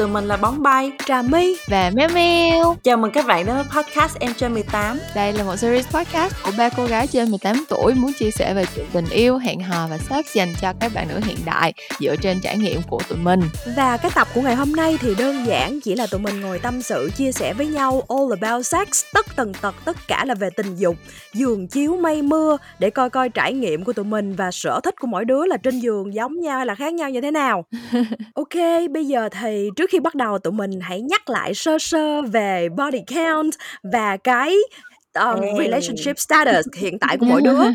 tụi mình là Bóng Bay, Trà My và Meo Meo. Chào mừng các bạn đến với podcast Em trên 18. Đây là một series podcast của ba cô gái trên 18 tuổi muốn chia sẻ về chuyện tình yêu, hẹn hò và sex dành cho các bạn nữ hiện đại dựa trên trải nghiệm của tụi mình. Và cái tập của ngày hôm nay thì đơn giản chỉ là tụi mình ngồi tâm sự chia sẻ với nhau all about sex, tất tần tật tất cả là về tình dục, giường chiếu mây mưa để coi coi trải nghiệm của tụi mình và sở thích của mỗi đứa là trên giường giống nhau hay là khác nhau như thế nào. ok, bây giờ thì trước khi bắt đầu tụi mình hãy nhắc lại sơ sơ về body count và cái um, relationship status hiện tại của mỗi đứa.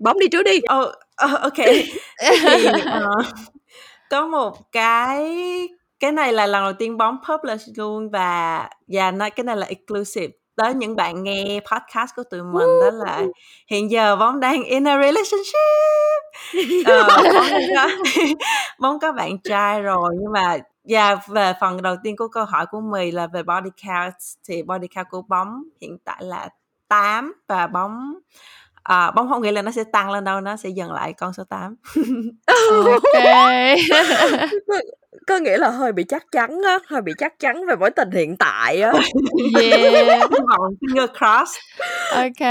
Bấm đi trước đi. Oh, oh, ok. Thì ờ, có một cái cái này là lần đầu tiên bóng publish luôn và và nó cái này là exclusive tới những bạn nghe podcast của tụi mình đó là hiện giờ bóng đang in a relationship. Ờ, bóng có bóng có bạn trai rồi nhưng mà và về phần đầu tiên của câu hỏi của mì là về body count thì body count của bóng hiện tại là 8 và bóng à, bóng không nghĩ là nó sẽ tăng lên đâu nó sẽ dừng lại con số 8 Ok. có nghĩa là hơi bị chắc chắn á hơi bị chắc chắn về mối tình hiện tại á yeah. hy vọng finger cross Ok.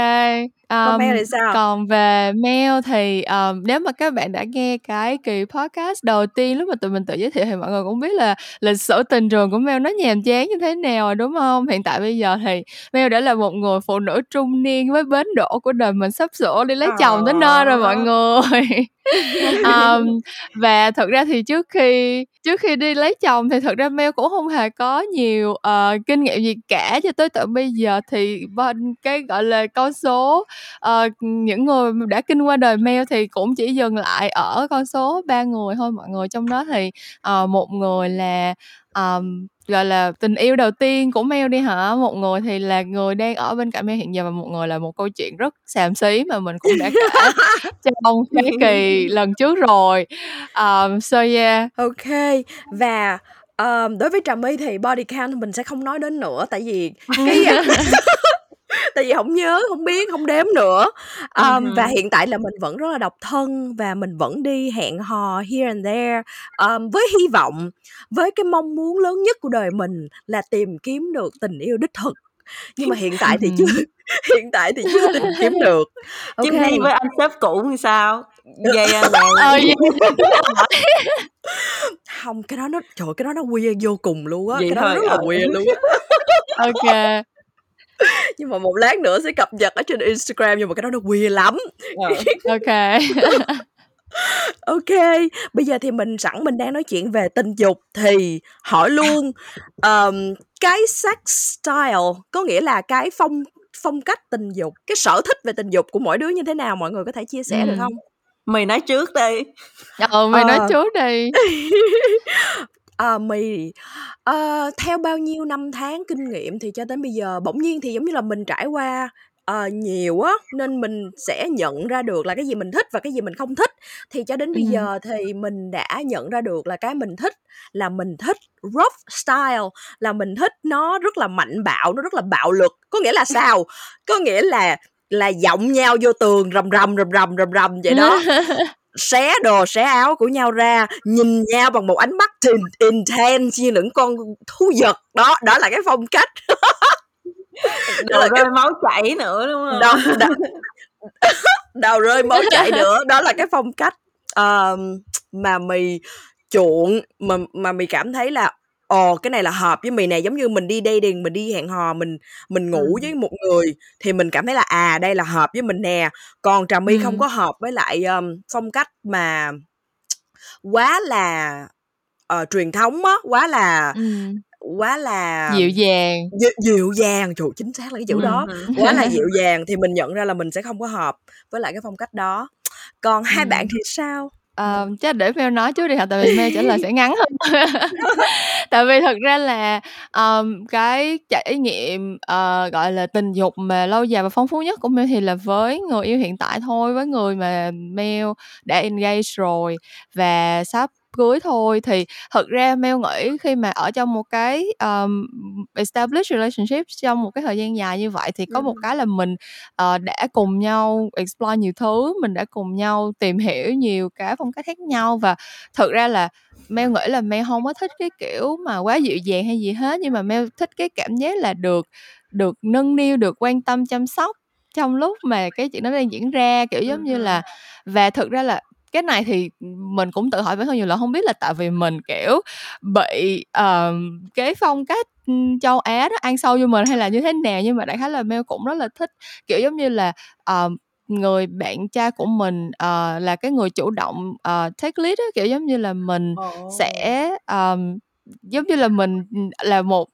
còn Um, Mel thì sao còn về mail thì um, nếu mà các bạn đã nghe cái kỳ podcast đầu tiên lúc mà tụi mình tự giới thiệu thì mọi người cũng biết là lịch sử tình trường của Mel nó nhàm chán như thế nào rồi đúng không? Hiện tại bây giờ thì Mel đã là một người phụ nữ trung niên với bến đỗ của đời mình sắp sửa đi lấy chồng tới nơi rồi mọi người um, và thật ra thì trước khi trước khi đi lấy chồng thì thật ra Mel cũng không hề có nhiều uh, kinh nghiệm gì cả cho tới tận bây giờ. Thì bên cái gọi là con số uh, những người đã kinh qua đời Mel thì cũng chỉ dừng lại ở con số ba người thôi. Mọi người trong đó thì uh, một người là ờm, gọi là tình yêu đầu tiên của Mel đi hả? Một người thì là người đang ở bên cạnh Mel hiện giờ và một người là một câu chuyện rất xàm xí mà mình cũng đã kể trong cái kỳ lần trước rồi. Um, so yeah. Ok và um, đối với trà my thì body count mình sẽ không nói đến nữa tại vì cái tại vì không nhớ không biết không đếm nữa. Ừ. và hiện tại là mình vẫn rất là độc thân và mình vẫn đi hẹn hò here and there um, với hy vọng với cái mong muốn lớn nhất của đời mình là tìm kiếm được tình yêu đích thực. Nhưng mà hiện tại thì chưa hiện tại thì chưa tìm kiếm được. Chim đi với anh sếp cũ như sao? Vậy là Ờ, không cái đó nó trời ơi, cái đó nó weird vô cùng luôn á Vậy cái đó thôi, rất là ờ. weird luôn á. Ok nhưng mà một lát nữa sẽ cập nhật ở trên Instagram nhưng mà cái đó nó weird lắm. Ok. Ok bây giờ thì mình sẵn mình đang nói chuyện về tình dục thì hỏi luôn um, cái sex style có nghĩa là cái phong phong cách tình dục cái sở thích về tình dục của mỗi đứa như thế nào mọi người có thể chia sẻ được Ừ. không? Mày nói trước đi. Ờ mày nói Ờ. trước đi à, mì. Ờ, theo bao nhiêu năm tháng kinh nghiệm thì cho đến bây giờ bỗng nhiên thì giống như là mình trải qua ờ, nhiều á nên mình sẽ nhận ra được là cái gì mình thích và cái gì mình không thích. Thì cho đến bây giờ thì mình đã nhận ra được là cái mình thích là mình thích rough style là mình thích nó rất là mạnh bạo nó rất là bạo lực. Có nghĩa là sao? Có nghĩa là là giọng nhau vô tường rầm rầm rầm rầm rầm rầm vậy đó xé đồ xé áo của nhau ra nhìn nhau bằng một ánh mắt tin- intense như những con thú vật. Đó đó là cái phong cách. Đồ là cái- rơi máu chảy nữa đúng không? Đầu, đầu, đầu rơi máu chảy nữa. Đó là cái phong cách um, mà mì chuộng mà mà mì cảm thấy là ồ cái này là hợp với mì này giống như mình đi dating mình đi hẹn hò mình mình ngủ Ừ. với một người thì mình cảm thấy là à đây là hợp với mình nè còn trà my Ừ. không có hợp với lại um, phong cách mà quá là ờ, truyền thống á quá là ừ. quá là dịu dàng dịu, dịu dàng trời chính xác là cái chữ Ừ. đó quá là dịu dàng thì mình nhận ra là mình sẽ không có hợp với lại cái phong cách đó còn hai Ừ. bạn thì sao Ờ, chắc để Mel nói trước đi hả? Tại vì Mel trả lời sẽ ngắn hơn. Tại vì thật ra là um, cái trải nghiệm ờ, gọi là tình dục mà lâu dài và phong phú nhất của Mel thì là với người yêu hiện tại thôi với người mà Mel đã engage rồi và sắp cưới thôi. Thì thật ra Mel nghĩ khi mà ở trong một cái um, established relationship trong một cái thời gian dài như vậy thì có một cái là mình uh, đã cùng nhau explore nhiều thứ mình đã cùng nhau tìm hiểu nhiều cái phong cách khác nhau. Và thực ra là Mel nghĩ là Mel không có thích cái kiểu mà quá dịu dàng hay gì hết nhưng mà Mel thích cái cảm giác là được được nâng niu được quan tâm chăm sóc trong lúc mà cái chuyện đó đang diễn ra kiểu giống như là và thực ra là cái này thì mình cũng tự hỏi bản thân nhiều là không biết là tại vì mình kiểu bị uh, cái phong cách châu Á đó ăn sâu vô mình hay là như thế nào nhưng mà đại khái là Mel cũng rất là thích kiểu giống như là uh, người bạn trai của mình uh, là cái người chủ động uh, take lead đó, kiểu giống như là mình oh. sẽ um, giống như là mình là một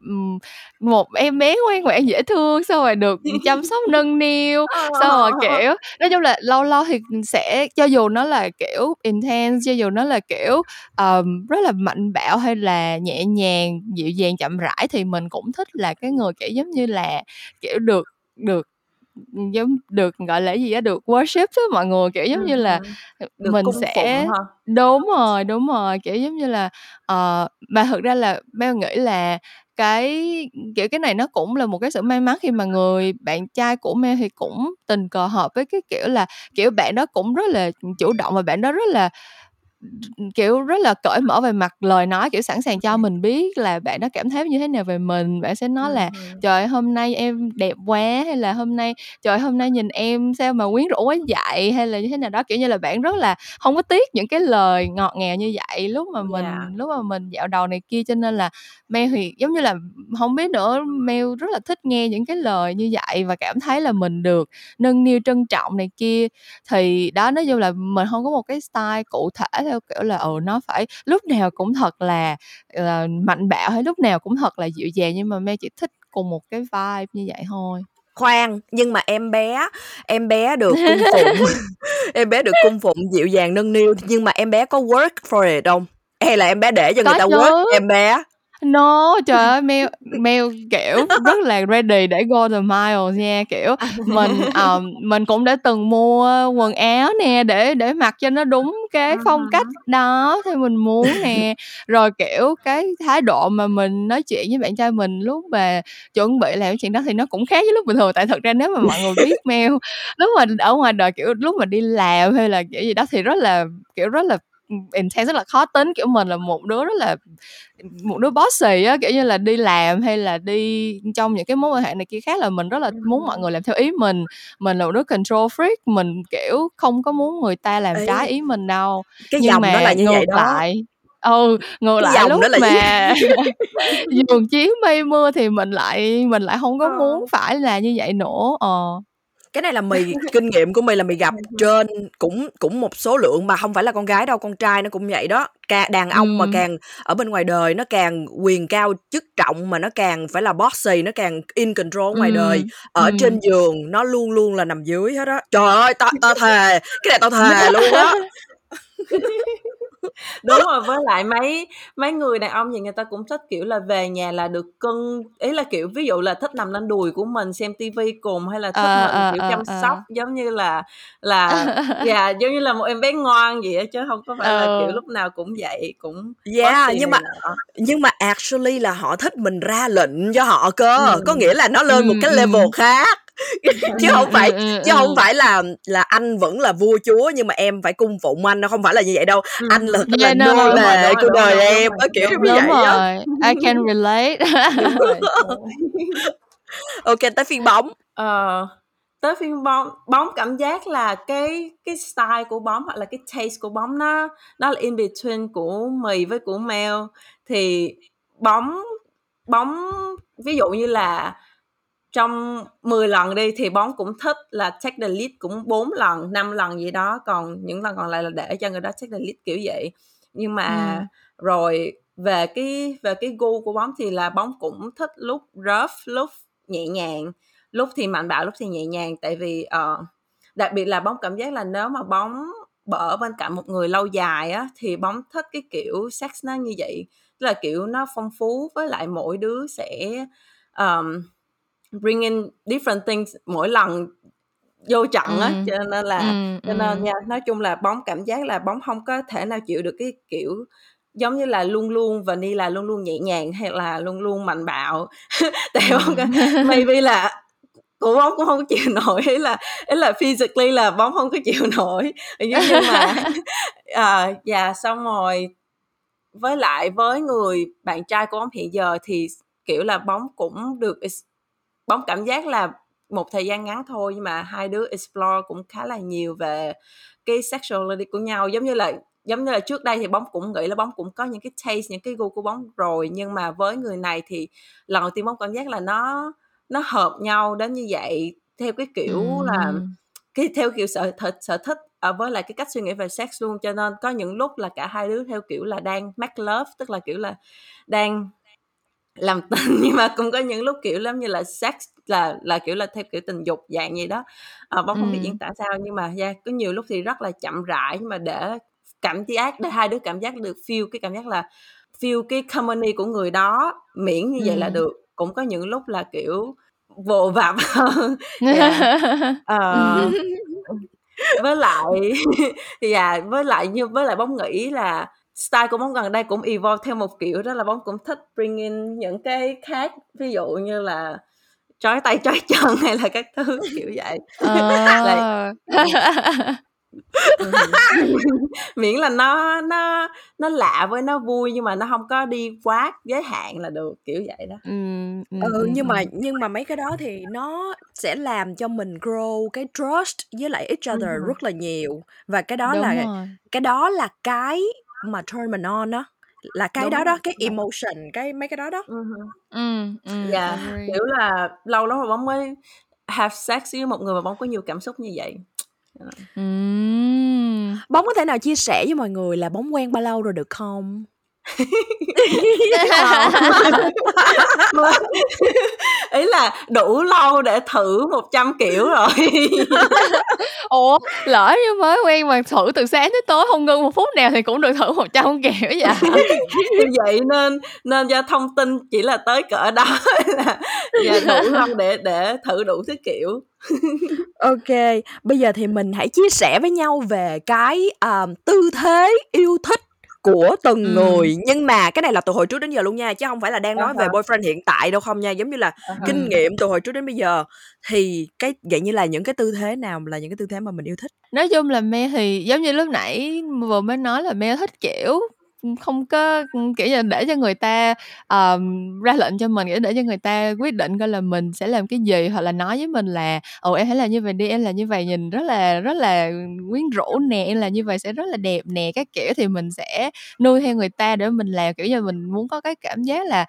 một em bé ngoan ngoãn dễ thương xong rồi được chăm sóc nâng niu xong rồi kiểu nói chung là lâu lâu thì sẽ cho dù nó là kiểu intense cho dù nó là kiểu um, rất là mạnh bạo hay là nhẹ nhàng dịu dàng chậm rãi thì mình cũng thích là cái người kiểu giống như là kiểu được được giống được gọi là gì á được worship đó mọi người kiểu giống như là được mình sẽ đúng rồi đúng rồi kiểu giống như là uh, mà thực ra là Mel nghĩ là cái kiểu cái này nó cũng là một cái sự may mắn khi mà người bạn trai của Mel thì cũng tình cờ hợp với cái kiểu là kiểu bạn đó cũng rất là chủ động và bạn đó rất là kiểu rất là cởi mở về mặt lời nói kiểu sẵn sàng cho mình biết là bạn đó cảm thấy như thế nào về mình. Bạn sẽ nói là trời hôm nay em đẹp quá hay là hôm nay trời hôm nay nhìn em sao mà quyến rũ quá vậy hay là như thế nào đó. Kiểu như là bạn rất là không có tiếc những cái lời ngọt ngào như vậy lúc mà mình yeah. lúc mà mình dạo đầu này kia. Cho nên là Mel thì giống như là không biết nữa Mel rất là thích nghe những cái lời như vậy và cảm thấy là mình được nâng niu trân trọng này kia. Thì đó nói chung là mình không có một cái style cụ thể theo kiểu là ừ nó phải lúc nào cũng thật là uh, mạnh bạo hay lúc nào cũng thật là dịu dàng nhưng mà Mel chỉ thích cùng một cái vibe như vậy thôi. Khoan nhưng mà em bé em bé được cung phụng em bé được cung phụng dịu dàng nâng niu nhưng mà em bé có work for it không? Hay là em bé để cho có người ta chứ. work em bé No, trời ơi, Mel Mel, kiểu, rất là ready để go the miles nha, kiểu, mình, ờm, mình cũng đã từng mua quần áo nè, để để mặc cho nó đúng cái phong cách đó theo mình muốn nè. Rồi, kiểu, cái thái độ mà mình nói chuyện với bạn trai mình lúc mà chuẩn bị làm cái chuyện đó thì nó cũng khác với lúc bình thường, tại thật ra nếu mà mọi người biết Mel, lúc mà ở ngoài đời, kiểu, lúc mà đi làm hay là kiểu gì đó thì rất là, kiểu, rất là intense rất là khó tính kiểu mình là một đứa rất là một đứa bossy á kiểu như là đi làm hay là đi trong những cái mối quan hệ này kia khác là mình rất là muốn mọi người làm theo ý mình. Mình là một đứa control freak mình kiểu không có muốn người ta làm Ê, trái ý mình đâu. cái nhưng dòng mà đó là như ngược vậy đó. lại ừ ngược cái lại lúc đó là mà giường chiếu mây mưa thì mình lại mình lại không có ờ. muốn phải là như vậy nữa ờ cái này là mì kinh nghiệm của mì là mì gặp trên cũng cũng một số lượng mà không phải là con gái đâu con trai nó cũng vậy đó càng đàn ông ừ. mà càng ở bên ngoài đời nó càng quyền cao chức trọng mà nó càng phải là bossy nó càng in control ngoài ừ. đời ở ừ. trên giường nó luôn luôn là nằm dưới hết á trời ơi tao tao thề cái này tao thề luôn á đúng rồi với lại mấy mấy người đàn ông thì người ta cũng thích kiểu là về nhà là được cưng ý là kiểu ví dụ là thích nằm lên đùi của mình xem tivi cùng hay là thích à, mình kiểu à, chăm à. sóc giống như là là dạ yeah, giống như là một em bé ngoan vậy á chứ không có phải là kiểu lúc nào cũng vậy cũng yeah nhưng mà nọ. nhưng mà actually là họ thích mình ra lệnh cho họ cơ ừ. có nghĩa là nó lên ừ, một cái level ừ. khác chứ không phải chứ không phải là là anh vẫn là vua chúa nhưng mà em phải cung phụng anh. Nó không phải là như vậy đâu. Anh là yeah, là nô lệ của đời em á kiểu như vậy rồi I can relate. Ok tới phiên bóng. Ờ tới phiên bóng bóng cảm giác là cái cái style của bóng hoặc là cái taste của bóng nó nó là in between của mì với của mèo. Thì bóng bóng ví dụ như là trong 10 lần đi thì bóng cũng thích là take the lead cũng 4 lần 5 lần gì đó còn những lần còn lại là để cho người đó take the lead kiểu vậy. Nhưng mà ừ. rồi về cái về cái gu của bóng thì là bóng cũng thích lúc rough lúc nhẹ nhàng lúc thì mạnh bạo lúc thì nhẹ nhàng. Tại vì uh, đặc biệt là bóng cảm giác là nếu mà bóng ở bên cạnh một người lâu dài á thì bóng thích cái kiểu sex nó như vậy. Tức là kiểu nó phong phú với lại mỗi đứa sẽ um, bring in different things mỗi lần vô trận á Ừm. cho nên là Ừm, cho nên nha nói chung là bóng cảm giác là bóng không có thể nào chịu được cái kiểu giống như là luôn luôn vanilla luôn luôn nhẹ nhàng hay là luôn luôn mạnh bạo tại Ừm. maybe là của bóng cũng không có chịu nổi ý là ý là physically là bóng không có chịu nổi nhưng mà ờ và xong rồi với lại với người bạn trai của bóng hiện giờ thì kiểu là bóng cũng được bóng cảm giác là một thời gian ngắn thôi nhưng mà hai đứa explore cũng khá là nhiều về cái sexuality của nhau. Giống như là giống như là trước đây thì bóng cũng nghĩ là bóng cũng có những cái taste những cái gu của bóng rồi nhưng mà với người này thì lần đầu tiên bóng cảm giác là nó nó hợp nhau đến như vậy theo cái kiểu là cái theo kiểu sở thích sở thích à, với lại cái cách suy nghĩ về sex luôn. Cho nên có những lúc là cả hai đứa theo kiểu là đang make love tức là kiểu là đang làm tình nhưng mà cũng có những lúc kiểu giống như là sex là là kiểu là theo kiểu tình dục dạng gì đó. À, bóng không biết Ừm. diễn tả sao nhưng mà yeah, có nhiều lúc thì rất là chậm rãi nhưng mà để cảm giác để hai đứa cảm giác được feel cái cảm giác là feel cái company của người đó miễn như vậy là được. Cũng có những lúc là kiểu vồ vập hơn. Yeah. Ờ, với lại dạ với lại như với lại bóng nghĩ là style của bóng gần đây cũng evolve theo một kiểu đó là bóng cũng thích bring in những cái khác ví dụ như là trói tay trói chân hay là các thứ kiểu vậy Ờ. ừ. miễn là nó nó nó lạ với nó vui nhưng mà nó không có đi quá giới hạn là được kiểu vậy đó Ừm, ừm, ừ ừm, nhưng mà nhưng mà mấy cái đó thì nó sẽ làm cho mình grow cái trust với lại each other Mhm. rất là nhiều và cái đó Đúng là rồi. cái đó là cái mà turn mình on đó là cái đúng đó đó cái emotion cái mấy cái đó đó. Ừm, ừm, Dạ, kiểu là lâu lắm rồi bóng mới have sex với một người mà bóng có nhiều cảm xúc như vậy. Ừm. bóng có thể nào chia sẻ với mọi người là bóng quen bao lâu rồi được không Ờ. Ý là đủ lâu để thử 100 kiểu rồi. Ủa, lỡ như mới quen mà thử từ sáng tới tối không ngưng một phút nào thì cũng được thử 100 kiểu vậy vậy nên nên do thông tin chỉ là tới cỡ đó là đủ lâu để để thử đủ thứ kiểu. ok bây giờ thì mình hãy chia sẻ với nhau về cái um, tư thế yêu thích của từng Ừm. người nhưng mà cái này là từ hồi trước đến giờ luôn nha chứ không phải là đang nói về Uh-huh. boyfriend hiện tại đâu không nha giống như là Uh-huh. kinh nghiệm từ hồi trước đến bây giờ thì cái vậy như là những cái tư thế nào là những cái tư thế mà mình yêu thích Nói chung là Mel thì giống như lúc nãy vừa mới nói là Mel thích, kiểu, không có, kiểu như, để cho người ta, um, ra lệnh cho mình, kiểu, để cho người ta quyết định coi là mình sẽ làm cái gì, hoặc là nói với mình là ồ em hãy làm như vậy đi, em làm như vậy nhìn rất là rất là quyến rũ nè, em làm như vậy sẽ rất là đẹp nè", các kiểu. Thì mình sẽ nuôi theo người ta để mình làm, kiểu như, mình muốn có cái cảm giác là,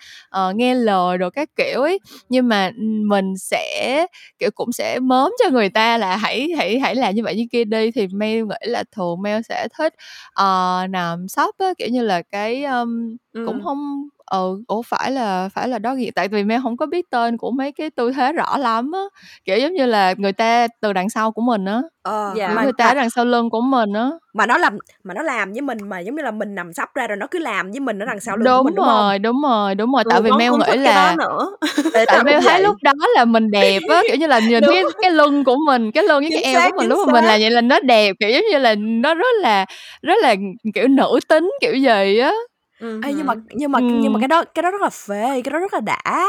uh, nghe lời rồi các kiểu ấy. Nhưng mà, mình sẽ, kiểu, cũng sẽ mớm cho người ta là "Hãy hãy hãy làm như vậy như kia đi." Thì mail nghĩ là thường mail sẽ thích, uh, nằm sấp á, kiểu như là, cái, ưm, cũng Ừm. Ừ, ủa, phải là phải là doggy tại vì Mel hổng có biết tên của mấy cái tư thế rõ lắm á, kiểu, giống như là, người ta từ đằng sau của mình á, ờ Dạ. mà người ta ở đằng sau lưng của mình á. mà nó làm mà nó làm với mình mà giống như là mình nằm sấp ra rồi nó cứ làm với mình ở đằng sau lưng của Đúng mình đúng không rồi, đúng rồi, đúng rồi, Ừ, tại vì bóng Mel cũng nghĩ đó là tại cũng thấy lúc đó là mình đẹp á, kiểu như là, nhìn Đúng cái cái lưng của mình, cái lưng với cái eo của mình lúc mà mình làm vậy là nó đẹp, kiểu, giống như là, nó rất là rất là, kiểu, nữ tính kiểu gì á. Ê, nhưng mà nhưng mà nhưng mà cái đó cái đó rất là phê cái đó rất là đã.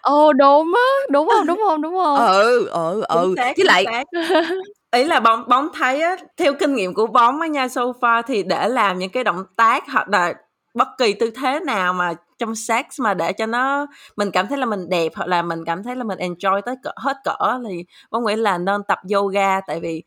Ồ, đúng á, đúng hông, đúng hông, đúng hông? ừ ừ ừ. Xác, với chính lại xác. Ý là bóng bóng thấy á, theo kinh nghiệm của bóng á nha, so far thì để làm những cái động tác hoặc là bất kỳ tư thế nào mà trong sex mà để cho nó mình cảm thấy là mình đẹp hoặc là mình cảm thấy là mình enjoy tới cỡ hết cỡ thì bóng nghĩ là nên tập yoga. Tại vì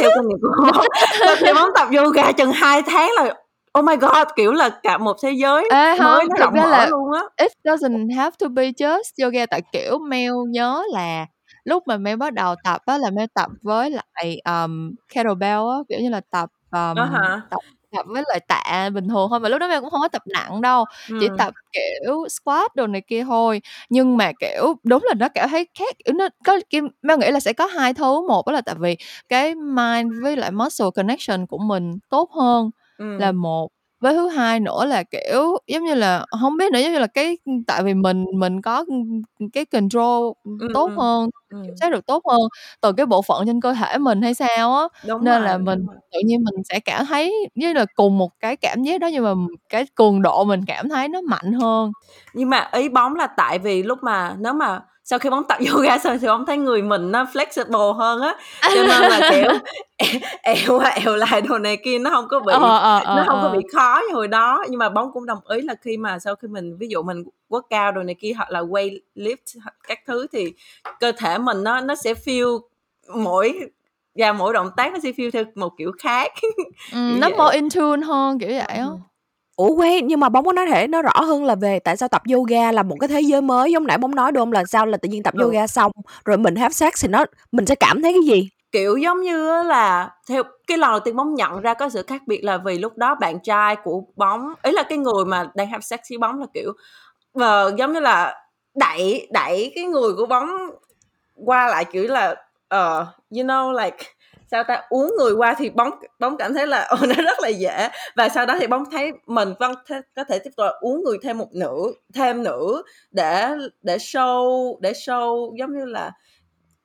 theo kinh nghiệm của bóng theo bóng tập yoga chừng 2 tháng là oh my god, kiểu là cả một thế giới Ê, mới nó rộng ra mở là luôn á. it doesn't have to be just yoga, tại, kiểu, Mel nhớ là lúc mà Mel bắt đầu tập á là Mel tập với lại, ờm, kettlebell á, kiểu như là, tập, ờm, Á hả? tập tập với lại tạ bình thường thôi, mà lúc đó Mel cũng hông có tập nặng đâu, chỉ Ừm. tập, kiểu, squat đồ này kia thôi. Nhưng mà, kiểu, đúng là nó cảm thấy khác, kiểu, nó có Mel nghĩ là sẽ có hai thứ, một á là tại vì cái mind với lại muscle connection của mình tốt hơn là Ừm. một, với thứ hai nữa là kiểu giống như là không biết nữa giống như là cái tại vì mình mình có cái control tốt hơn kiểm soát được tốt hơn từ cái bộ phận trên cơ thể mình hay sao á. Đúng nên rồi, là mình đúng rồi. tự nhiên mình sẽ cảm thấy như là cùng một cái cảm giác đó nhưng mà cái cường độ mình cảm thấy nó mạnh hơn. Nhưng mà ý bóng là tại vì lúc mà nếu mà sau khi bóng tập yoga xong thì bóng thấy người mình nó flexible hơn á cho nên là kiểu eo qua eo lại đồ này kia nó không có bị ờ, ờ, ờ, nó không có ờ. bị khó như hồi đó nhưng mà bóng cũng đồng ý là khi mà sau khi mình ví dụ mình quất cao đồ này kia hoặc là weight lift các thứ thì cơ thể mình nó nó sẽ feel mỗi và mỗi động tác nó sẽ feel theo một kiểu khác Ừ, nó vậy. more in tune hơn kiểu vậy á Ừ. Ủa wait, nhưng mà bóng có nói thể nó rõ hơn là về tại sao tập yoga là một cái thế giới mới giống nãy bóng nói đúng là sao là tự nhiên tập Ừ. yoga xong rồi mình have sex thì nó mình sẽ cảm thấy cái gì? kiểu giống như là theo cái lần đầu tiên bóng nhận ra có sự khác biệt là vì lúc đó bạn trai của bóng ý là cái người mà đang have sex với bóng là kiểu ờ, giống như là đẩy đẩy cái người của bóng qua lại kiểu là ờ you know like sao ta? Uống người qua thì bóng bóng cảm thấy là ồ nó rất là dễ. Và sau đó thì bóng thấy mình vẫn thế, có thể tiếp tục uống người thêm một nửa thêm nữa để để show để show giống như là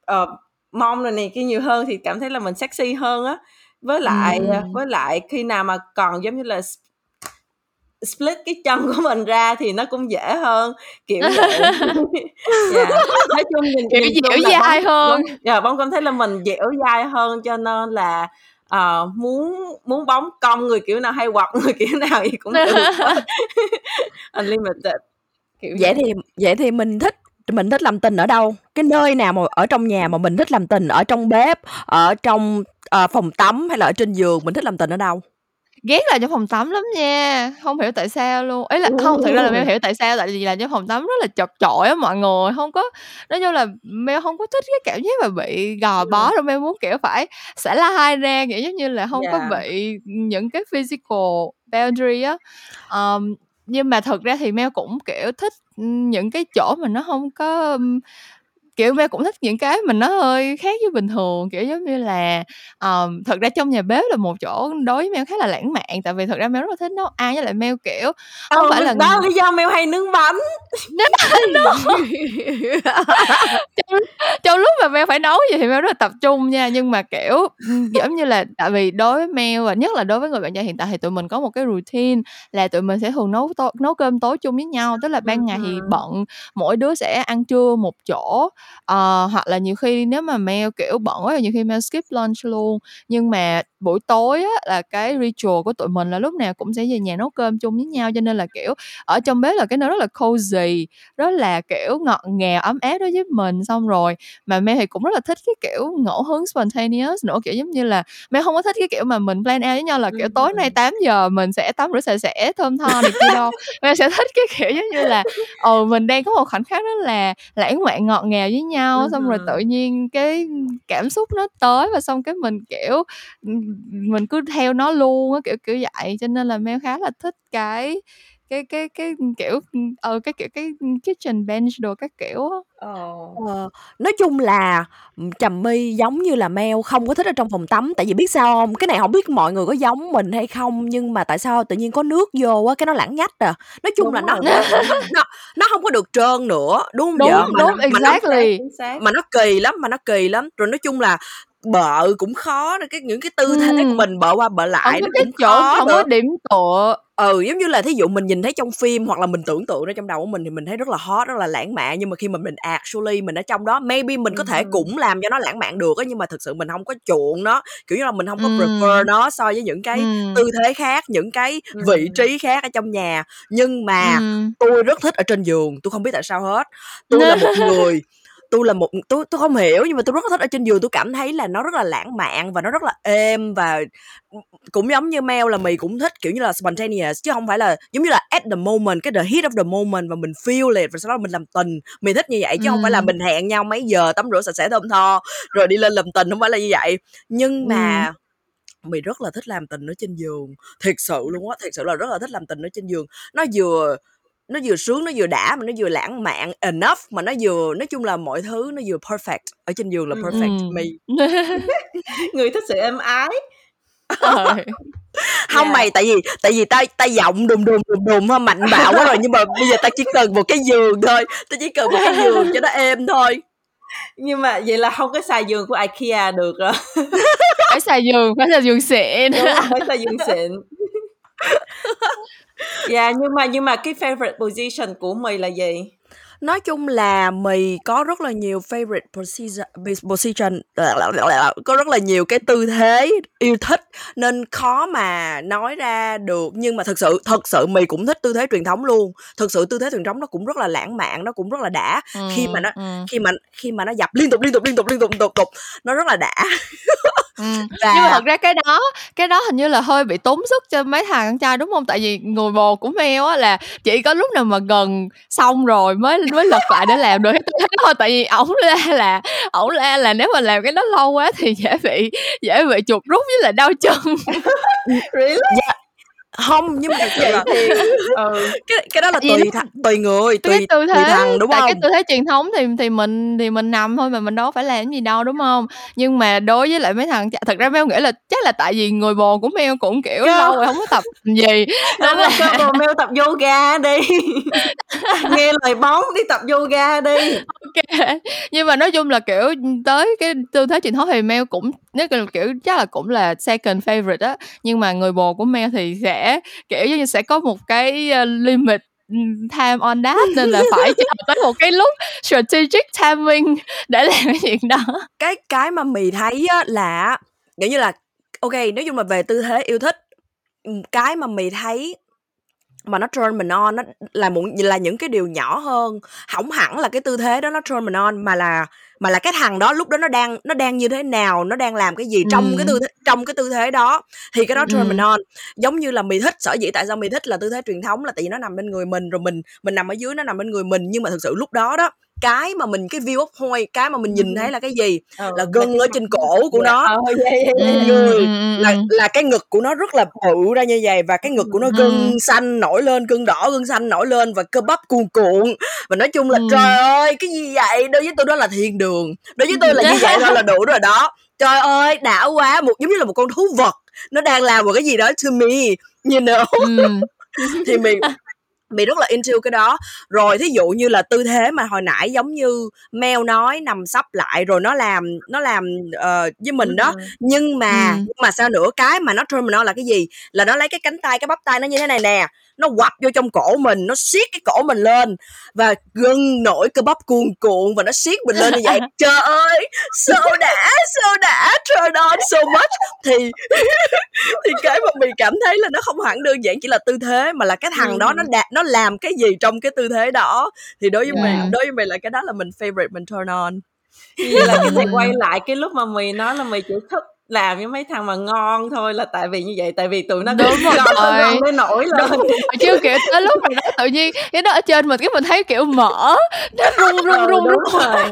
ờ, mong rồi này kia nhiều hơn thì cảm thấy là mình sexy hơn á. Với lại Ừ. với lại khi nào mà còn giống như là split cái chân của mình ra thì nó cũng dễ hơn kiểu vậy Dạ. nói chung nhìn, Kiểu dẻo là dai bóng, hơn. bóng, dạ, bóng cảm thấy là mình dẻo dai hơn cho nên là ờ, muốn muốn bóng cong người kiểu nào hay quặp người kiểu nào thì cũng được unlimited kiểu Vậy thì vậy thì mình thích mình thích làm tình ở đâu? Cái nơi nào mà ở trong nhà mà mình thích làm tình ở trong bếp, ở trong ờ, phòng tắm hay là ở trên giường mình thích làm tình ở đâu? Ghét là trong phòng tắm lắm nha không hiểu tại sao luôn. Ấy là không thực ra là mel hiểu tại sao tại vì là trong phòng tắm rất là chật chội á mọi người không có nói chung là mel không có thích cái cảm giác mà bị gò bó đâu mel muốn kiểu phải xả lai ra kiểu giống như là không có Dạ. bị những cái physical boundary á. Um, nhưng mà thực ra thì mel cũng kiểu thích những cái chỗ mà nó không có kiểu mẹ cũng thích những cái mình nó hơi khác với bình thường kiểu giống như là um, thật ra trong nhà bếp là một chỗ đối với mèo khá là lãng mạn tại vì thật ra mèo rất là thích nấu ăn với lại mèo kiểu không Ờ, phải là đó lý do mèo hay nướng bánh trong, trong lúc mà mèo phải nấu gì thì mèo rất là tập trung nha nhưng mà kiểu giống như là tại vì đối với mèo và nhất là đối với người bạn trai hiện tại thì tụi mình có một cái routine là tụi mình sẽ thường nấu to, nấu cơm tối chung với nhau tức là ban ngày thì Ừ. bận mỗi đứa sẽ ăn trưa một chỗ uh, hoặc là nhiều khi nếu mà mèo kiểu bận quá thì nhiều khi mèo skip lunch luôn. Nhưng mà buổi tối á là cái ritual của tụi mình là lúc nào cũng sẽ về nhà nấu cơm chung với nhau cho nên là kiểu ở trong bếp là cái nơi rất là cozy rất là kiểu ngọt ngào ấm áp đối với mình. Xong rồi mà mẹ thì cũng rất là thích cái kiểu ngẫu hứng spontaneous nữa kiểu giống như là mẹ không có thích cái kiểu mà mình plan out với nhau là kiểu tối nay 8 giờ mình sẽ tắm rửa sạch sẽ thơm tho này kia đâu. Mẹ sẽ thích cái kiểu giống như là ồ mình đang có một khoảnh khắc rất là lãng mạn ngọt ngào với nhau xong rồi Ừ. tự nhiên cái cảm xúc nó tới và xong cái mình kiểu mình cứ theo nó luôn á kiểu kiểu vậy. Cho nên là mel khá là thích cái cái cái cái kiểu ờ cái kiểu cái kitchen bench đồ các kiểu á. Ồ. Ờ, nói chung là Trầm My giống như là Mel không có thích ở trong phòng tắm. Tại vì biết sao không? Cái này không biết mọi người có giống mình hay không nhưng mà tại sao tự nhiên có nước vô á cái nó lãng nhách à. Nói chung Đúng là nó rồi, nó nó không có được trơn nữa đúng không đúng vợ? Mà đúng nó, mà nó exactly. Chính xác. mà nó kỳ lắm mà nó kỳ lắm. Rồi nói chung là bợ cũng khó cái những cái tư thế của Ừ. mình bợ qua bợ không lại có nó cũng chỗ khó không nữa có điểm tựa ừ giống như là thí dụ mình nhìn thấy trong phim hoặc là mình tưởng tượng nó trong đầu của mình thì mình thấy rất là hot rất là lãng mạn nhưng mà khi mà mình actually mình ở trong đó maybe mình có thể Ừ. cũng làm cho nó lãng mạn được á nhưng mà thực sự mình không có chuộng nó kiểu như là mình không có Ừ. prefer nó so với những cái ừ. tư thế khác những cái vị trí khác ở trong nhà nhưng mà tôi rất thích ở trên giường tôi không biết tại sao hết tôi là một người tôi là một tôi tôi không hiểu nhưng mà tôi rất là thích ở trên giường. Tôi cảm thấy là nó rất là lãng mạn và nó rất là êm và cũng giống như Mel là mì cũng thích kiểu như là spontaneous chứ không phải là giống như là at the moment cái the heat of the moment và mình feel it và sau đó mình làm tình. Mì thích như vậy chứ không phải là Ừ. mình hẹn nhau mấy giờ tắm rửa sạch sẽ thơm tho rồi đi lên làm tình không phải là như vậy. Nhưng mà mì rất là thích làm tình ở trên giường. Thiệt sự luôn á thiệt sự là rất là thích làm tình ở trên giường. Nó vừa nó vừa sướng nó vừa đã mà nó vừa lãng mạn enough mà nó vừa nói chung là mọi thứ nó vừa perfect ở trên giường là Ừ. perfect Ừ. mì người thích sự êm ái Ờ. không Dạ. mày tại vì tại vì tao tao giọng đùng đùng đùng đùng ha mạnh bạo quá rồi nhưng mà bây giờ tao chỉ cần một cái giường thôi tao chỉ cần một cái giường cho nó êm thôi Nhưng mà vậy là không có xài giường của IKEA được rồi. phải xài giường phải xài giường xịn Đúng phải xài giường xịn. Dạ nhưng mà nhưng mà cái favorite position của mày là gì? Nói chung là mì có rất là nhiều favorite position, position có rất là nhiều cái tư thế yêu thích. Nên khó mà nói ra được. Nhưng mà thật sự thật sự mì cũng thích tư thế truyền thống luôn. Thật sự tư thế truyền thống nó cũng rất là lãng mạn nó cũng rất là đã. Khi mà nó ừ, khi mà khi mà nó dập liên tục liên tục liên tục liên tục liên tục, liên tục nó rất là đã. Ừ. và nhưng mà thật ra cái đó cái đó hình như là hơi bị tốn sức cho mấy thằng con trai đúng không? Tại vì người bồ của mèo á là chỉ có lúc nào mà gần xong rồi mới mới lật lại để làm được thế đó thôi tại vì ổng la là ổng la là nếu mà làm cái đó lâu quá thì dễ bị dễ bị chuột rút với lại đau chân Really? Không nhưng mà Vậy là thì ừ. cái cái đó là tùy nó- th- tùy người cái tùy tư tùy thế thằng đúng tại cái tư thế truyền thống thì thì mình thì mình nằm thôi mà mình đâu phải làm gì đâu đúng không nhưng mà đối với lại mấy thằng thật ra meo nghĩ là chắc là tại vì người bồ của meo cũng kiểu Cơ. lâu rồi không có tập gì nên là cho bồ mêu tập yoga đi. Nghe lời bóng đi tập yoga đi. ok nhưng mà nói chung là kiểu tới cái tư thế truyền thống thì Mel cũng nếu kiểu, kiểu chắc là cũng là second favorite á. Nhưng mà người bồ của Mel thì sẽ kiểu như sẽ có một cái ờ, limit ừ, time on that nên là phải chờ tới một cái lúc strategic timing để làm cái chuyện đó. Cái cái mà mì thấy á là kiểu như là ok nếu như mà về tư thế yêu thích ừ, cái mà mì thấy mà nó turn mình on nó là một là những cái điều nhỏ hơn không hẳn là cái tư thế đó nó turn mình on mà là mà là cái thằng đó lúc đó nó đang nó đang như thế nào nó đang làm cái gì trong cái tư thế, trong cái tư thế đó. Thì cái đó turn Ừ. mình on. Giống như là mì thích sở dĩ tại sao mì thích là tư thế truyền thống là tại vì nó nằm bên người mình rồi mình mình nằm ở dưới nó nằm bên người mình. Nhưng mà thực sự lúc đó đó cái mà mình cái view of point cái mà mình nhìn thấy là cái gì Ừ. là gân ở trên cổ của nó ờ. Ừ, người ừ, ừ, là ừ. là cái ngực của nó rất là bự ra như vậy và cái ngực của nó Ừ. gân xanh nổi lên gân đỏ gân xanh nổi lên và cơ bắp cuồn cuộn và nói chung là Ừ. trời ơi cái gì vậy đối với tôi đó là thiên đường đối với tôi là như vậy thôi là đủ rồi đó trời ơi đã quá một giống như là một con thú vật nó đang làm một cái gì đó to me you know Ừ. thì mình bị rất là into cái đó rồi thí dụ như là tư thế mà hồi nãy giống như Mel nói nằm sắp lại rồi nó làm nó làm ờ, với mình đó Ừ. nhưng mà Ừ. nhưng mà sao nữa cái mà nó on là cái gì là nó lấy cái cánh tay cái bắp tay nó như thế này nè nó quặp vô trong cổ mình nó siết cái cổ mình lên và gân nổi cơ bắp cuồn cuộn và nó siết mình lên như vậy. Trời ơi so đã so đã turn on so much. Thì thì cái mà mình cảm thấy là nó không hẳn đơn giản chỉ là tư thế mà là cái thằng đó nó đạt nó làm cái gì trong cái tư thế đó. Thì đối với Yeah. mình đối với mình là cái đó là mình favorite mình turn on. Vậy là cái này Ừ. quay lại cái lúc mà mì nói là mì chỉ thích làm với mấy thằng mà ngon thôi là tại vì như vậy tại vì tụi nó Đúng rồi. ngon mới nổi lên chứ kiểu tới lúc mà nó tự nhiên cái đó ở trên mình cái mình thấy kiểu mở nó rung rung Ừ, rung rung rồi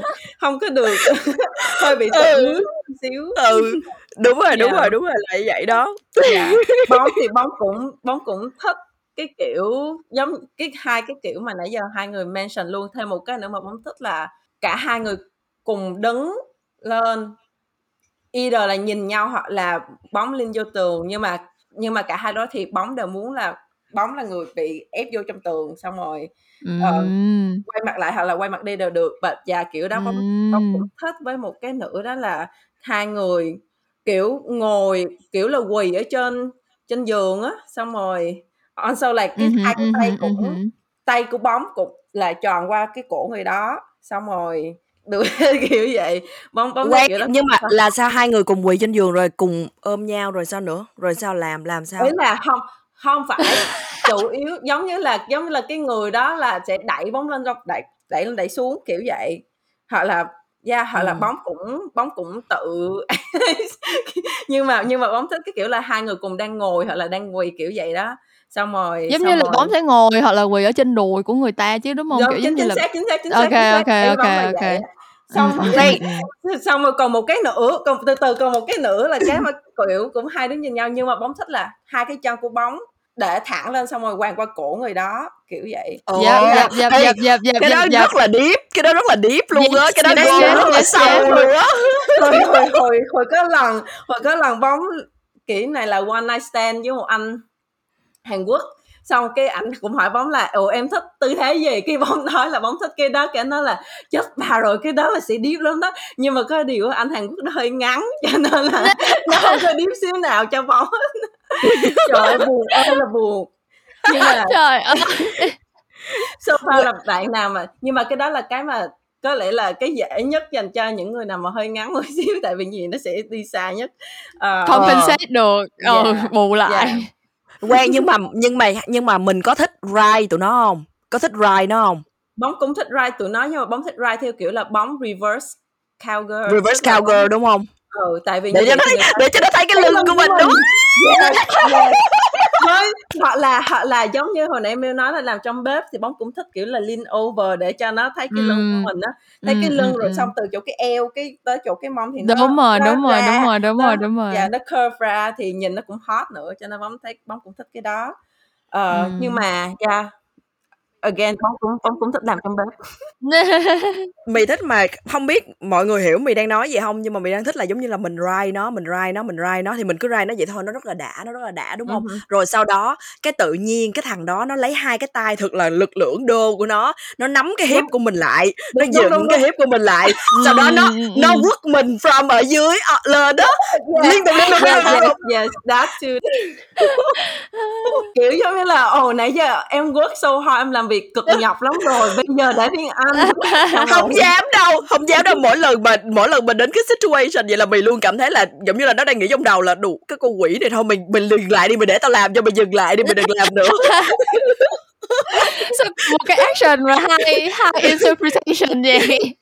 không có được hơi bị Ừ. tự một xíu ừ đúng rồi đúng Dạ. rồi đúng rồi như vậy đó dạ. bóng thì bóng cũng bóng cũng thích cái kiểu giống cái hai cái kiểu mà nãy giờ hai người mention luôn thêm một cái nữa mà bóng thích là cả hai người cùng đứng lên either là nhìn nhau hoặc là bóng lên vô tường nhưng mà nhưng mà cả hai đó thì bóng đều muốn là bóng là người bị ép vô trong tường xong rồi Ờ, Ừm. quay mặt lại hoặc là quay mặt đi đều được. Và và kiểu đó bóng bóng cũng thích với một cái nữa đó là hai người kiểu ngồi kiểu là quỳ ở trên trên giường á xong rồi also là cái hai cái tay cũng tay của bóng cũng là tròn qua cái cổ người đó xong rồi được kiểu vậy. Bóng bóng Wait, kiểu đó nhưng mà là sao hai người cùng quỳ trên giường rồi cùng ôm nhau rồi sao nữa? Rồi sao làm làm sao? Ý là không không phải chủ yếu giống như là giống như là cái người đó là sẽ đẩy bóng lên đẩy đẩy lên đẩy xuống kiểu vậy. Hoặc là yeah, hoặc là Ừ. bóng cũng bóng cũng tự nhưng mà nhưng mà bóng thích cái kiểu là hai người cùng đang ngồi hoặc là đang quỳ kiểu vậy đó xong rồi giống xong như là rồi- bóng sẽ ngồi hoặc là quỳ ở trên đùi của người ta chứ đúng không Đúng, kiểu giống chính, như chính là xác chính xác chính Ok, xác chính xác. ok, ok, ok. vậy. xong Ừ, ừ, ừ, ừ. xong rồi còn một cái nữa còn từ từ còn một cái nữa là cái mà kiểu cũng hai đứa nhìn nhau nhưng mà bóng thích là hai cái chân của bóng để thẳng lên xong rồi quàng qua cổ người đó kiểu vậy dập, dập, ê, dập, dập, dập, cái đó dập, dập. rất là deep cái đó rất là deep luôn á cái đó yes, rất là sâu luôn á hồi hồi hồi hồi có lần hồi có lần bóng kỹ này là one night stand với một anh Hàn Quốc. Xong cái ảnh cũng hỏi bóng là ồ em thích tư thế gì? Cái bóng nói là bóng thích cái đó cái nó là chết bà rồi cái đó là sẽ deep lắm đó. Nhưng mà có điều anh Hàn Quốc nó hơi ngắn cho nên là nó không có deep xíu nào cho bóng. Trời ơi buồn ơi là buồn. Nhưng mà trời ơi. So far là bạn nào mà nhưng mà cái đó là cái mà có lẽ là cái dễ nhất dành cho những người nào mà hơi ngắn một xíu tại vì gì nó sẽ đi xa nhất. Uh, compensate được. Ờ yeah. bù lại. yeah quen nhưng mà nhưng mà nhưng mà mình có thích ride tụi nó không? Có thích ride nó không? Bóng cũng thích ride tụi nó nhưng mà bóng thích ride theo kiểu là bóng reverse cowgirl reverse cowgirl đúng không? Ừ tại vì để cho nó thấy, để cho nó thấy cái lưng của mình đúng yes, yes với hoặc là hoặc là giống như hồi nãy em nói là làm trong bếp thì bóng cũng thích kiểu là lean over để cho nó thấy cái lưng của mình á thấy cái lưng rồi xong từ chỗ cái eo cái tới chỗ cái mông thì nó đúng rồi đúng rồi đúng rồi đúng rồi đúng rồi. dạ nó curve ra thì nhìn nó cũng hot nữa cho nên bóng thấy bóng cũng thích cái đó. Ờ, nhưng mà yeah, again bóng cũng bóng cũng thích làm trong bếp mì thích mà không biết mọi người hiểu mì đang nói gì không nhưng mà mì đang thích là giống như là mình rai nó mình rai nó mình rai nó thì mình cứ rai nó vậy thôi nó rất là đã nó rất là đã đúng không? Uh-huh. rồi sau đó cái tự nhiên cái thằng đó nó lấy hai cái tay thật là lực lượng đô của nó nó nắm cái hiếp của mình lại nó dựng cái hiếp của mình lại. Sau đó nó nó quất mình from ở dưới uh, lên đó. Liên tục liên tục yes that too. Kiểu giống như là ồ nãy giờ em work so hard em làm việc việc cực nhọc lắm rồi. Bây giờ đã tiếng anh không dám đâu không dám đâu. Mỗi lần mà mỗi lần mình đến cái situation vậy là mình luôn cảm thấy là giống như là nó đang nghĩ trong đầu là đủ cái con quỷ này thôi mình mình dừng lại đi mình để tao làm cho mình dừng lại đi mình đừng làm nữa. So, một cái action mà hai hai interpretation vậy?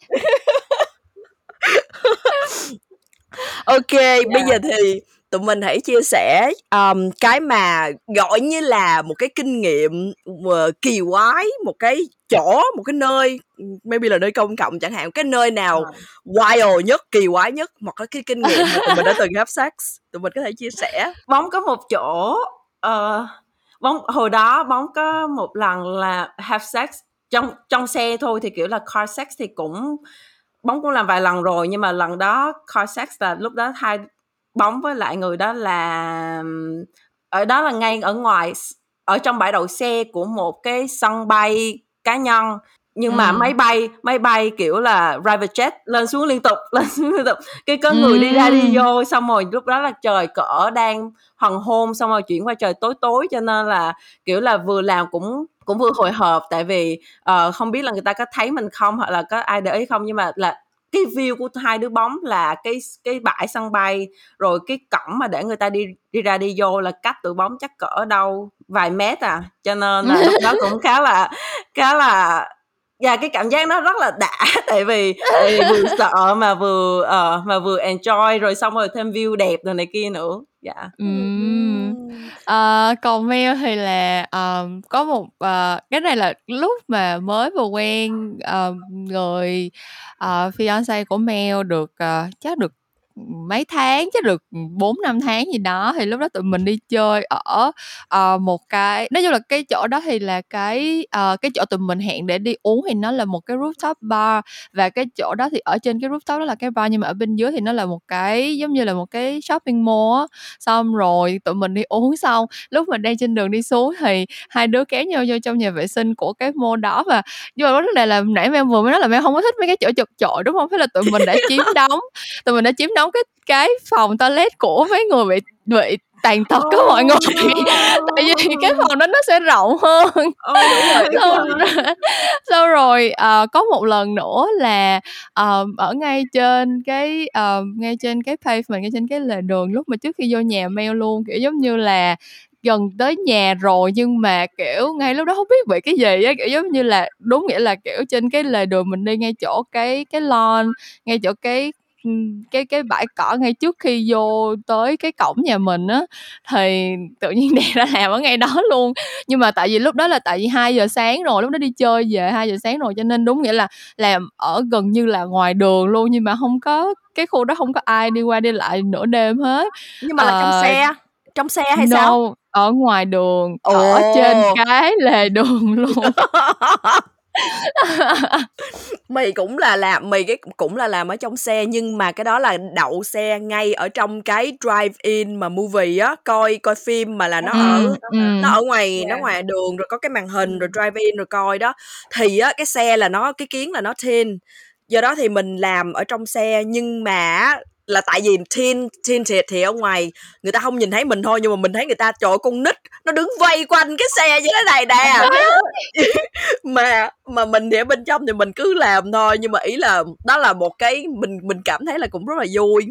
Ok yeah. bây giờ thì tụi mình hãy chia sẻ um, cái mà gọi như là một cái kinh nghiệm uh, kỳ quái một cái chỗ một cái nơi maybe là nơi công cộng chẳng hạn cái nơi nào wild nhất kỳ quái nhất hoặc là cái kinh nghiệm mà tụi mình đã từng have sex tụi mình có thể chia sẻ. Bóng có một chỗ uh, bóng hồi đó bóng có một lần là have sex trong trong xe thôi thì kiểu là car sex thì cũng bóng cũng làm vài lần rồi nhưng mà lần đó car sex là lúc đó hai bóng với lại người đó là ở đó là ngay ở ngoài ở trong bãi đậu xe của một cái sân bay cá nhân nhưng ừ. mà máy bay máy bay kiểu là private jet lên xuống liên tục lên xuống liên tục cái có người ừ. đi ra đi vô xong rồi lúc đó là trời cỡ đang hoàng hôn xong rồi chuyển qua trời tối tối cho nên là kiểu là vừa làm cũng cũng vừa hồi hộp tại vì uh, không biết là người ta có thấy mình không hoặc là có ai để ý không nhưng mà là cái view của hai đứa bóng là cái cái bãi sân bay rồi cái cổng mà để người ta đi đi ra đi vô là cách tụi bóng chắc cỡ đâu vài mét à cho nên là lúc đó cũng khá là khá là và cái cảm giác nó rất là đã tại vì, tại vì vừa sợ mà vừa uh, mà vừa enjoy rồi xong rồi thêm view đẹp rồi này kia nữa dạ yeah. uhm à, còn Mel thì là um, có một uh, cái này là lúc mà mới vừa quen uh, người uh, fiance của Mel được uh, chắc được mấy tháng chứ được ừ, bốn năm tháng gì đó thì lúc đó tụi mình đi chơi ở uh, một cái nói chung là cái chỗ đó thì là cái uh, cái chỗ tụi mình hẹn để đi uống thì nó là một cái rooftop bar và cái chỗ đó thì ở trên cái rooftop đó là cái bar nhưng mà ở bên dưới thì nó là một cái giống như là một cái shopping mall á. Xong rồi tụi mình đi uống xong lúc mà đang trên đường đi xuống thì hai đứa kéo nhau vô trong nhà vệ sinh của cái mall đó và nhưng mà vấn đề là nãy em vừa mới nói là em không có thích mấy cái chỗ chật chội đúng không? Thế là tụi mình đã chiếm đóng tụi mình đã chiếm đóng nấu cái cái phòng toilet của mấy người bị bị tàn tật đó mọi người. Tại vì cái phòng đó nó sẽ rộng hơn. Xong, xong rồi uh, có một lần nữa là uh, ở ngay trên cái uh, ngay trên cái pavement ngay trên cái lề đường lúc mà trước khi vô nhà mail luôn kiểu giống như là gần tới nhà rồi nhưng mà kiểu ngay lúc đó không biết bị cái gì á kiểu giống như là đúng nghĩa là kiểu trên cái lề đường mình đi ngay chỗ cái cái lawn ngay chỗ cái cái cái bãi cỏ ngay trước khi vô tới cái cổng nhà mình á thì tự nhiên đè ra làm ở ngay đó luôn. Nhưng mà tại vì lúc đó là tại vì hai giờ sáng rồi lúc đó đi chơi về hai giờ sáng rồi cho nên đúng nghĩa là làm ở gần như là ngoài đường luôn nhưng mà không có cái khu đó không có ai đi qua đi lại nửa đêm hết. Nhưng mà là trong ờ, xe trong xe hay no, sao? ở ngoài đường Ồ. ở trên cái lề đường luôn mì cũng là làm mì cái cũng là làm ở trong xe nhưng mà cái đó là đậu xe ngay ở trong cái drive in mà movie á coi coi phim mà là nó ở ừ. nó ở ngoài yeah. nó ngoài đường rồi có cái màn hình rồi drive in rồi coi đó thì á cái xe là nó cái kiến là nó tin do đó thì mình làm ở trong xe nhưng mà là tại vì teen teen thiệt thì ở ngoài người ta không nhìn thấy mình thôi nhưng mà mình thấy người ta trời con nít nó đứng vây quanh cái xe như thế này nè. Mà mà mình thì ở bên trong thì mình cứ làm thôi nhưng mà ý là đó là một cái mình mình cảm thấy là cũng rất là vui.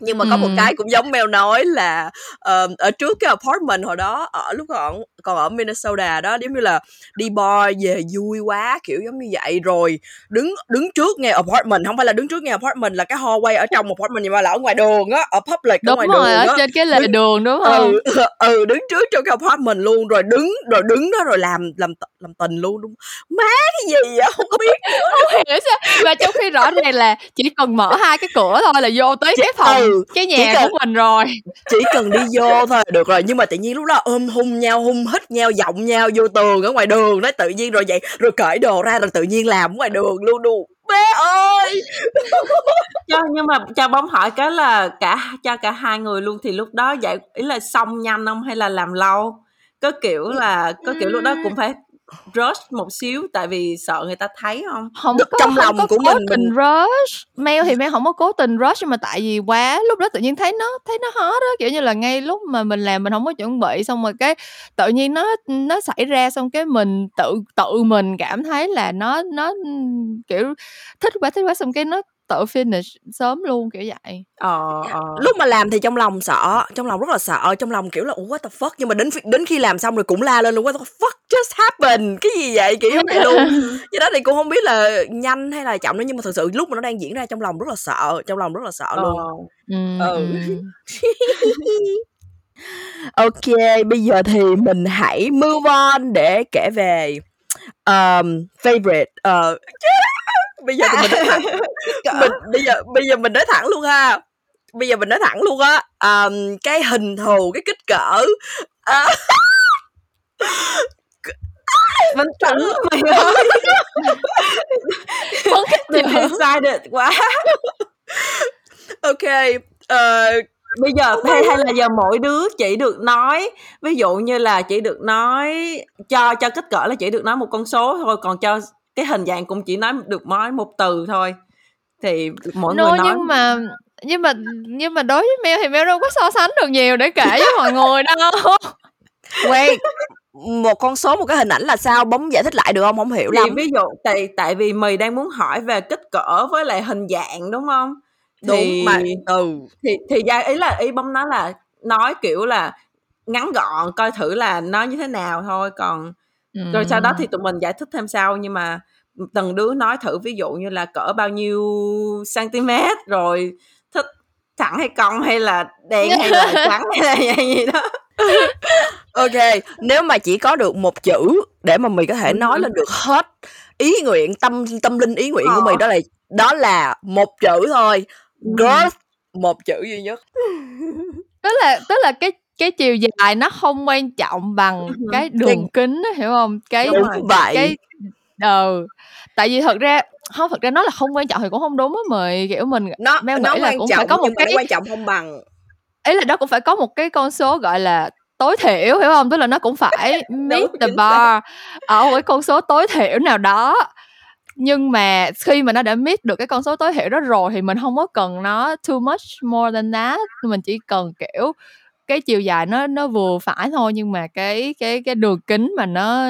Nhưng mà có một cái cũng giống Mel nói là uh, ở trước cái apartment hồi đó ở lúc còn còn ở Minnesota đó giống như là đi bar về vui quá kiểu giống như vậy. Rồi đứng đứng trước ngay apartment không phải là đứng trước ngay apartment là cái hallway ở trong apartment nhưng mà là ở ngoài đường á ở public đúng ở ngoài rồi, đường ở á. trên cái lề đứng, đường đúng không? ừ, ừ đứng trước trong cái apartment luôn rồi đứng rồi đứng đó rồi làm làm làm tình luôn đúng má cái gì vậy? Không biết không hiểu sao. Và trong khi rõ ràng là chỉ cần mở hai cái cửa thôi là vô tới cái phòng ừ, cái nhà cần, của mình rồi. chỉ cần đi vô thôi được rồi. Nhưng mà tự nhiên lúc đó ôm hung nhau hung hít nhau, giọng nhau vô tường ở ngoài đường nói tự nhiên rồi vậy, rồi cởi đồ ra rồi tự nhiên làm ngoài đường luôn đù bé ơi! Cho, nhưng mà cho bóng hỏi cái là cả, cho cả hai người luôn thì lúc đó vậy ý là xong nhanh không hay là làm lâu? Có kiểu là, có kiểu lúc đó cũng phải rush một xíu tại vì sợ người ta thấy không? Không có trong lòng có của cố mình tình rush. Mail thì mail không có cố tình rush nhưng mà tại vì quá lúc đó tự nhiên thấy nó thấy nó hot đó kiểu như là ngay lúc mà mình làm mình không có chuẩn bị xong rồi cái tự nhiên nó nó xảy ra xong cái mình tự tự mình cảm thấy là nó nó kiểu thích quá thích quá xong cái nó tự finish sớm luôn kiểu vậy ờ, ờ. lúc mà làm thì trong lòng sợ trong lòng rất là sợ trong lòng kiểu là what the fuck nhưng mà đến đến khi làm xong rồi cũng la lên luôn what the fuck just happened cái gì vậy kiểu vậy luôn cho đó thì cũng không biết là nhanh hay là chậm nữa nhưng mà thật sự lúc mà nó đang diễn ra trong lòng rất là sợ trong lòng rất là sợ ờ. luôn ừ. ừ. ok bây giờ thì mình hãy move on để kể về um, favorite uh, bây giờ thì mình nói thẳng. Mình bây giờ bây giờ mình nói thẳng luôn ha. Bây giờ mình nói thẳng luôn á. Um, cái hình thù cái kích cỡ. Uh, mình chuẩn mày ơi. không mình excited quá. Ok uh, bây giờ hay hay là giờ mỗi đứa chỉ được nói ví dụ như là chỉ được nói cho cho kích cỡ là chỉ được nói một con số thôi còn cho cái hình dạng cũng chỉ nói được nói một từ thôi. Thì mỗi no, người nói. nhưng mà nhưng mà nhưng mà đối với Mel thì Mel đâu có so sánh được nhiều để kể với mọi người đâu. Wait, một con số một cái hình ảnh là sao? Bấm giải thích lại được không? Không hiểu lắm. ví dụ tại tại vì mì đang muốn hỏi về kích cỡ với lại hình dạng đúng không? Đúng thì, mà ừ thì thì ra ý là ý bấm nói là nói kiểu là ngắn gọn coi thử là nó như thế nào thôi còn ừ. rồi sau đó thì tụi mình giải thích thêm sau nhưng mà từng đứa nói thử ví dụ như là cỡ bao nhiêu cm rồi thích thẳng hay cong hay là đen hay là trắng hay là gì đó. Ok nếu mà chỉ có được một chữ để mà mình có thể nói lên được hết ý nguyện tâm tâm linh ý nguyện của mình đó là đó là một chữ thôi. Girth một chữ duy nhất. Tức là tức là cái cái chiều dài nó không quan trọng bằng cái đường kính hiểu không? Cái Đúng vậy. cái ừ tại vì thật ra không thật ra nó là không quan trọng thì cũng không đúng á mời kiểu mình nó Mel nó nghĩ là cũng trọng, phải có một cái quan trọng không bằng. Ý là đó cũng phải có một cái con số gọi là tối thiểu hiểu không? Tức là nó cũng phải meet the bar ở một cái con số tối thiểu nào đó. Nhưng mà khi mà nó đã meet được cái con số tối thiểu đó rồi thì mình không có cần nó too much more than that. Mình chỉ cần kiểu cái chiều dài nó nó vừa phải thôi, nhưng mà cái cái cái đường kính mà nó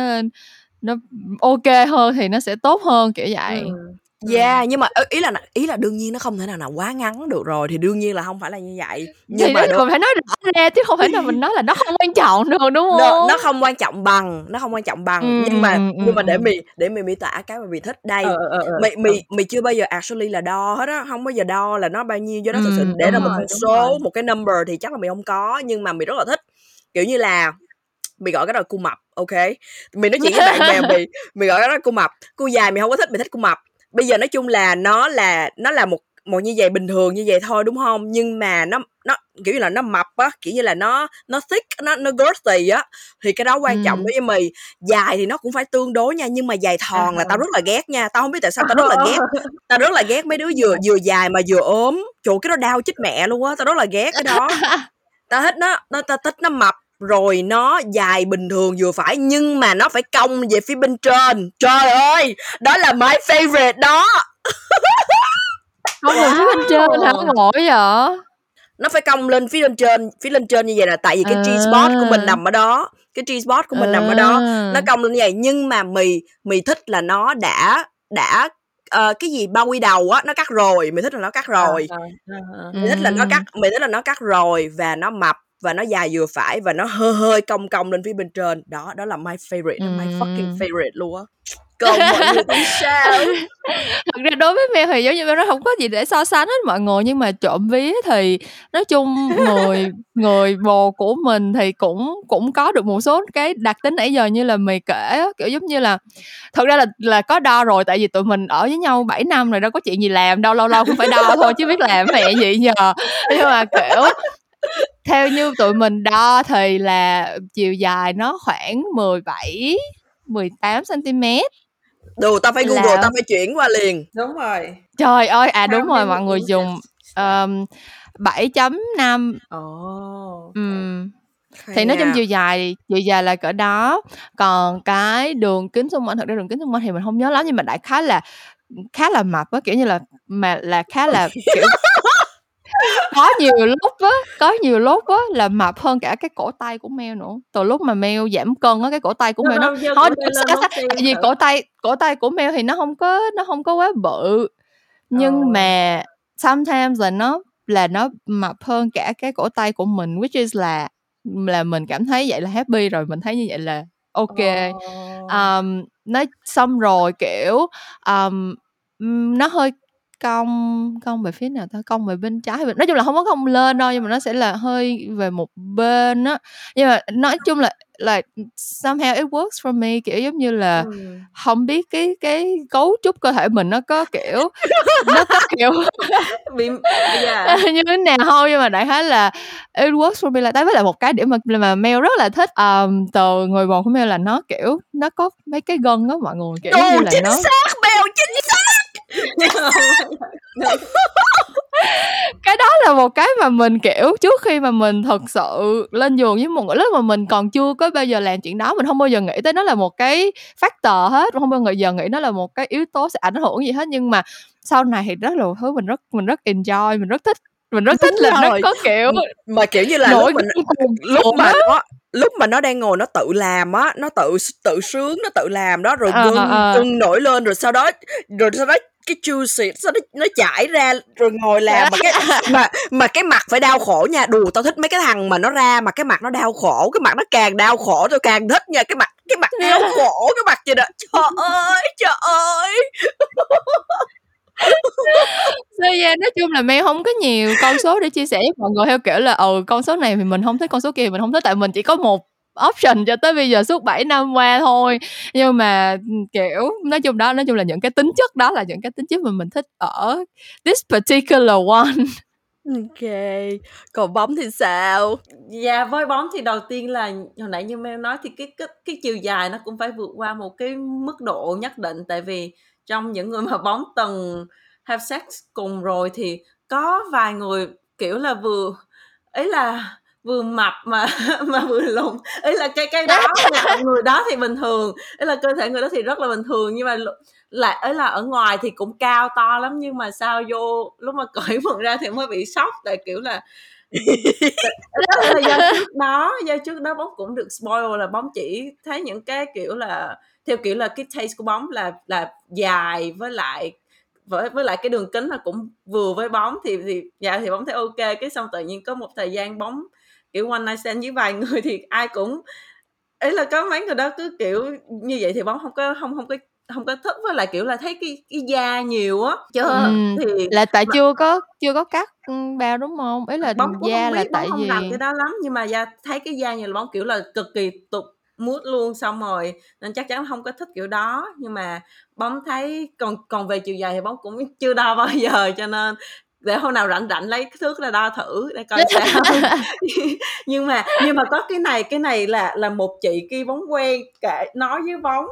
nó ok hơn thì nó sẽ tốt hơn, kiểu vậy ừ. Yeah, nhưng mà ý là ý là đương nhiên nó không thể nào nào quá ngắn được rồi thì đương nhiên là không phải là như vậy. Nhưng thì mà được... phải nói rõ ra chứ không phải là mình nói là nó không quan trọng được đúng không? Nó, nó không quan trọng bằng, nó không quan trọng bằng. Ừ, nhưng mà ừ, nhưng mà để mì để mì miêu tả cái mà mì thích đây. Ờ, ờ, ờ, mì mì mì chưa bao giờ actually là đo hết á, không bao giờ đo là nó bao nhiêu do đó thực sự. Để là một con số, một cái number thì chắc là mì không có nhưng mà mì rất là thích. Kiểu như là mày gọi cái đó là cu mập ok? Mày nói chuyện với bạn bè mày mày gọi cái đó là cu mập. Cu dài mày không có thích mày thích cu mập bây giờ nói chung là nó là nó là một một như vậy bình thường như vậy thôi đúng không? Nhưng mà nó nó kiểu như là nó mập á kiểu như là nó nó thick nó nó girthy á thì cái đó quan trọng Ừm. đối với mì dài thì nó cũng phải tương đối nha nhưng mà dài thòn là tao rất là ghét nha. Tao không biết tại sao tao rất là ghét tao rất là ghét mấy đứa vừa vừa dài mà vừa ốm. Trời cái đó đau chết mẹ luôn á tao rất là ghét cái đó. Tao thích nó nó tao thích nó mập rồi nó dài bình thường vừa phải nhưng mà nó phải cong về phía bên trên trời ơi đó là my favorite đó Không được phía bên trên hả? Ngộ vậy? nó phải cong lên phía lên trên phía lên trên như vậy là tại vì cái G spot của mình À. nằm ở đó cái G spot của mình nằm ở đó À. nó cong lên như vậy nhưng mà mì mì thích là nó đã đã ờ, cái gì bao quy đầu á nó cắt rồi mì thích là nó cắt rồi Ờ, ờ, ờ. mì thích là nó cắt mì thích là nó cắt rồi và nó mập và nó dài vừa phải và nó hơi hơi cong cong lên phía bên trên. Đó đó là my favorite đó, my fucking favorite luôn á. Còn mọi người thì sao Thật ra đối với Mel thì giống như Mel nói hổng có gì để so sánh hết mọi người, nhưng mà trộm vía thì nói chung người người bồ của mình thì cũng cũng có được một số cái đặc tính nãy giờ như là mì kể kiểu, giống như là thật ra là là có đo rồi, tại vì tụi mình ở với nhau 7 năm rồi đâu có chuyện gì làm đâu, lâu lâu cũng phải đo thôi chứ biết làm mẹ gì giờ. Nhưng mà, kiểu, theo như tụi mình đo thì là chiều dài nó khoảng 17, 18 centimet. đồ tao phải google Là tao phải chuyển qua liền. Đúng rồi. Trời ơi, à, đúng rồi, mọi người dùng, ờm, 7.5 ồ ừm, Hay thì nói chung chiều dài chiều dài là cỡ đó. Còn cái đường kính xung quanh, thật ra đường kính xung quanh thì mình hông nhớ lắm nhưng mà đại khái là, khá là mập á, kiểu như là, mà là khá là, kiểu có nhiều lúc á, có nhiều lúc á là mập hơn cả cái cổ tay của Mel nữa. Từ lúc mà Mel giảm cân á, cái cổ tay của Mel nó tại vì cổ tay cổ tay của Mel thì nó hông có nó hông có quá bự, nhưng Ồ. mà sometimes là nó là nó mập hơn cả cái cổ tay của mình, which is là là mình cảm thấy vậy là happy rồi, mình thấy như vậy là kê. Ồ. Ờm, nói xong rồi, kiểu, ừm, nó hơi cong cong về phía nào ta? Cong về bên trái nói chung là hông có cong lên đâu, nhưng mà nó sẽ là hơi về một bên á. Nhưng mà nói chung là là somehow it works for me, kiểu, giống như là, Ừm. hông biết cái cái cấu trúc cơ thể mình nó có, kiểu, nó có, kiểu Bị yeah. như thế nào hông, nhưng mà đại khái là it works for me là tại với lại một cái điểm mà mà Mel rất là thích, ờm, từ người bồ của Mel là nó, kiểu, nó có mấy cái gân á mọi người, kiểu, giống như Đồ là chính nó xác cái đó là một cái mà mình, kiểu, trước khi mà mình thật sự lên giường với một người lúc mà mình còn chưa có bao giờ làm chuyện đó, mình không bao giờ nghĩ tới nó là một cái factor hết, không bao giờ nghĩ nó là một cái yếu tố sẽ ảnh hưởng gì hết. Nhưng mà sau này thì rất là thứ mình rất mình rất enjoy, mình rất thích mình rất thích Đúng là nó rồi. có, kiểu, mà kiểu như là lúc nổi mà gân cuồn lúc mà nó lúc mà nó đang ngồi nó tự làm á, nó tự tự sướng, nó tự làm đó, rồi Ờ, gân ờ. gân nổi lên rồi sau đó rồi sau đó cái juicy sau đó nó chảy ra rồi ngồi làm mà cái mà mà cái mặt phải đau khổ nha. Đù tao thích mấy cái thằng mà nó ra mà cái mặt nó đau khổ, cái mặt nó càng đau khổ tao càng thích nha, cái mặt cái mặt đau khổ cái mặt gì đó. Trời ơi, trời ơi. So yeah, nói chung là Mel hông có nhiều con số để chia sẻ với mọi người theo kiểu là, ừ, con số này thì mình hông thích, con số kia mình hông thích, tại mình chỉ có một option cho tới bây giờ suốt 7 năm qua thôi. Nhưng mà, ừm, kiểu, nói chung đó, nói chung là những cái tính chất đó là những cái tính chất mà mình thích ở this particular one. OK, còn bóng thì sao? Yeah, với bóng thì đầu tiên là hồi nãy như Mel nói thì cái cái cái chiều dài nó cũng phải vượt qua một cái mức độ nhất định, tại vì trong những người mà bóng từng have sex cùng rồi thì có vài người, kiểu là, vừa ý là vừa mập mà mà vừa lùn, ý là cái cái đó là người đó thì bình thường, ý là cơ thể người đó thì rất là bình thường nhưng mà l là ý là ở ngoài thì cũng cao to lắm nhưng mà sao vô lúc mà cởi quần ra thì mới bị sốc, tại, kiểu là là do trước đó do trước đó bóng cũng được spoil là bóng chỉ thấy những cái, kiểu là, theo kiểu là cái taste của bóng là là dài với lại với với lại cái đường kính là cũng vừa với bóng thì thì dạ thì bóng thấy OK, cái xong tự nhiên có một thời gian bóng, kiểu, one night stand với vài người thì ai cũng ý là có mấy người đó cứ, kiểu, như vậy thì bóng hông có hông hông có hông có thích, với lại, kiểu là, thấy cái cái da nhiều á, chứ Ừm, thì là tại mà chưa có chưa có cắt, ưm, bao, đúng hông? Ý là Bóng da hông là biết, bóng tại hông rành vì cái đó lắm, nhưng mà da thấy cái da nhiều là bóng, kiểu là, cực kỳ tụt mood luôn, xong rồi nên chắc chắn hông có thích kiểu đó. Nhưng mà bóng thấy còn còn về chiều dài thì bóng cũng chưa đo bao giờ cho nên để hôm nào rảnh rảnh lấy cái thước ra đo thử để coi sao. Nhưng mà nhưng mà có cái này cái này là là một chị kia bóng quen kể nói với bóng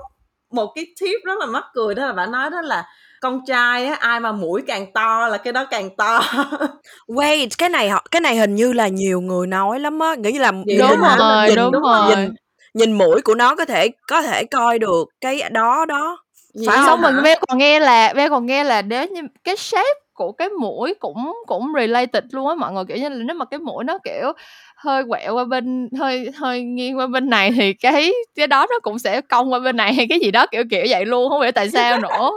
một cái tip rất là mắc cười đó là bạn nói đó là con trai á ai mà mũi càng to là cái đó càng to. Wait cái này họ cái này hình như là nhiều người nói lắm á nghĩ như là đúng rồi đúng rồi nhìn mũi của nó có thể có thể coi được cái đó đó. Phải xong mình bé còn nghe là bé còn nghe là nếu như cái shape của cái mũi cũng cũng related luôn á mọi người. Kiểu như là nếu mà cái mũi nó kiểu hơi quẹo qua bên hơi hơi nghiêng qua bên này thì cái cái đó nó cũng sẽ cong qua bên này hay cái gì đó kiểu kiểu vậy luôn không hiểu tại sao nữa.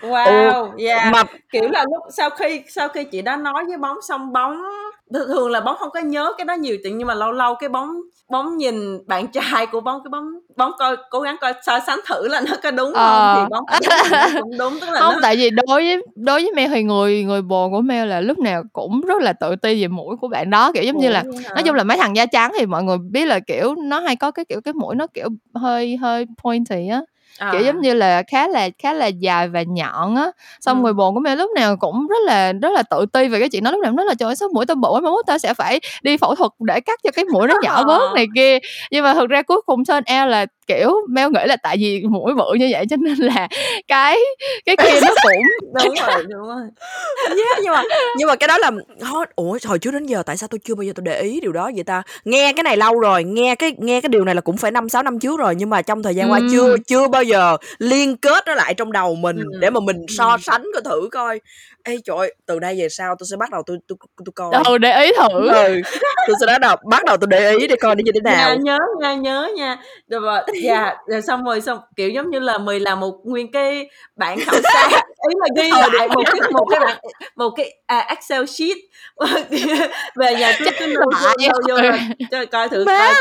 Wow yeah. mà kiểu là lúc sau khi sau khi chị đã nói với bóng xong bóng thường là bóng không có nhớ cái đó nhiều chuyện nhưng mà lâu lâu cái bóng bóng nhìn bạn trai của bóng cái bóng bóng coi cố gắng coi so sánh thử là nó có đúng không ờ. thì bóng cũng, cũng đúng tức là không nó... tại vì đối với đối với Mel thì người người bồ của Mel là lúc nào cũng rất là tự ti về mũi của bạn đó kiểu giống Ủa như là nói chung là mấy thằng da trắng thì mọi người biết là kiểu nó hay có cái kiểu cái mũi nó kiểu hơi hơi pointy á à. kiểu giống như là khá là khá là dài và nhọn á xong ừ. người bồ của mẹ lúc nào cũng rất là rất là tự ti về cái chuyện đó lúc nào cũng nói là trời sao mũi tao bự mà mốt tao sẽ phải đi phẫu thuật để cắt cho cái mũi nó nhỏ bớt này kia nhưng mà thực ra cuối cùng turn out là kiểu Mel nghĩ là tại vì mũi bự như vậy cho nên là cái cái kia nó cũng đúng rồi đúng rồi yeah, nhưng mà nhưng mà cái đó là ủa hồi trước đến giờ tại sao tôi chưa bao giờ tôi để ý điều đó vậy ta nghe cái này lâu rồi nghe cái nghe cái điều này là cũng phải năm sáu năm trước rồi nhưng mà trong thời gian qua ừ. chưa chưa bao giờ liên kết nó lại trong đầu mình ừ. để mà mình so sánh coi thử coi ê trời từ đây về sau tôi sẽ bắt đầu tôi tôi tôi coi. Đầu để ý thử. Ừ, tôi sẽ bắt đầu bắt đầu tôi để ý để coi nó như thế nào. nha, nhớ nha nhớ nha. Rồi dạ rồi xong rồi xong kiểu giống như là mười là một nguyên cái bản khảo sát. Ý là ghi lại một cái một cái bản một cái à, Excel sheet. Về nhà tôi cứ nộp vô vô cho coi thử coi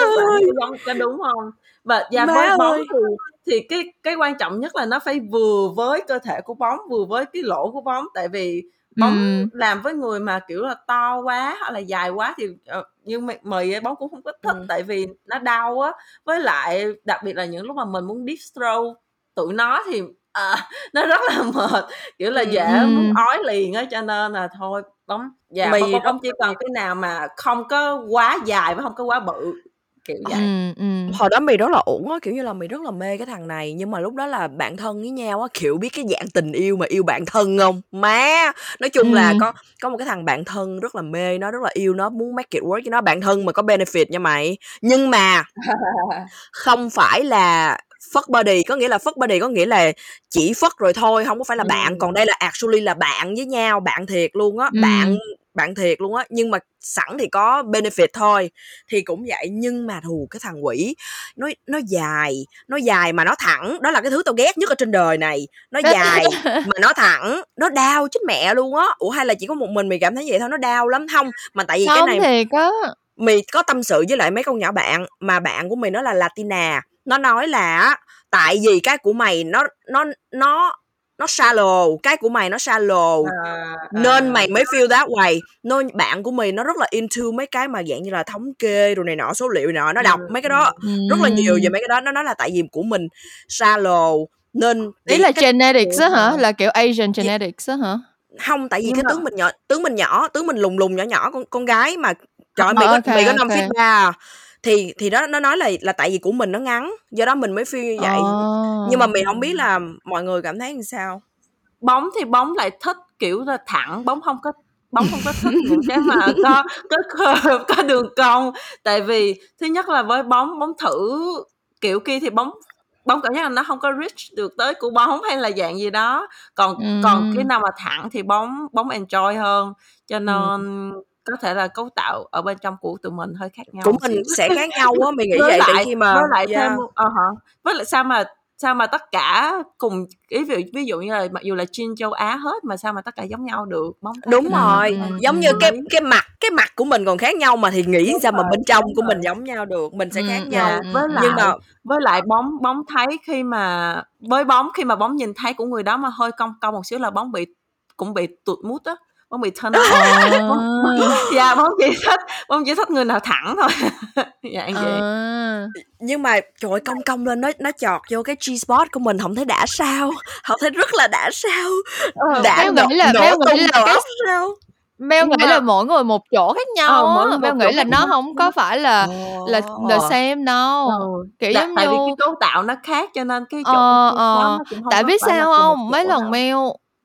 có đúng không? Và và với bóng thì thì cái cái quan trọng nhất là nó phải vừa với cơ thể của bóng vừa với cái lỗ của bóng tại vì bóng ừ. làm với người mà kiểu là to quá hoặc là dài quá thì uh, như mì bóng cũng không có thích ừ. tại vì nó đau á với lại đặc biệt là những lúc mà mình muốn deep stroke tụi nó thì à, nó rất là mệt kiểu là dễ ừ. muốn ói liền á cho nên là thôi bóng dạ mì bóng, bóng chỉ cần cái nào mà không có quá dài và không có quá bự kiểu vậy. ừ, ừ. hồi đó mì rất là ổn á kiểu như là mì rất là mê cái thằng này nhưng mà lúc đó là bạn thân với nhau á kiểu biết cái dạng tình yêu mà yêu bạn thân không? Má nói chung là có có một cái thằng bạn thân rất là mê nó rất là yêu nó muốn make it work với nó bạn thân mà có benefit nha mày. Nhưng mà không phải là fuck body có nghĩa là fuck body có nghĩa là chỉ fuck rồi thôi không có phải là bạn. Còn đây là actually là bạn với nhau bạn thiệt luôn á bạn bạn thiệt luôn á nhưng mà sẵn thì có benefit thôi thì cũng vậy. Nhưng mà thù cái thằng quỷ nó nó dài nó dài mà nó thẳng đó là cái thứ tao ghét nhất ở trên đời này. Nó dài mà nó thẳng nó đau chết mẹ luôn á. Ủa hay là chỉ có một mình mày cảm thấy vậy thôi nó đau lắm. Không mà tại vì không cái này thì có mày có tâm sự với lại mấy con nhỏ bạn mà bạn của mày nó là latina. Nó nói là tại vì cái của mày nó nó nó nó shallow cái của mày nó shallow à, à. nên mày mới feel that way. Nên bạn của mày nó rất là into mấy cái mà dạng như là thống kê rồi này nọ số liệu này nọ nó đọc ừ. mấy cái đó. Ừ. rất là nhiều về mấy cái đó. Nó nói là tại vì của mình shallow nên ý là genetics á hả? Là kiểu Asian genetics á hả? Không tại vì Nhưng cái mà... tướng mình nhỏ tướng mình nhỏ tướng mình lùng lùng nhỏ nhỏ con con gái mà trời ơi mày có okay, mày có năm okay. feet ba thì thì đó nó nói là là tại vì của mình nó ngắn do đó mình mới feel như vậy. Oh. nhưng mà mình không biết là mọi người cảm thấy như sao. Bóng thì bóng lại thích kiểu là thẳng bóng không có bóng không có thích những cái mà có có curve, có đường cong. Tại vì thứ nhất là với bóng bóng thử kiểu kia thì bóng bóng cảm giác là nó không có reach được tới của bóng hay là dạng gì đó. Còn ừ. còn cái nào mà thẳng thì bóng bóng enjoy hơn. Cho nên ừ có thể là cấu tạo ở bên trong của tụi mình hơi khác nhau của mình sẽ khác nhau á mình nghĩ vậy lại, tại khi mà với lại yeah. thêm uh, uh, với lại sao mà sao mà tất cả cùng ví dụ ví dụ như là mặc dù là chuyên châu Á hết mà sao mà tất cả giống nhau được bóng đúng rồi ừ. giống như cái cái mặt cái mặt của mình còn khác nhau mà thì nghĩ đúng sao rồi, mà bên trong của mình giống nhau được mình sẽ ừ, khác ừ, nhau với lại nhưng mà với lại bóng bóng thấy khi mà với bóng khi mà bóng nhìn thấy của người đó mà hơi cong cong một xíu là bóng bị cũng bị tụt mút á bóng bị thân à. dạ bóng chỉ thích bóng chỉ thích người nào thẳng thôi dạ vậy à. nhưng mà trời ơi, cong cong lên nó nó chọt vô cái G spot của mình không thấy đã sao không thấy rất là đã sao ờ, đã nghĩ là nổ tung đầu óc sao Mel nghĩ là mỗi người một chỗ khác nhau ờ, á, Mel nghĩ là nó không có phải là là the same đâu. Ừ. Kiểu Tại, giống tại vì như cái cấu tạo nó khác cho nên cái chỗ ờ cái ờ nó cũng không tại biết là sao không mấy chỗ lần. Mel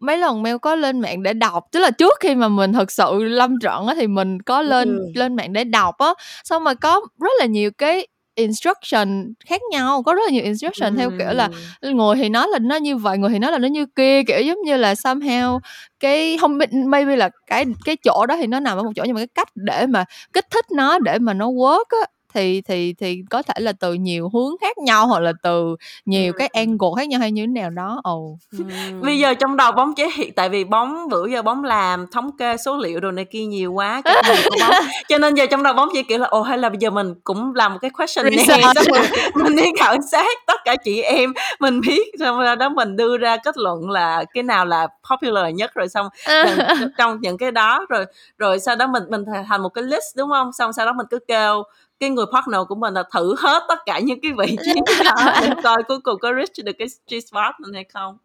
mấy lần Mel có lên mạng để đọc tức là trước khi mà mình thực sự lâm trận á thì mình có lên Ừ. lên mạng để đọc á xong rồi có rất là nhiều cái instruction khác nhau có rất là nhiều instruction theo kiểu là Ừ. người thì nói là nó như vậy người thì nói là nó như kia kiểu giống như là somehow cái không biết maybe là cái cái chỗ đó thì nó nằm ở một chỗ nhưng mà cái cách để mà kích thích nó để mà nó work á thì thì thì có thể là từ nhiều hướng khác nhau hoặc là từ nhiều cái angle khác nhau hay như thế nào đó ồ Ừ. bây giờ trong đầu bóng chế hiện tại vì bóng bữa giờ bóng làm thống kê số liệu đồ này kia nhiều quá cái của bóng cho nên giờ trong đầu bóng chỉ kiểu là ồ hay là bây giờ mình cũng làm một cái Research. xong rồi mình đi khảo sát tất cả chị em mình biết xong rồi đó mình đưa ra kết luận là cái nào là popular nhất rồi xong trong- trong những cái đó rồi rồi sau đó mình mình thành một cái list đúng không xong sau đó mình cứ kêu cái người partner của mình là thử hết tất cả những cái vị trí đó để coi cuối cùng có reach được cái G spot mình hay không.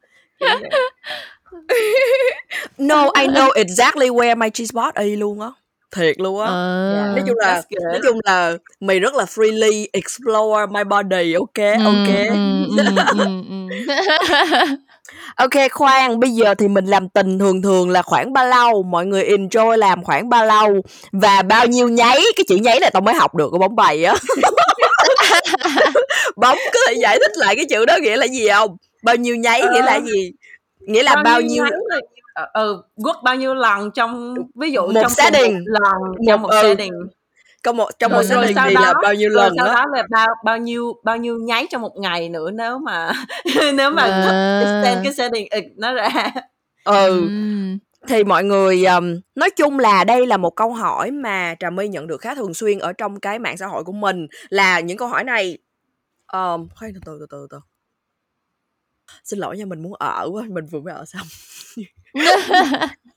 No, I know exactly where my cheese spot is luôn á. Thiệt luôn á. Ờ. Nói chung là nói chung là mày rất là freely explore my body, ok, ok. ừ, ừ, ừ. Ok khoan, bây giờ thì mình làm tình thường thường là khoảng bao lâu? Mọi người enjoy làm khoảng bao lâu? Và bao nhiêu nháy? Cái chữ nháy này tao mới học được của bóng bày á. bóng có thể giải thích lại cái chữ đó nghĩa là gì không? Bao nhiêu nháy nghĩa là Ờ. gì? Nghĩa là bao nhiêu nháy là ờ, ừ quất bao nhiêu lần trong ví dụ Một trong cùng một lần trong Một- một ừ, setting trong một trong một thì đó là bao nhiêu lần sau á? đó là bao bao nhiêu bao nhiêu nháy trong một ngày nữa nếu mà nếu mà À. extend cái setting ừ, nó ra Ừ. Thì mọi người um, nói chung là đây là một câu hỏi mà trà my nhận được khá thường xuyên ở trong cái mạng xã hội của mình là những câu hỏi này um, khoan từ từ từ từ từ xin lỗi nha mình muốn ở quá mình vừa mới ở xong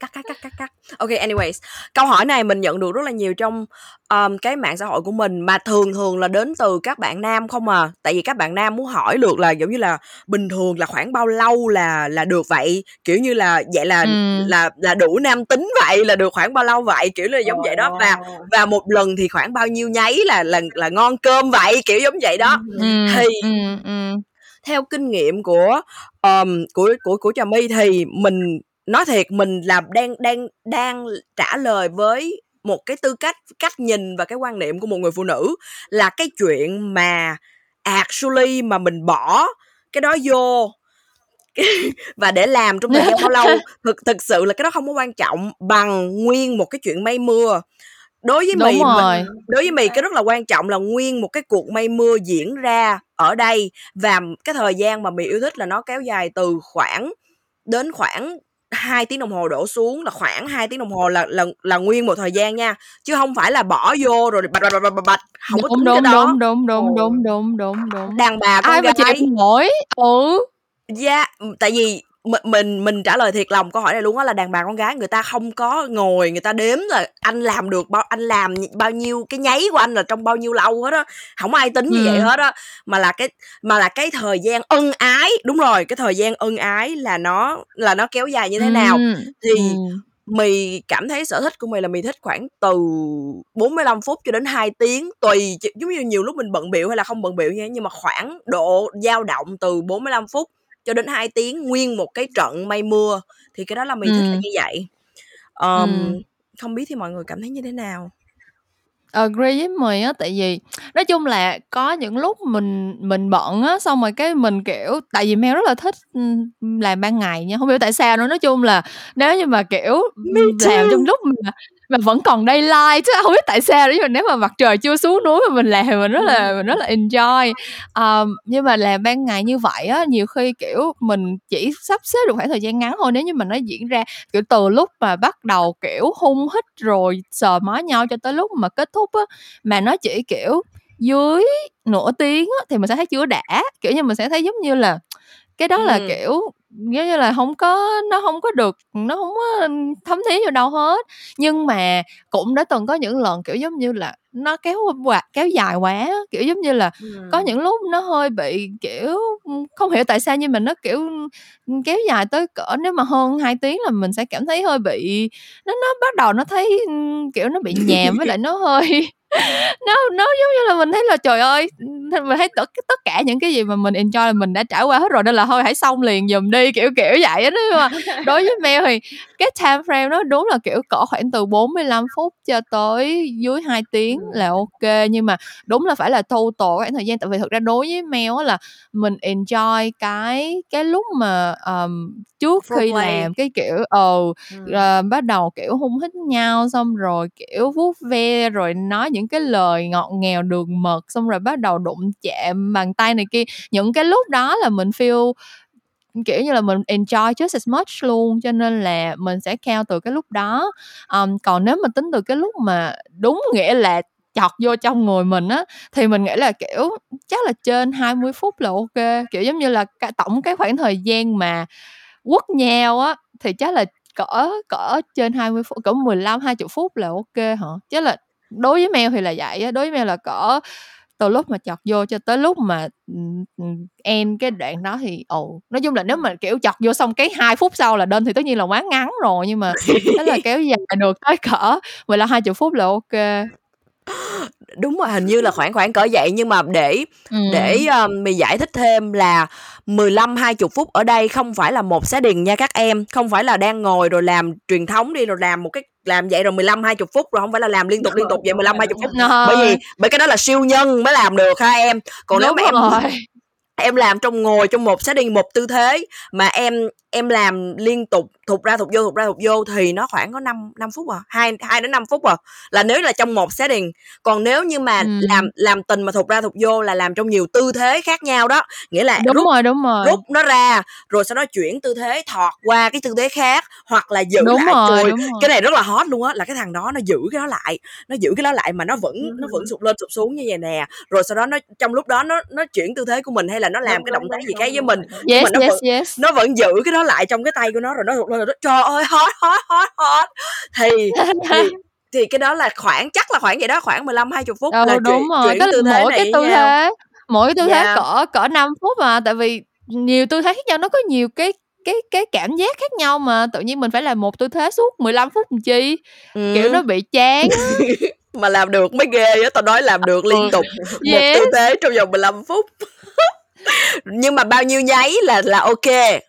cắt cắt cắt cắt cắt. Ok anyways câu hỏi này mình nhận được rất là nhiều trong um, cái mạng xã hội của mình mà thường thường là đến từ các bạn nam không à. Tại vì các bạn nam muốn hỏi được là giống như là bình thường là khoảng bao lâu là là được vậy? Kiểu như là vậy là Ừm. là là đủ nam tính vậy? Là được khoảng bao lâu vậy? Kiểu là giống vậy đó. Và và một lần thì khoảng bao nhiêu nháy là là là ngon cơm vậy? Kiểu giống vậy đó. Ừm, thì ừm, ừm. theo kinh nghiệm của um, của của của trà my thì mình nói thiệt mình là đang đang đang trả lời với một cái tư cách cách nhìn và cái quan niệm của một người phụ nữ là cái chuyện mà actually mà mình bỏ cái đó vô. Và để làm trong thời gian bao lâu? Thực thực sự là cái đó không có quan trọng bằng nguyên một cái chuyện mây mưa. Đối với Đúng mì rồi. mình, đối với mì cái rất là quan trọng là nguyên một cái cuộc mây mưa diễn ra ở đây và cái thời gian mà mì yêu thích là nó kéo dài từ khoảng đến khoảng hai tiếng đồng hồ đổ xuống là khoảng 2 tiếng đồng hồ là là là nguyên một thời gian nha chứ không phải là bỏ vô rồi bạch bạch bạch bạch, bạch không có đúng tính đúng cái đó. đúng đúng đúng đúng đúng đúng đúng. Đàn bà con ai mà chịu nổi ừ. Dạ, tại vì mình mình mình trả lời thiệt lòng câu hỏi này luôn á là đàn bà con gái người ta không có ngồi người ta đếm là anh làm được bao anh làm bao nhiêu cái nháy của anh là trong bao nhiêu lâu hết á không ai tính như vậy Ừ. hết á mà là cái mà là cái thời gian ân ái đúng rồi cái thời gian ân ái là nó là nó kéo dài như thế nào Ừm, thì ừm. mì cảm thấy sở thích của mì là mì thích khoảng từ 45 phút cho đến 2 tiếng tùy giống như nhiều lúc mình bận biểu hay là không bận biểu nha nhưng mà khoảng độ dao động từ 45 phút cho đến 2 tiếng nguyên một cái trận mây mưa thì cái đó là mì thích là như vậy um, Ừm. không biết thì mọi người cảm thấy như thế nào agree với mày á tại vì nói chung là có những lúc mình mình bận á xong rồi cái mình kiểu tại vì Mel rất là thích làm ban ngày nha không hiểu tại sao nữa nói chung là nếu như mà kiểu Me làm too. trong lúc mà mà vẫn còn daylight chứ không biết tại sao. Nhưng mà nếu mà mặt trời chưa xuống núi mà mình làm thì mình rất là mình rất là enjoy. Um, nhưng mà làm ban ngày như vậy á nhiều khi kiểu mình chỉ sắp xếp được khoảng thời gian ngắn thôi. Nếu như mà nó diễn ra kiểu từ lúc mà bắt đầu kiểu hung hít rồi sờ mó nhau cho tới lúc mà kết thúc á mà nó chỉ kiểu dưới nửa tiếng á thì mình sẽ thấy chưa đã. Kiểu như mình sẽ thấy giống như là cái đó là kiểu giống như là không có nó không có được nó không có thấm thía vô đâu hết nhưng mà cũng đã từng có những lần kiểu giống như là nó kéo quạt kéo dài quá kiểu giống như là ừ. có những lúc nó hơi bị kiểu không hiểu tại sao nhưng mà nó kiểu kéo dài tới cỡ nếu mà hơn 2 tiếng là mình sẽ cảm thấy hơi bị nó nó bắt đầu nó thấy kiểu nó bị nhàm với lại nó hơi nó nó giống như là mình thấy là trời ơi mình thấy tất tất cả những cái gì mà mình enjoy là mình đã trải qua hết rồi nên là thôi hãy xong liền dùm đi kiểu kiểu vậy đó nhưng mà đối với mail thì cái time frame nó đúng là kiểu cỡ khoảng từ 45 phút cho tới dưới 2 tiếng là ok nhưng mà đúng là phải là total khoảng thời gian. Tại vì thực ra đối với mail là mình enjoy cái cái lúc mà um, trước For khi play. làm cái kiểu ờ uh, uh, bắt đầu kiểu hung hít nhau xong rồi kiểu vuốt ve rồi nói những cái lời ngọt ngào đường mật xong rồi bắt đầu đụng chạm bàn tay này kia. Những cái lúc đó là mình feel kiểu như là mình enjoy just as much luôn cho nên là mình sẽ count từ cái lúc đó. Um, còn nếu mà tính từ cái lúc mà đúng nghĩa là chọt vô trong người mình á thì mình nghĩ là kiểu chắc là trên 20 phút là ok. Kiểu giống như là cái, tổng cái khoảng thời gian mà quất nhau á thì chắc là cỡ cỡ trên 20 phút cỡ 15 20 phút là ok hả? Chứ là đối với mèo thì là vậy á đối với mèo là cỡ từ lúc mà chọt vô cho tới lúc mà end cái đoạn đó thì ồ oh, nói chung là nếu mà kiểu chọt vô xong cái hai phút sau là đơn thì tất nhiên là quá ngắn rồi nhưng mà thế là kéo dài được tới cỡ 15 20 phút là ok đúng rồi hình như là khoảng khoảng cỡ vậy nhưng mà để ừ. để uh, mày giải thích thêm là 15 20 phút ở đây không phải là một xá điền nha các em, không phải là đang ngồi rồi làm truyền thống đi rồi làm một cái làm vậy rồi 15 20 phút rồi không phải là làm liên tục liên tục vậy 15 20 phút. Bởi vì bởi cái đó là siêu nhân mới làm được ha em. Còn Đúng nếu mà rồi. Em làm trong ngồi trong một setting một tư thế. Mà em em làm liên tục thụt ra thụt vô thụt ra thụt vô thì nó khoảng có 5 5 phút à. Hai hai đến 5 phút à. Là nếu là trong một setting. Còn nếu như mà ừ. làm làm tình mà thụt ra thụt vô là làm trong nhiều tư thế khác nhau đó. Nghĩa là đúng rút, rồi đúng rồi. rút nó ra rồi sau đó chuyển tư thế thọt qua cái tư thế khác hoặc là giữ đúng lại rồi, rồi. cái này rất là hot luôn á là cái thằng đó nó giữ cái đó lại nó giữ cái đó lại mà nó vẫn ừ. nó vẫn sụt lên sụt xuống như vậy nè. Rồi sau đó nó trong lúc đó nó nó chuyển tư thế của mình hay là nó làm đúng, cái động tác gì khác với mình yes, nhưng mà nó yes, vẫn yes. nó vẫn giữ cái đó lại trong cái tay của nó rồi nó thụt lên rồi nó trời ơi hot hot hot hot thì, thì thì cái đó là khoảng chắc là khoảng vậy đó khoảng 15 20 phút ừ, là đúng chuyển, rồi. chuyển tư mỗi cái tư thế mỗi tư Dạ. thế cỡ cỡ 5 phút mà tại vì nhiều tư thế khác nhau nó có nhiều cái cái cái cảm giác khác nhau mà tự nhiên mình phải làm một tư thế suốt 15 phút làm chi Ừ. kiểu nó bị chán mà làm được mới ghê á tao nói làm được liên tục một Yes. tư thế trong vòng 15 phút nhưng mà bao nhiêu nháy là là ok.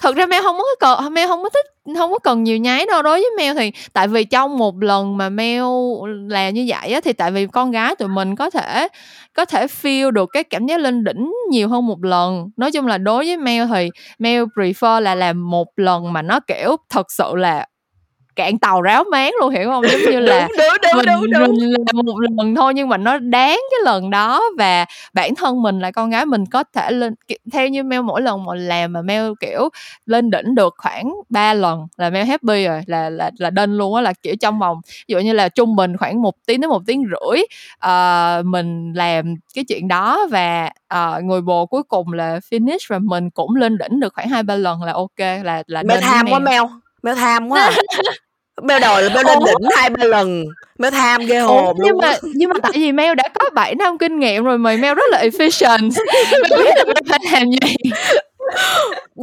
Thật ra mèo không có cần mèo không có thích, không có cần nhiều nháy đâu. Đối với mèo thì tại vì trong một lần mà mèo là như vậy á, thì tại vì con gái tụi mình có thể có thể feel được cái cảm giác lên đỉnh nhiều hơn một lần. Nói chung là đối với mèo thì mèo prefer là làm một lần mà nó kiểu thật sự là cạn tàu ráo máng luôn hiểu không? Giống như là đúng đúng đúng mình, đúng đúng. mình làm một lần thôi nhưng mà nó đáng cái lần đó và bản thân mình là con gái mình có thể lên theo như Mel mỗi lần mà làm mà Mel kiểu lên đỉnh được khoảng 3 lần là Mel happy rồi là là là đinh luôn á là kiểu trong vòng ví dụ như là trung bình khoảng một tiếng đến một tiếng rưỡi uh, mình làm cái chuyện đó và uh, người bồ cuối cùng là finish và mình cũng lên đỉnh được khoảng hai ba lần là ok là là Mel tham quá Mel Mel tham quá à. Mel đòi là Mel lên đỉnh hai ba lần Mel tham ghê hồn nhưng luôn mà nhưng mà tại vì Mel đã có 7 năm kinh nghiệm rồi mà Mel rất là efficient Mel biết là Mel phải làm gì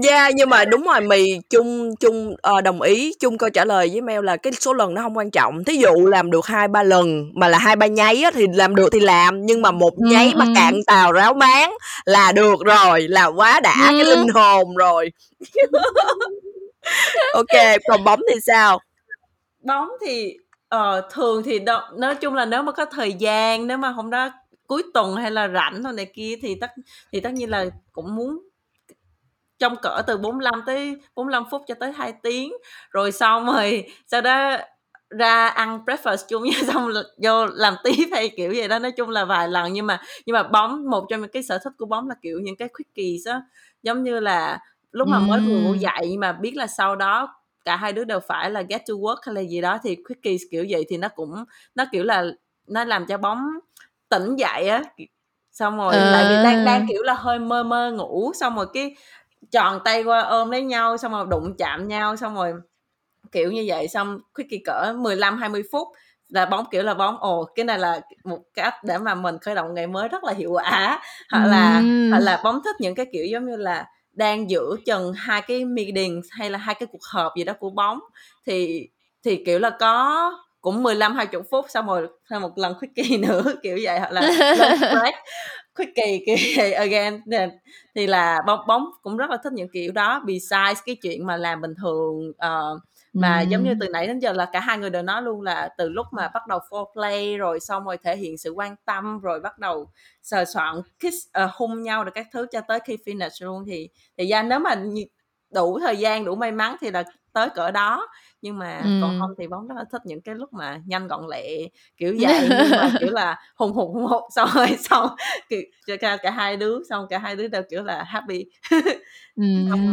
Yeah, nhưng mà đúng rồi mì chung chung ờ, đồng ý chung câu trả lời với Mel là cái số lần nó không quan trọng. Thí dụ làm được hai ba lần mà là hai ba nháy á, thì làm được thì làm nhưng mà một nháy ừ, mà ừ. cạn tàu ráo máng là được rồi, là quá đã cái Ừ. linh hồn rồi. ok, còn bóng thì sao? Bóng thì ờ, thường thì đo, nói chung là nếu mà có thời gian nếu mà hôm đó cuối tuần hay là rảnh thôi này kia thì tất thì tất nhiên là cũng muốn trong cỡ từ 45 tới 45 phút cho tới 2 tiếng. Rồi xong rồi sau đó ra ăn breakfast chung với xong là vô làm tiếp hay kiểu vậy đó. Nói chung là vài lần nhưng mà nhưng mà bóng một trong những cái sở thích của bóng là kiểu những cái quickies á. Giống như là lúc mà mới vừa ngủ dậy nhưng mà biết là sau đó cả hai đứa đều phải là get to work hay là gì đó thì quickies kiểu vậy thì nó cũng nó kiểu là nó làm cho bóng tỉnh dậy á xong rồi à. tại vì đang đang kiểu là hơi mơ mơ ngủ xong rồi cái tròn tay qua ôm lấy nhau xong rồi đụng chạm nhau xong rồi kiểu như vậy xong quickie cỡ 15 20 phút là bóng kiểu là bóng ồ cái này là một cách để mà mình khởi động ngày mới rất là hiệu quả hoặc là mm. hoặc là bóng thích những cái kiểu giống như là đang giữa chừng hai cái meeting hay là hai cái cuộc họp gì đó của bóng thì thì kiểu là có cũng 15 20 phút xong rồi thêm một lần quickie nữa kiểu vậy hoặc là break quickie kiểu vậy again. Thì là bóng bóng cũng rất là thích những kiểu đó besides cái chuyện mà làm bình thường uh, mà ừ. giống như từ nãy đến giờ là cả hai người đều nói luôn là từ lúc mà bắt đầu foreplay rồi xong rồi thể hiện sự quan tâm rồi bắt đầu sờ soạn kiss uh, hung nhau được các thứ cho tới khi finish luôn thì thì ra nếu mà đủ thời gian đủ may mắn thì là tới cỡ đó nhưng mà ừ. còn không thì bóng rất là thích những cái lúc mà nhanh gọn lẹ kiểu vậy nhưng mà kiểu là hùng hùng hùng hùng xong rồi xong kiểu, cả, cả hai đứa xong cả hai đứa đều kiểu là happy. Ừ.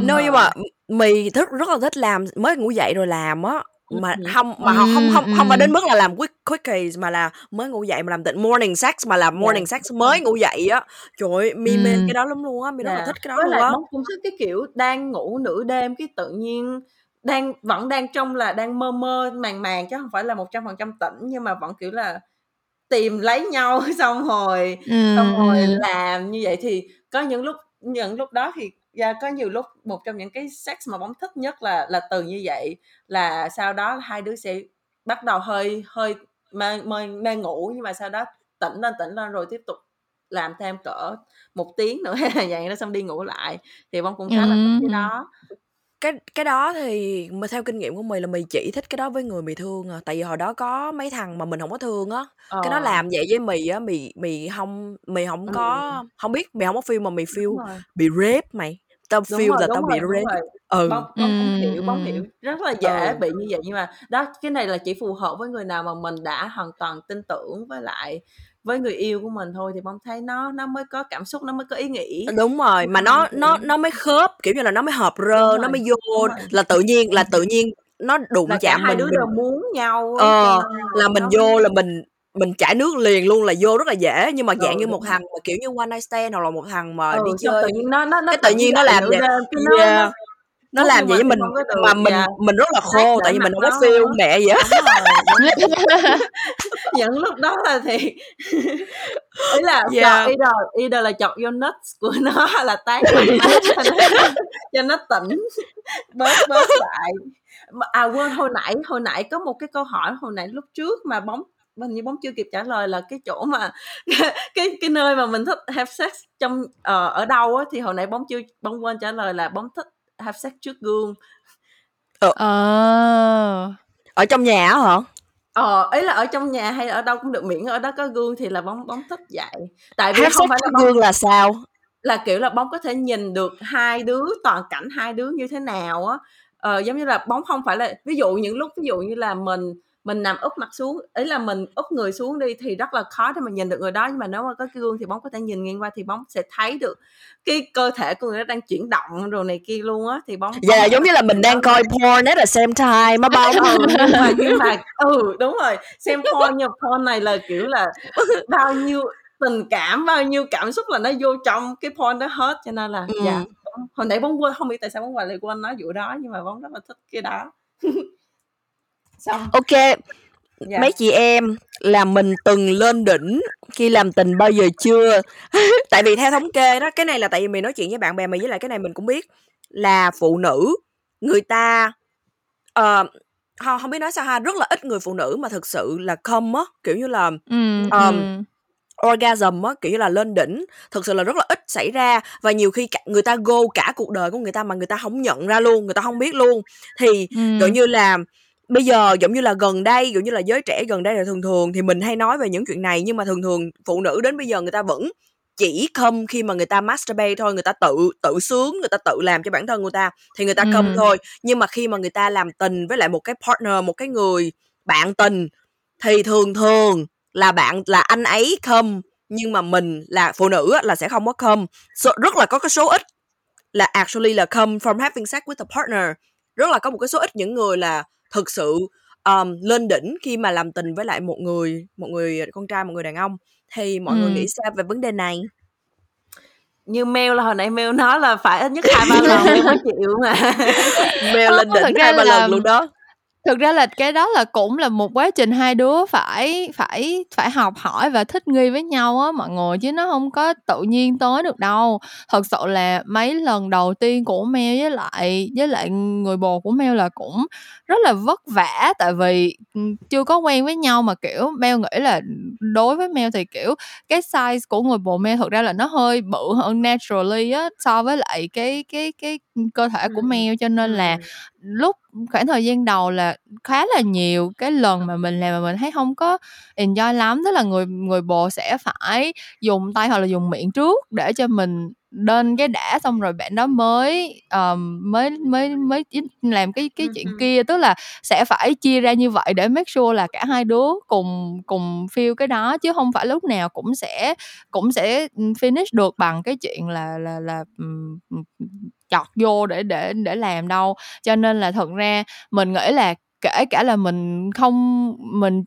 no nhưng mà mì thức rất là thích làm mới ngủ dậy rồi làm á mà không mà không không không không phải đến mức là làm quick quickies mà là mới ngủ dậy mà làm tận morning sex mà làm morning yeah. sex mới ngủ dậy á. Trời ơi mi mê cái đó lắm luôn á mi rất là thích cái đó Với luôn á. cũng thích cái kiểu đang ngủ nửa đêm cái tự nhiên đang vẫn đang trong là đang mơ mơ màng màng chứ không phải là một trăm phần trăm tỉnh nhưng mà vẫn kiểu là tìm lấy nhau xong rồi ừ. xong rồi làm như vậy. Thì có những lúc những lúc đó thì yeah, có nhiều lúc một trong những cái sex mà bóng thích nhất là là từ như vậy là sau đó hai đứa sẽ bắt đầu hơi hơi mê, mê, mê ngủ nhưng mà sau đó tỉnh lên tỉnh lên rồi tiếp tục làm thêm cỡ một tiếng nữa hay là vậy nó xong đi ngủ lại. Thì bóng cũng khá là thích cái đó cái cái đó thì mà theo kinh nghiệm của mày là mày chỉ thích cái đó với người mày thương à. Tại vì hồi đó có mấy thằng mà mình không có thương á ờ. cái nó làm vậy với mày á mày mày không mày không ừ. có không biết mày không có feel mà mày feel bị rape mày. Tao đúng feel rồi, là tao rồi, bị rape ừ. Bóng, bóng không hiểu bóng hiểu. rất là dễ ừ. bị như vậy. Nhưng mà đó cái này là chỉ phù hợp với người nào mà mình đã hoàn toàn tin tưởng với lại với người yêu của mình thôi thì bông thấy nó nó mới có cảm xúc nó mới có ý nghĩ. Đúng rồi mà nó nó nó mới khớp kiểu như là nó mới hợp rơ nó mới vô là tự nhiên là tự nhiên nó đụng là chạm hai mình đứa đều muốn nhau ờ, là mình vô là mình mình chảy nước liền luôn là vô rất là dễ. Nhưng mà dạng ừ, như một thằng mà kiểu như one night stand hoặc là một thằng mà ừ, đi chơi tự nhiên nó nó, nó cái tự nhiên nó làm vậy yeah. nó làm vậy với mình mà mình dạ. mình rất là khô tại vì mình không có feel mẹ vậy những lúc đó là thì ý là yeah. Dạ. either either là chọc vô nuts của nó hay là tán cho nó tỉnh bớt bớt lại à quên hồi nãy hồi nãy có một cái câu hỏi hồi nãy lúc trước mà bóng mình như bóng chưa kịp trả lời là cái chỗ mà cái cái nơi mà mình thích have sex trong uh, ở đâu á thì hồi nãy bóng chưa bóng quên trả lời là bóng thích have sex trước gương. Ờ. ờ. ở trong nhà hả? Ờ ấy là ở trong nhà hay ở đâu cũng được miễn ở đó có gương thì là bóng bóng thích vậy tại vì have không phải là bóng, gương là sao? là kiểu là bóng có thể nhìn được hai đứa toàn cảnh hai đứa như thế nào á. Ờ, giống như là bóng không phải là ví dụ những lúc ví dụ như là mình mình nằm úp mặt xuống ý là mình úp người xuống đi thì rất là khó để mà nhìn được người đó nhưng mà nếu mà có cái gương thì bóng có thể nhìn ngang qua thì bóng sẽ thấy được cái cơ thể của người đó đang chuyển động rồi này kia luôn á thì bóng dạ yeah, giống như là mình đang coi porn at the same time má bóng ừ, nhưng mà nhưng mà ừ đúng rồi xem porn nhưng porn này là kiểu là bao nhiêu tình cảm bao nhiêu cảm xúc là nó vô trong cái porn đó hết cho nên là ừ. dạ hồi nãy bóng quên không biết tại sao bóng hoài lại quên nói vụ đó nhưng mà bóng rất là thích cái đó Xong. ok dạ. mấy chị em là mình từng lên đỉnh khi làm tình bao giờ chưa tại vì theo thống kê đó cái này là tại vì mình nói chuyện với bạn bè mình với lại cái này mình cũng biết là phụ nữ người ta uh, không, không biết nói sao ha rất là ít người phụ nữ mà thực sự là không á kiểu như là ừ, um, ừ. orgasm á kiểu như là lên đỉnh thực sự là rất là ít xảy ra và nhiều khi cả, người ta go cả cuộc đời của người ta mà người ta không nhận ra luôn người ta không biết luôn thì ừ. kiểu như là bây giờ giống như là gần đây giống như là giới trẻ gần đây là thường thường thì mình hay nói về những chuyện này nhưng mà thường thường phụ nữ đến bây giờ người ta vẫn chỉ không khi mà người ta masturbate thôi người ta tự tự sướng người ta tự làm cho bản thân người ta thì người ta ừ. không thôi. Nhưng mà khi mà người ta làm tình với lại một cái partner một cái người bạn tình thì thường thường là bạn là anh ấy không nhưng mà mình là phụ nữ là sẽ không có so, rất là có cái số ít là actually là come from having sex with a partner. Rất là có một cái số ít những người là thực sự um, lên đỉnh khi mà làm tình với lại một người một người con trai một người đàn ông thì mọi ừ. người nghĩ sao về vấn đề này? Như mail là hồi nãy mail nói là phải ít nhất hai ba lần mới chịu mà. Mail lên đỉnh hai ba lần luôn đó thực ra là cái đó là cũng là một quá trình hai đứa phải phải phải học hỏi và thích nghi với nhau á, mọi người, chứ nó không có tự nhiên tới được đâu. Thật sự là mấy lần đầu tiên của meo với lại với lại người bồ của meo là cũng rất là vất vả, tại vì ừ, chưa có quen với nhau mà, kiểu meo nghĩ là đối với meo thì, kiểu, cái size của người bồ meo thật ra là nó hơi bự hơn naturally á, so với lại cái cái cái cơ thể của Mel cho nên là lúc khoảng thời gian đầu là khá là nhiều cái lần mà mình làm mà mình thấy không có enjoy lắm tức là người người bồ sẽ phải dùng tay hoặc là dùng miệng trước để cho mình lên cái đã xong rồi bạn đó mới um, mới mới mới làm cái cái chuyện kia. Tức là sẽ phải chia ra như vậy để make sure là cả hai đứa cùng cùng feel cái đó chứ không phải lúc nào cũng sẽ cũng sẽ finish được bằng cái chuyện là là là um, chọt vô để để để làm đâu. Cho nên là thật ra mình nghĩ là kể cả là mình không mình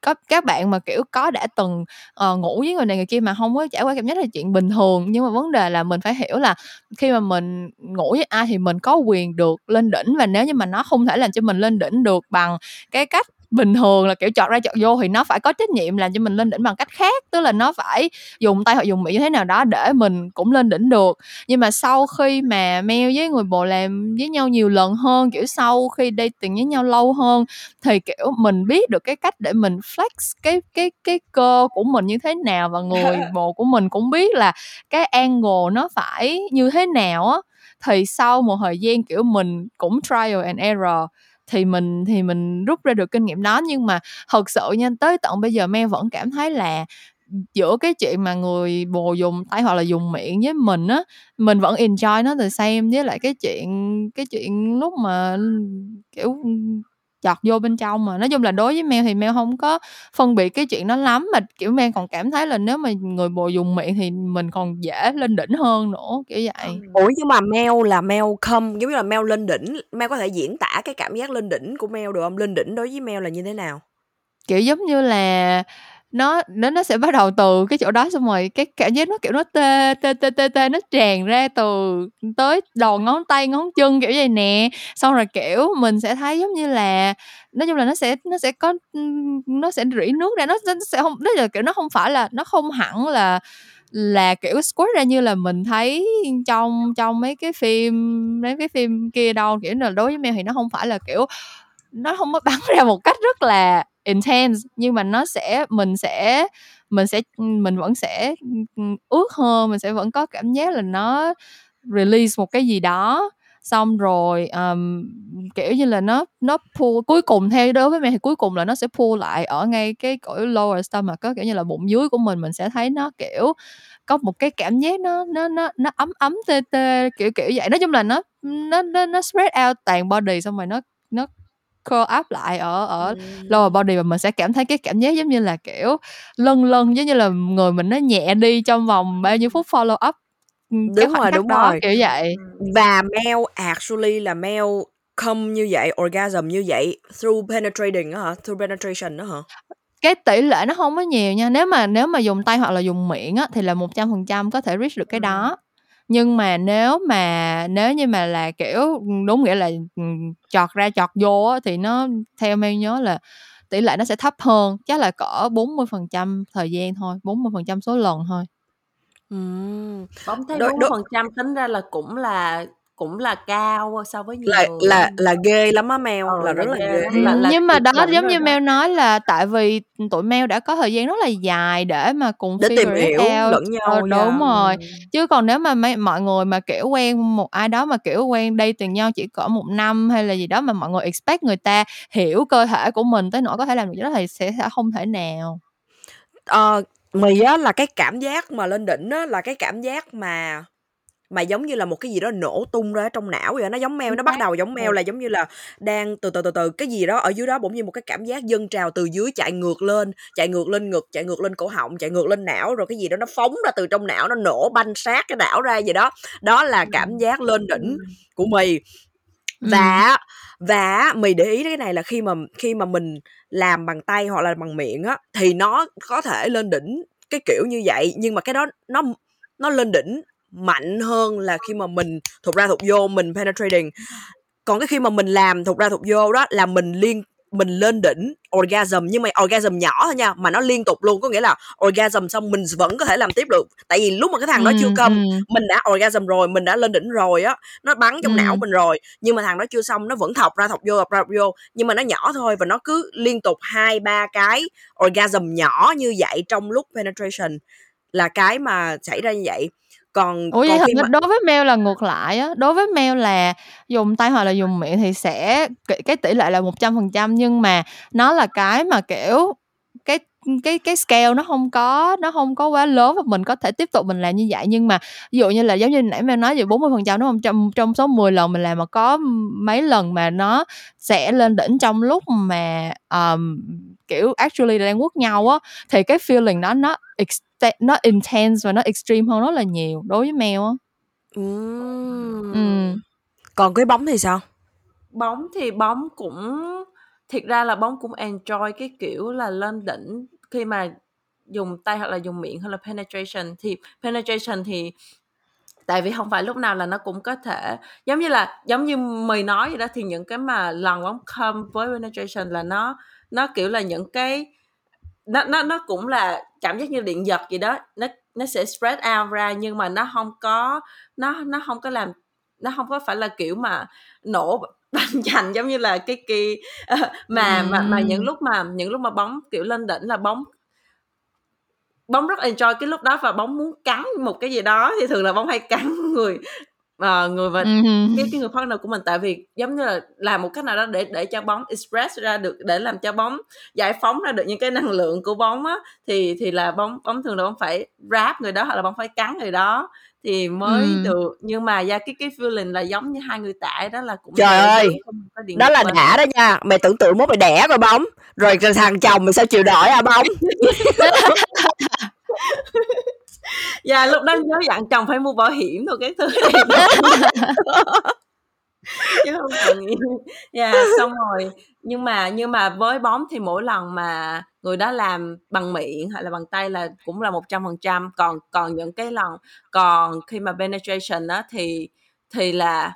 có các bạn mà kiểu có đã từng uh, ngủ với người này người kia mà không có trải qua cảm giác là chuyện bình thường. Nhưng mà vấn đề là mình phải hiểu là khi mà mình ngủ với ai thì mình có quyền được lên đỉnh và nếu như mà nó không thể làm cho mình lên đỉnh được bằng cái cách bình thường là kiểu chọt ra chọt vô thì nó phải có trách nhiệm làm cho mình lên đỉnh bằng cách khác tức là nó phải dùng tay hoặc dùng miệng như thế nào đó để mình cũng lên đỉnh được. Nhưng mà sau khi mà Mel với người bồ làm với nhau nhiều lần hơn kiểu sau khi đi tình với nhau lâu hơn thì kiểu mình biết được cái cách để mình flex cái cái cái cơ của mình như thế nào và người bồ của mình cũng biết là cái angle nó phải như thế nào á. Thì sau một thời gian kiểu mình cũng trial and error thì mình thì mình rút ra được kinh nghiệm đó. Nhưng mà thật sự nha, tới tận bây giờ me vẫn cảm thấy là giữa cái chuyện mà người bồ dùng tay hoặc là dùng miệng với mình á, mình vẫn enjoy nó từ xem với lại cái chuyện cái chuyện lúc mà, kiểu chọt vô bên trong mà. Nói chung là đối với Mel thì Mel không có phân biệt cái chuyện đó lắm mà kiểu Mel còn cảm thấy là nếu mà người bồ dùng miệng thì mình còn dễ lên đỉnh hơn nữa kiểu vậy. Ủa nhưng mà Mel là Mel không giống như là Mel lên đỉnh Mel có thể diễn tả cái cảm giác lên đỉnh của Mel được không? Lên đỉnh đối với Mel là như thế nào? Kiểu giống như là nó nó nó sẽ bắt đầu từ cái chỗ đó xong rồi cái cảm giác nó kiểu nó tê tê tê tê tê nó tràn ra từ tới đầu ngón tay ngón chân kiểu vậy nè. Xong rồi kiểu mình sẽ thấy giống như là nói chung là nó sẽ nó sẽ có nó sẽ rỉ nước ra nó, nó sẽ không nó là kiểu nó không phải là nó không hẳn là là kiểu squirt ra như là mình thấy trong trong mấy cái phim mấy cái phim kia đâu. Kiểu là đối với mèo thì nó không phải là kiểu nó không có bắn ra một cách rất là intense nhưng mà nó sẽ mình sẽ mình sẽ mình vẫn sẽ ừ, ướt hơn mình sẽ vẫn có cảm giác là nó release một cái gì đó. Xong rồi um, kiểu như là nó nó pull cuối cùng theo đối với mẹ thì cuối cùng là nó sẽ pull lại ở ngay cái cõi lower stomach có kiểu như là bụng dưới của mình mình sẽ thấy nó kiểu có một cái cảm giác nó nó nó nó ấm ấm tê tê kiểu kiểu vậy. Nói chung là nó nó nó, nó spread out toàn body xong rồi nó nó curl up lại ở ở lower body và mình sẽ cảm thấy cái cảm giác giống như là kiểu lân lân giống như là người mình nó nhẹ đi trong vòng bao nhiêu phút follow up đúng rồi đúng đó, rồi. kiểu vậy. Và Mel actually là Mel come như vậy orgasm như vậy through penetrating hả? Through penetration đó hả? Cái tỷ lệ nó không có nhiều nha nếu mà nếu mà dùng tay hoặc là dùng miệng á thì là một trăm phần trăm có thể reach được cái đó nhưng mà nếu mà nếu như mà là kiểu đúng nghĩa là chọt ra chọt vô á thì nó theo Mel nhớ là tỷ lệ nó sẽ thấp hơn chắc là cỡ 40% thời gian thôi 40% số lần thôi Ừm. Bóng thấy Đối- đối- phần trăm tính ra là cũng là cũng là cao so với nhiều là là là ghê lắm á Mel ừ, là rất là ghê là, là nhưng mà đó giống như. Mel nói là tại vì tụi Mel đã có thời gian rất là dài để mà cùng để tìm hiểu out. lẫn nhau ờ, đúng rồi. Chứ còn nếu mà mấy, mọi người mà kiểu quen một ai đó mà kiểu quen đây tiền nhau chỉ cỡ một năm hay là gì đó mà mọi người expect người ta hiểu cơ thể của mình tới nỗi có thể làm được đó thì sẽ, sẽ không thể nào. Ờ mì á là cái cảm giác mà lên đỉnh á là cái cảm giác mà mà giống như là một cái gì đó nổ tung ra trong não vậy nó giống meo nó bắt đầu giống meo là giống như là đang từ từ từ từ cái gì đó ở dưới đó bỗng nhiên một cái cảm giác dâng trào từ dưới chạy ngược lên chạy ngược lên ngực chạy ngược lên cổ họng chạy ngược lên não rồi cái gì đó nó phóng ra từ trong não nó nổ banh sát cái não ra gì đó. Đó là cảm giác lên đỉnh của mì. Và và mì để ý cái này là khi mà khi mà mình làm bằng tay hoặc là bằng miệng á thì nó có thể lên đỉnh cái kiểu như vậy nhưng mà cái đó nó nó lên đỉnh mạnh hơn là khi mà mình thuộc ra thuộc vô mình penetrating. Còn cái khi mà mình làm thuộc ra thuộc vô đó là mình liên mình lên đỉnh orgasm nhưng mà orgasm nhỏ thôi nha mà nó liên tục luôn. Có nghĩa là orgasm xong mình vẫn có thể làm tiếp được. Tại vì lúc mà cái thằng đó chưa come mình đã orgasm rồi mình đã lên đỉnh rồi á nó bắn trong não mình rồi. Nhưng mà thằng đó chưa xong nó vẫn thọc ra thọc vô thọc ra thọc vô. Nhưng mà nó nhỏ thôi và nó cứ liên tục hai ba cái orgasm nhỏ như vậy trong lúc penetration là cái mà xảy ra như vậy còn ủa vậy còn mà... đối với mail là ngược lại á. Đối với mail là dùng tay hoặc là dùng miệng thì sẽ cái tỷ lệ là một trăm phần trăm nhưng mà nó là cái mà kiểu cái cái cái scale nó không có nó không có quá lớn và mình có thể tiếp tục mình làm như vậy. Nhưng mà ví dụ như là giống như nãy em nói về 40 phần trăm đúng không? Trong trong số 10 lần mình làm mà có mấy lần mà nó sẽ lên đỉnh trong lúc mà um, kiểu actually đang quất nhau á thì cái feeling đó nó nó intense và nó extreme hơn rất là nhiều đối với mèo á mm. ừ. còn cái bóng thì sao bóng thì bóng cũng thiệt ra là bóng cũng enjoy cái kiểu là lên đỉnh khi mà dùng tay hoặc là dùng miệng hay là penetration thì penetration thì tại vì không phải lúc nào là nó cũng có thể giống như là giống như mày nói vậy đó thì những cái mà lần bóng come với penetration là nó nó kiểu là những cái nó nó nó cũng là cảm giác như điện giật gì đó. Nó nó sẽ spread out ra nhưng mà nó không có nó nó không có làm nó không có phải là kiểu mà nổ banh chành giống như là cái kỳ mà mà mà những lúc mà những lúc mà bóng kiểu lên đỉnh là bóng bóng rất enjoy cái lúc đó và bóng muốn cắn một cái gì đó thì thường là bóng hay cắn người uh, người và cái cái người partner của mình tại vì giống như là làm một cách nào đó để để cho bóng express ra được để làm cho bóng giải phóng ra được những cái năng lượng của bóng á thì thì là bóng bóng thường là bóng phải ráp người đó hoặc là bóng phải cắn người đó thì mới ừ. được. Nhưng mà ra cái cái feeling là giống như hai người tại đó là cũng trời ơi! đó là đã đó nha. Mày tưởng tượng mốt mày đẻ rồi bóng. Rồi thằng chồng mày sao chịu nổi à bóng dạ lúc đó nhớ dặn chồng phải mua bảo hiểm thôi cái thứ này. Chứ không cần dạ xong rồi. Nhưng mà nhưng mà với bóng thì mỗi lần mà người đó làm bằng miệng hay là bằng tay là cũng là một trăm phần trăm. Còn còn những cái lần, còn khi mà penetration đó thì thì là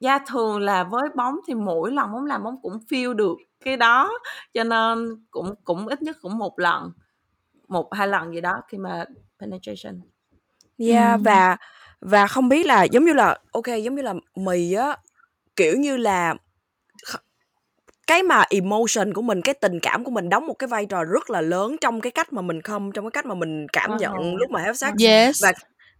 gia thường là với bóng thì mỗi lần bóng làm bóng cũng feel được cái đó. Cho nên cũng cũng ít nhất cũng một lần, một, hai lần gì đó khi mà penetration yeah ừ. và và không biết là giống như là ok giống như là mì á kiểu như là cái mà emotion của mình cái tình cảm của mình đóng một cái vai trò rất là lớn trong cái cách mà mình không trong cái cách mà mình cảm uh-huh. nhận lúc mà have sex yes. và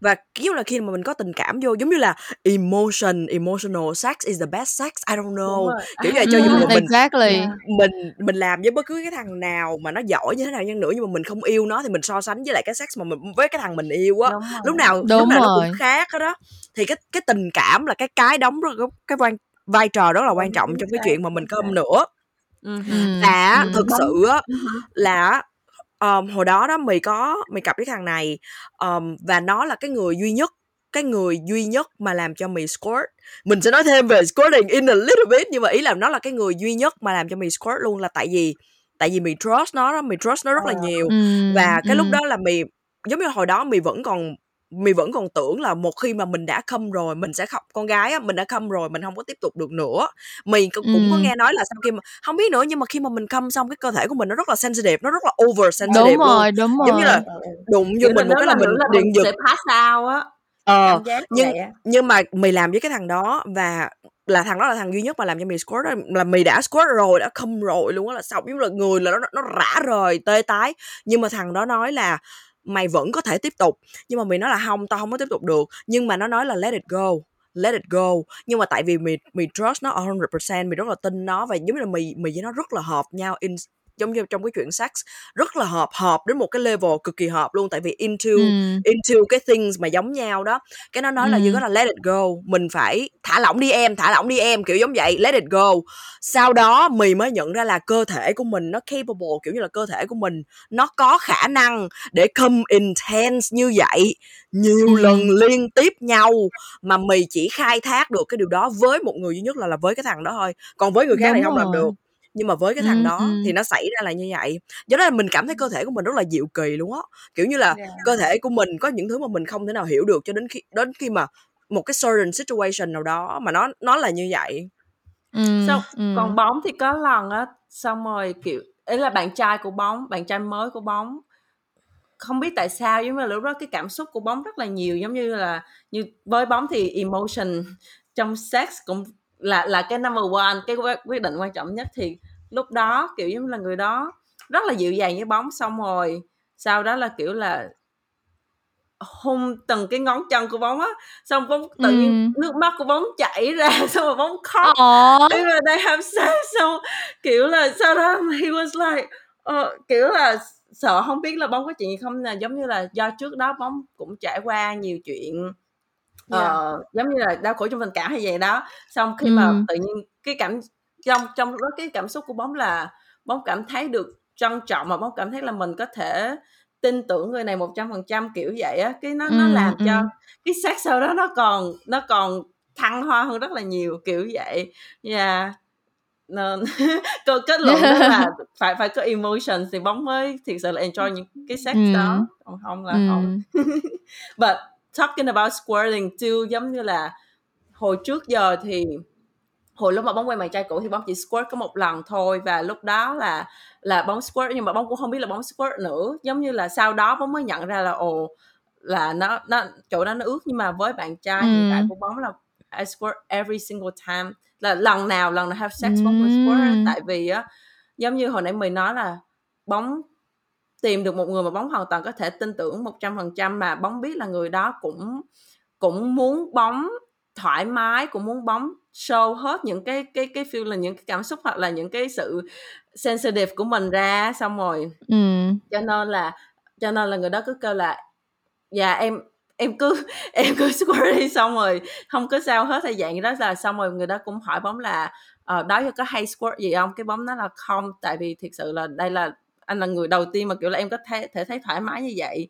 và kiểu là khi mà mình có tình cảm vô giống như là emotion emotional sex is the best sex I don't know. kiểu như là cho dù mà mình exactly. mình mình làm với bất cứ cái thằng nào mà nó giỏi như thế nào nhân nữa nhưng mà mình không yêu nó thì mình so sánh với lại cái sex mà mình với cái thằng mình yêu á. Lúc nào Đúng lúc nào rồi. nó cũng khác hết đó thì cái cái tình cảm là cái cái đóng rất cái quan vai trò rất là quan trọng trong cái chuyện mà mình cơm nữa. Là thực sự á là um, hồi đó đó mày có mày cặp với thằng này um, và nó là cái người duy nhất cái người duy nhất mà làm cho mày squirt mình sẽ nói thêm về squirting in a little bit nhưng mà ý là nó là cái người duy nhất mà làm cho mày squirt luôn là tại vì tại vì mày trust nó đó mày trust nó rất là ờ. nhiều và cái lúc đó là mày giống như hồi đó mày vẫn còn mày vẫn còn tưởng là một khi mà mình đã khâm rồi mình sẽ khóc con gái á mình đã khâm rồi mình không có tiếp tục được nữa. Mày cũng, cũng có nghe nói là sau khi mà không biết nữa nhưng mà khi mà mình khâm xong cái cơ thể của mình nó rất là sensitive nó rất là over sensitive đúng rồi luôn. đúng rồi giống như là đụng vô mình một cái là mình điện giật. sẽ pass out á ờ nhưng nhưng mà mày làm với cái thằng đó và là thằng đó là thằng duy nhất mà làm cho mày squirt là mày đã squirt rồi đã khâm rồi luôn á là xong. Giống là người là nó nó rã rời tê tái. Nhưng mà thằng đó nói là mày vẫn có thể tiếp tục. Nhưng mà mình nói là không tao không có tiếp tục được. Nhưng mà nó nói là let it go, let it go. Nhưng mà tại vì mì mì trust nó 100% mì rất là tin nó và giống như là mì mì với nó rất là hợp nhau in giống như trong cái chuyện sex rất là hợp hợp đến một cái level cực kỳ hợp luôn tại vì into ừ. into cái things mà giống nhau đó cái nó nói ừ. là như có là let it go mình phải thả lỏng đi em thả lỏng đi em kiểu giống vậy let it go sau đó mì mới nhận ra là cơ thể của mình nó capable kiểu như là cơ thể của mình nó có khả năng để come intense như vậy nhiều ừ. lần liên tiếp nhau mà mì chỉ khai thác được cái điều đó với một người duy nhất là là với cái thằng đó thôi còn với người khác Đúng thì không rồi. làm được nhưng mà với cái thằng ừ, đó ừ. thì nó xảy ra là như vậy do đó là mình cảm thấy cơ thể của mình rất là diệu kỳ luôn á kiểu như là yeah. cơ thể của mình có những thứ mà mình không thể nào hiểu được cho đến khi đến khi mà một cái certain situation nào đó mà nó nó là như vậy ừ, xong ừ. còn bóng thì có lần á xong rồi kiểu ấy là bạn trai của bóng bạn trai mới của bóng không biết tại sao nhưng mà lúc đó cái cảm xúc của bóng rất là nhiều giống như là như với bóng thì emotion trong sex cũng là là cái number one cái quyết định quan trọng nhất thì lúc đó kiểu giống là người đó rất là dịu dàng với bóng xong rồi sau đó là kiểu là hôn từng cái ngón chân của bóng á xong bóng tự nhiên ừ. nước mắt của bóng chảy ra xong rồi bóng khóc Thế là they have sex xong kiểu là sau đó he was like uh, kiểu là sợ không biết là bóng có chuyện gì không là giống như là do trước đó bóng cũng trải qua nhiều chuyện yeah. ờ, giống như là đau khổ trong tình cảm hay gì đó xong khi ừ. mà tự nhiên cái cảm trong trong đó cái cảm xúc của bóng là bóng cảm thấy được trân trọng mà bóng cảm thấy là mình có thể tin tưởng người này một trăm phần trăm kiểu vậy á cái nó ừ, nó làm ừ. cho cái sex sau đó nó còn nó còn thăng hoa hơn rất là nhiều kiểu vậy yeah nên câu kết luận đó là phải phải có emotion thì bóng mới thực sự là enjoy những cái sex ừ. đó còn không là ừ. không but talking about squirting too giống như là hồi trước giờ thì hồi lúc mà bóng quen bạn trai cũ thì bóng chỉ squirt có một lần thôi và lúc đó là là bóng squirt nhưng mà bóng cũng không biết là bóng squirt nữa. Giống như là sau đó bóng mới nhận ra là ồ là nó nó chỗ đó nó ướt nhưng mà với bạn trai ừ. hiện tại của bóng là I squirt every single time. Là lần nào lần nào have sex bóng phải squirt tại vì á giống như hồi nãy mình nói là bóng tìm được một người mà bóng hoàn toàn có thể tin tưởng một trăm phần trăm mà bóng biết là người đó cũng cũng muốn bóng thoải mái cũng muốn bóng show hết những cái cái cái feel là những cái cảm xúc hoặc là những cái sự sensitive của mình ra xong rồi ừ. cho nên là cho nên là người đó cứ kêu là dạ em em cứ em cứ square đi xong rồi không có sao hết hay dạng đó là xong rồi người đó cũng hỏi bóng là ờ, đó có hay squirt gì không cái bóng nói là không tại vì thiệt sự là đây là anh là người đầu tiên mà kiểu là em có thể, thể thấy thoải mái như vậy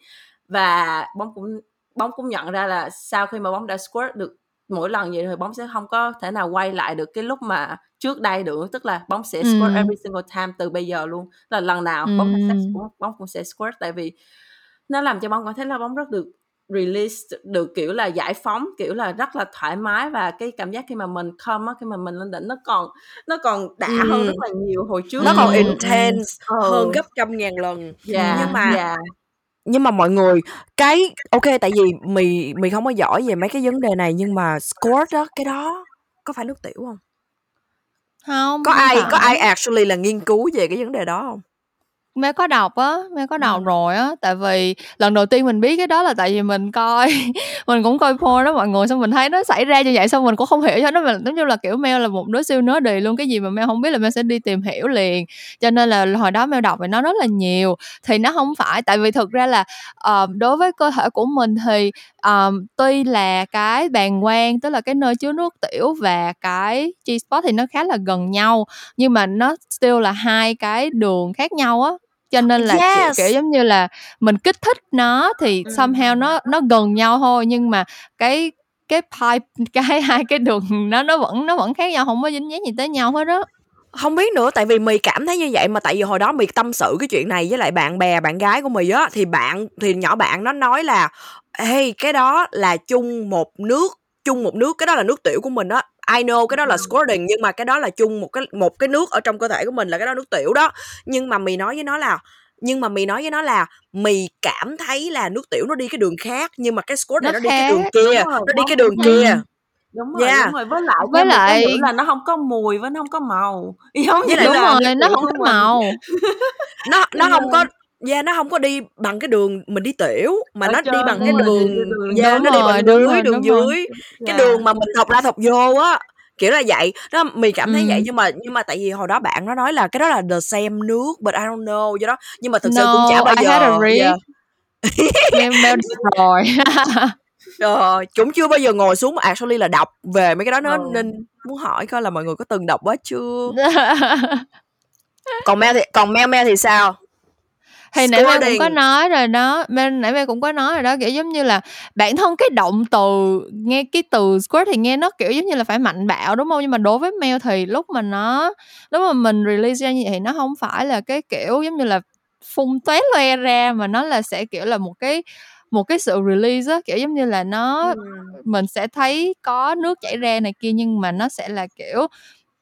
và bóng cũng bóng cũng nhận ra là sau khi mà bóng đã squirt được mỗi lần vậy thì bóng sẽ không có thể nào quay lại được cái lúc mà trước đây được tức là bóng sẽ squirt ừ. every single time từ bây giờ luôn là lần nào ừ. bóng cũng bóng cũng sẽ squirt tại vì nó làm cho bóng cảm thấy là bóng rất được release được kiểu là giải phóng kiểu là rất là thoải mái và cái cảm giác khi mà mình come á khi mà mình lên đỉnh nó còn nó còn đã ừ. hơn rất là nhiều hồi trước nó còn intense ừ. hơn gấp trăm ngàn lần yeah, nhưng mà yeah nhưng mà mọi người cái ok tại vì mì mì không có giỏi về mấy cái vấn đề này nhưng mà squirt đó cái đó có phải nước tiểu không không có ai phải. có ai actually là nghiên cứu về cái vấn đề đó không Mẹ có đọc á, mẹ có đọc ừ. rồi á, tại vì lần đầu tiên mình biết cái đó là tại vì mình coi mình cũng coi porn đó mọi người xong mình thấy nó xảy ra như vậy xong mình cũng không hiểu cho nó mình giống như là kiểu Mel là một đứa siêu nớ đì luôn cái gì mà Mel không biết là Mel sẽ đi tìm hiểu liền. Cho nên là hồi đó Mel đọc về nó rất là nhiều thì nó không phải tại vì thực ra là uh, đối với cơ thể của mình thì um, tuy là cái bàng quang tức là cái nơi chứa nước tiểu và cái G-spot thì nó khá là gần nhau nhưng mà nó still là hai cái đường khác nhau á cho nên là yes. kiểu, kiểu giống như là mình kích thích nó thì ừ. somehow nó nó gần nhau thôi nhưng mà cái cái pipe cái hai cái đường nó nó vẫn nó vẫn khác nhau không có dính dáng gì tới nhau hết đó không biết nữa tại vì mì cảm thấy như vậy mà tại vì hồi đó mì tâm sự cái chuyện này với lại bạn bè bạn gái của mì á thì bạn thì nhỏ bạn nó nói là hey cái đó là chung một nước chung một nước cái đó là nước tiểu của mình á I know cái đó là squirting nhưng mà cái đó là chung một cái một cái nước ở trong cơ thể của mình là cái đó nước tiểu đó. Nhưng mà mì nói với nó là nhưng mà mì nói với nó là mì cảm thấy là nước tiểu nó đi cái đường khác nhưng mà cái squirt này nó, nó đi cái đường kia rồi, nó đi cái đường kia. Đúng rồi yeah. đúng rồi. Với lại với lại là nó không có mùi với nó không có màu. Giống như đúng là rồi nó không có màu. Nó nó không có yeah, nó không có đi bằng cái đường mình đi tiểu mà Ở nó đi bằng cái đường, đường yeah, nó đi bằng đường dưới đường dưới cái đường mà mình thọc ra thọc vô á kiểu là vậy đó mì cảm thấy vậy Ừm. nhưng mà nhưng mà tại vì hồi đó bạn nó nói là cái đó là the same nước but I don't know do đó nhưng mà thực sự cũng No, chả bao I had a giờ read. yeah. Đọc rồi. Ờ, cũng chưa bao giờ ngồi xuống actually là đọc về mấy cái đó nó Ừ. nên muốn hỏi coi là mọi người có từng đọc quá chưa còn Mel thì còn Mel Mel thì sao thì nãy Mel cũng có nói rồi đó nãy Mel cũng có nói rồi đó kiểu giống như là bản thân cái động từ nghe cái từ squirt thì nghe nó kiểu giống như là phải mạnh bạo đúng không nhưng mà đối với Mel thì lúc mà nó lúc mà mình release ra như vậy thì nó không phải là cái kiểu giống như là phun tóe loe ra mà nó là sẽ kiểu là một cái một cái sự release á kiểu giống như là nó Ừ. mình sẽ thấy có nước chảy ra này kia nhưng mà nó sẽ là kiểu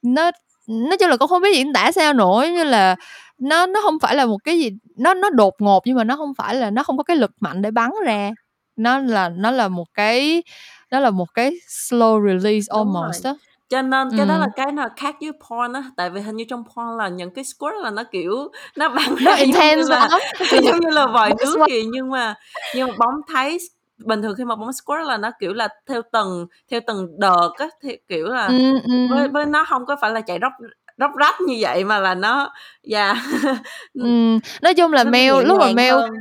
nó nói chung là con không biết diễn tả sao nổi như là nó nó không phải là một cái gì nó nó đột ngột nhưng mà nó không phải là nó không có cái lực mạnh để bắn ra nó là nó là một cái nó là một cái slow release Đúng almost đó cho nên cái đó Ừ. là cái nào khác với porn á tại vì hình như trong porn là những cái squirt là nó kiểu nó bắn ra intense là lắm giống như là vòi nước gì nhưng mà nhưng mà bóng thấy bình thường khi mà bóng squirt là nó kiểu là theo từng theo từng đợt á kiểu là ừ, với ừ. với nó không có phải là chạy róc róc rách như vậy mà là nó dạ Ừ. nói chung là nó Mel lúc mà Mel hơn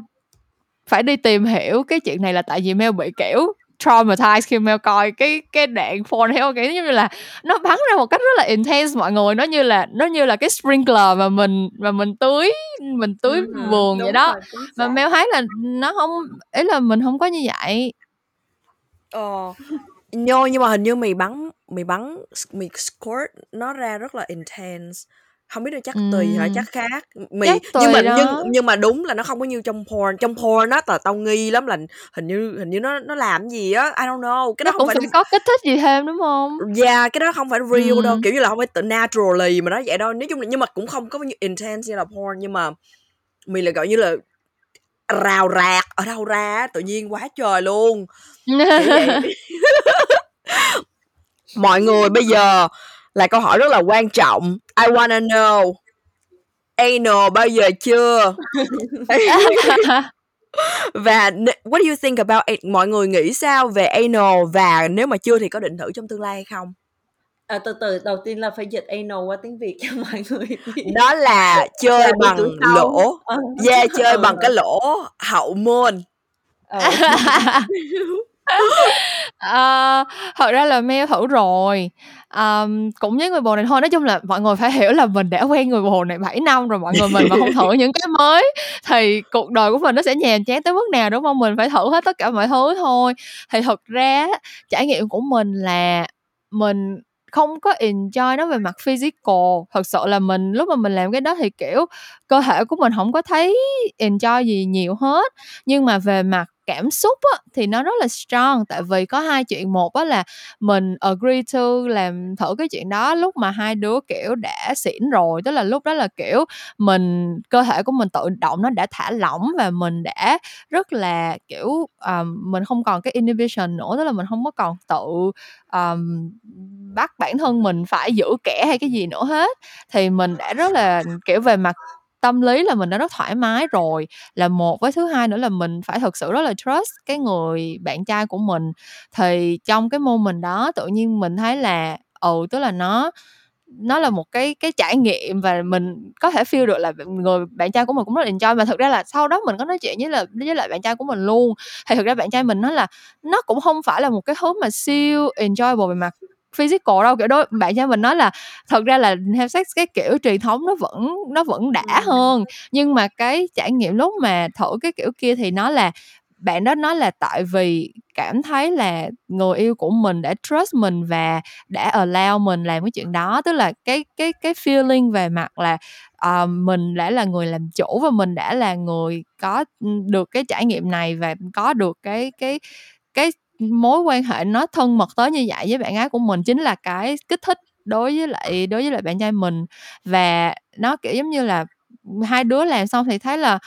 phải đi tìm hiểu cái chuyện này là tại vì Mel bị kiểu traumatized khi Mel coi cái cái đoạn porn theo kiểu như là nó bắn ra một cách rất là intense mọi người nó như là nó như là cái sprinkler mà mình mà mình tưới mình tưới Ừ, vườn vậy đó rồi mà Mel thấy là nó không ý là mình không có như vậy Ờ. Nhô nhưng mà hình như mì bắn mì bắn mì squirt nó ra rất là intense. Không biết là chắc tùy hả Ừm. chắc khác. Mì Chắc nhưng mà nhưng đó. nhưng mà đúng là nó không có như trong porn. Trong porn á tao tao nghi lắm là hình như hình như nó nó làm gì á I don't know. Cái đó nó không cũng phải phải có kích thích gì thêm đúng không? Yeah cái đó không phải real đâu Ừm. kiểu như là không phải tự naturally mà nó vậy đâu. Nói chung là nhưng mà cũng không có như intense như là porn nhưng mà mì là gọi như là rào rạc ở đâu ra á, tự nhiên quá trời luôn. Kiểu vậy mọi người bây giờ là câu hỏi rất là quan trọng. I wanna know. Anal bao giờ chưa? Và what do you think about it? mọi người nghĩ sao về anal? Và nếu mà chưa thì có định thử trong tương lai hay không? À, từ từ đầu tiên là phải dịch anal qua tiếng việt cho mọi người đó là chơi Là bằng lỗ. Ờ. yeah chơi Ừ. bằng cái lỗ hậu môn Ờ, thật ra là Mel thử rồi. Ờm, cũng với người bồ này thôi nói chung là mọi người phải hiểu là mình đã quen người bồ này 7 năm rồi mọi người mình mà không thử những cái mới thì cuộc đời của mình nó sẽ nhàm chán tới mức nào đúng không? Mình phải thử hết tất cả mọi thứ thôi. Thì thật ra trải nghiệm của mình là mình không có enjoy nó về mặt physical. Thật sự là mình lúc mà mình làm cái đó thì kiểu cơ thể của mình không có thấy enjoy gì nhiều hết. Nhưng mà về mặt cảm xúc á, thì nó rất là strong. Tại vì có hai chuyện một á là mình agree to làm thử cái chuyện đó lúc mà hai đứa kiểu đã xỉn rồi. Tức là lúc đó là kiểu mình cơ thể của mình tự động nó đã thả lỏng và mình đã rất là kiểu um, mình không còn cái inhibition nữa. Tức là mình không có còn tự um, bắt bản thân mình phải giữ kẻ hay cái gì nữa hết. Thì mình đã rất là kiểu về mặt tâm lý là mình đã rất thoải mái rồi. Là một với thứ hai nữa là mình phải thực sự rất là trust cái người bạn trai của mình. Thì trong cái moment đó, tự nhiên mình thấy là ừ tức là nó nó là một cái cái trải nghiệm và mình có thể feel được là người bạn trai của mình cũng rất là enjoy. Mà thực ra là sau đó mình có nói chuyện với là, với lại bạn trai của mình luôn. Thì thực ra bạn trai mình nói là nó cũng không phải là một cái thứ mà siêu enjoyable về mặt physical đâu kiểu đó bạn trai mình nói là thật ra là have sex cái kiểu truyền thống nó vẫn nó vẫn đã hơn. Nhưng mà cái trải nghiệm lúc mà thử cái kiểu kia thì nó là bạn đó nói là tại vì cảm thấy là người yêu của mình đã trust mình và đã allow mình làm cái chuyện đó. Tức là cái cái cái feeling về mặt là uh, mình đã là người làm chủ và mình đã là người có được cái trải nghiệm này và có được cái cái cái mối quan hệ nó thân mật tới như vậy với bạn gái của mình chính là cái kích thích đối với lại, đối với lại bạn trai mình. Và nó, kiểu giống như là, hai đứa làm xong thì thấy là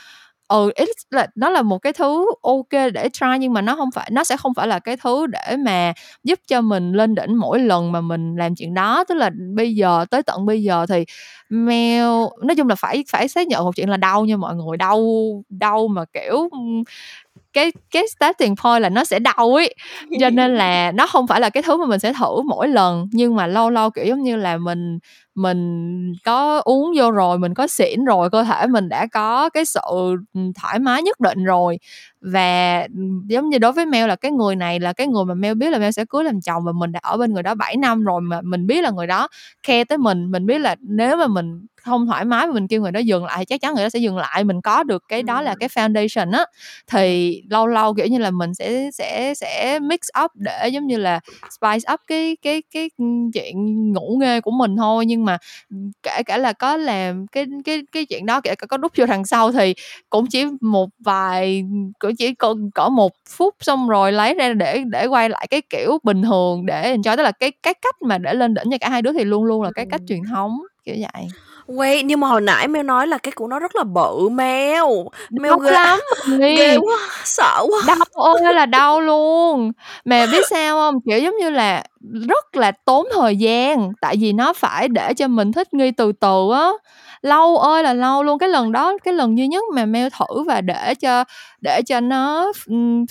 ừ ít là, nó là một cái thứ ok để try nhưng mà nó không phải, nó sẽ không phải là cái thứ để mà giúp cho mình lên đỉnh mỗi lần mà mình làm chuyện đó. Tức là bây giờ, tới tận bây giờ thì mèo nói chung là phải phải xác nhận một chuyện là đau nha mọi người, đau đau mà, kiểu cái cái starting point là nó sẽ đau ấy. Cho nên là nó không phải là cái thứ mà mình sẽ thử mỗi lần, nhưng mà lâu lâu, kiểu giống như là, mình mình có uống vô rồi, mình có xỉn rồi, cơ thể mình đã có cái sự ừ, thoải mái nhất định rồi. Và ừ, giống như đối với Mel là cái người này là cái người mà Mel biết là Mel sẽ cưới làm chồng và mình đã ở bên người đó 7 năm rồi mà mình biết là người đó khe tới mình. Mình biết là nếu mà mình không thoải mái mà mình kêu người đó dừng lại thì chắc chắn người đó sẽ dừng lại mình có được cái đó là cái foundation á. Thì lâu lâu kiểu như là mình sẽ sẽ sẽ mix up để giống như là spice up cái cái cái chuyện ngủ nghê của mình thôi. Nhưng mà kể cả là có làm cái cái cái chuyện đó kể cả có đút vô đằng sau thì cũng chỉ một vài cũng chỉ cỡ, cỡ một phút xong rồi lấy ra để để quay lại cái kiểu bình thường để enjoy. Tức là cái cái cách mà để lên đỉnh cho cả hai đứa thì luôn luôn là cái cách truyền thống kiểu vậy Wait, nhưng mà hồi nãy Mel nói là cái của nó rất là bự Mel. Mel ghê lắm. Ghê quá, sợ quá. Đau ơi là đau luôn. Mà biết sao không? Kiểu giống như là rất là tốn thời gian tại vì nó phải để cho mình thích nghi từ từ á lâu ơi là lâu luôn cái lần đó cái lần duy nhất mà mail thử và để cho để cho nó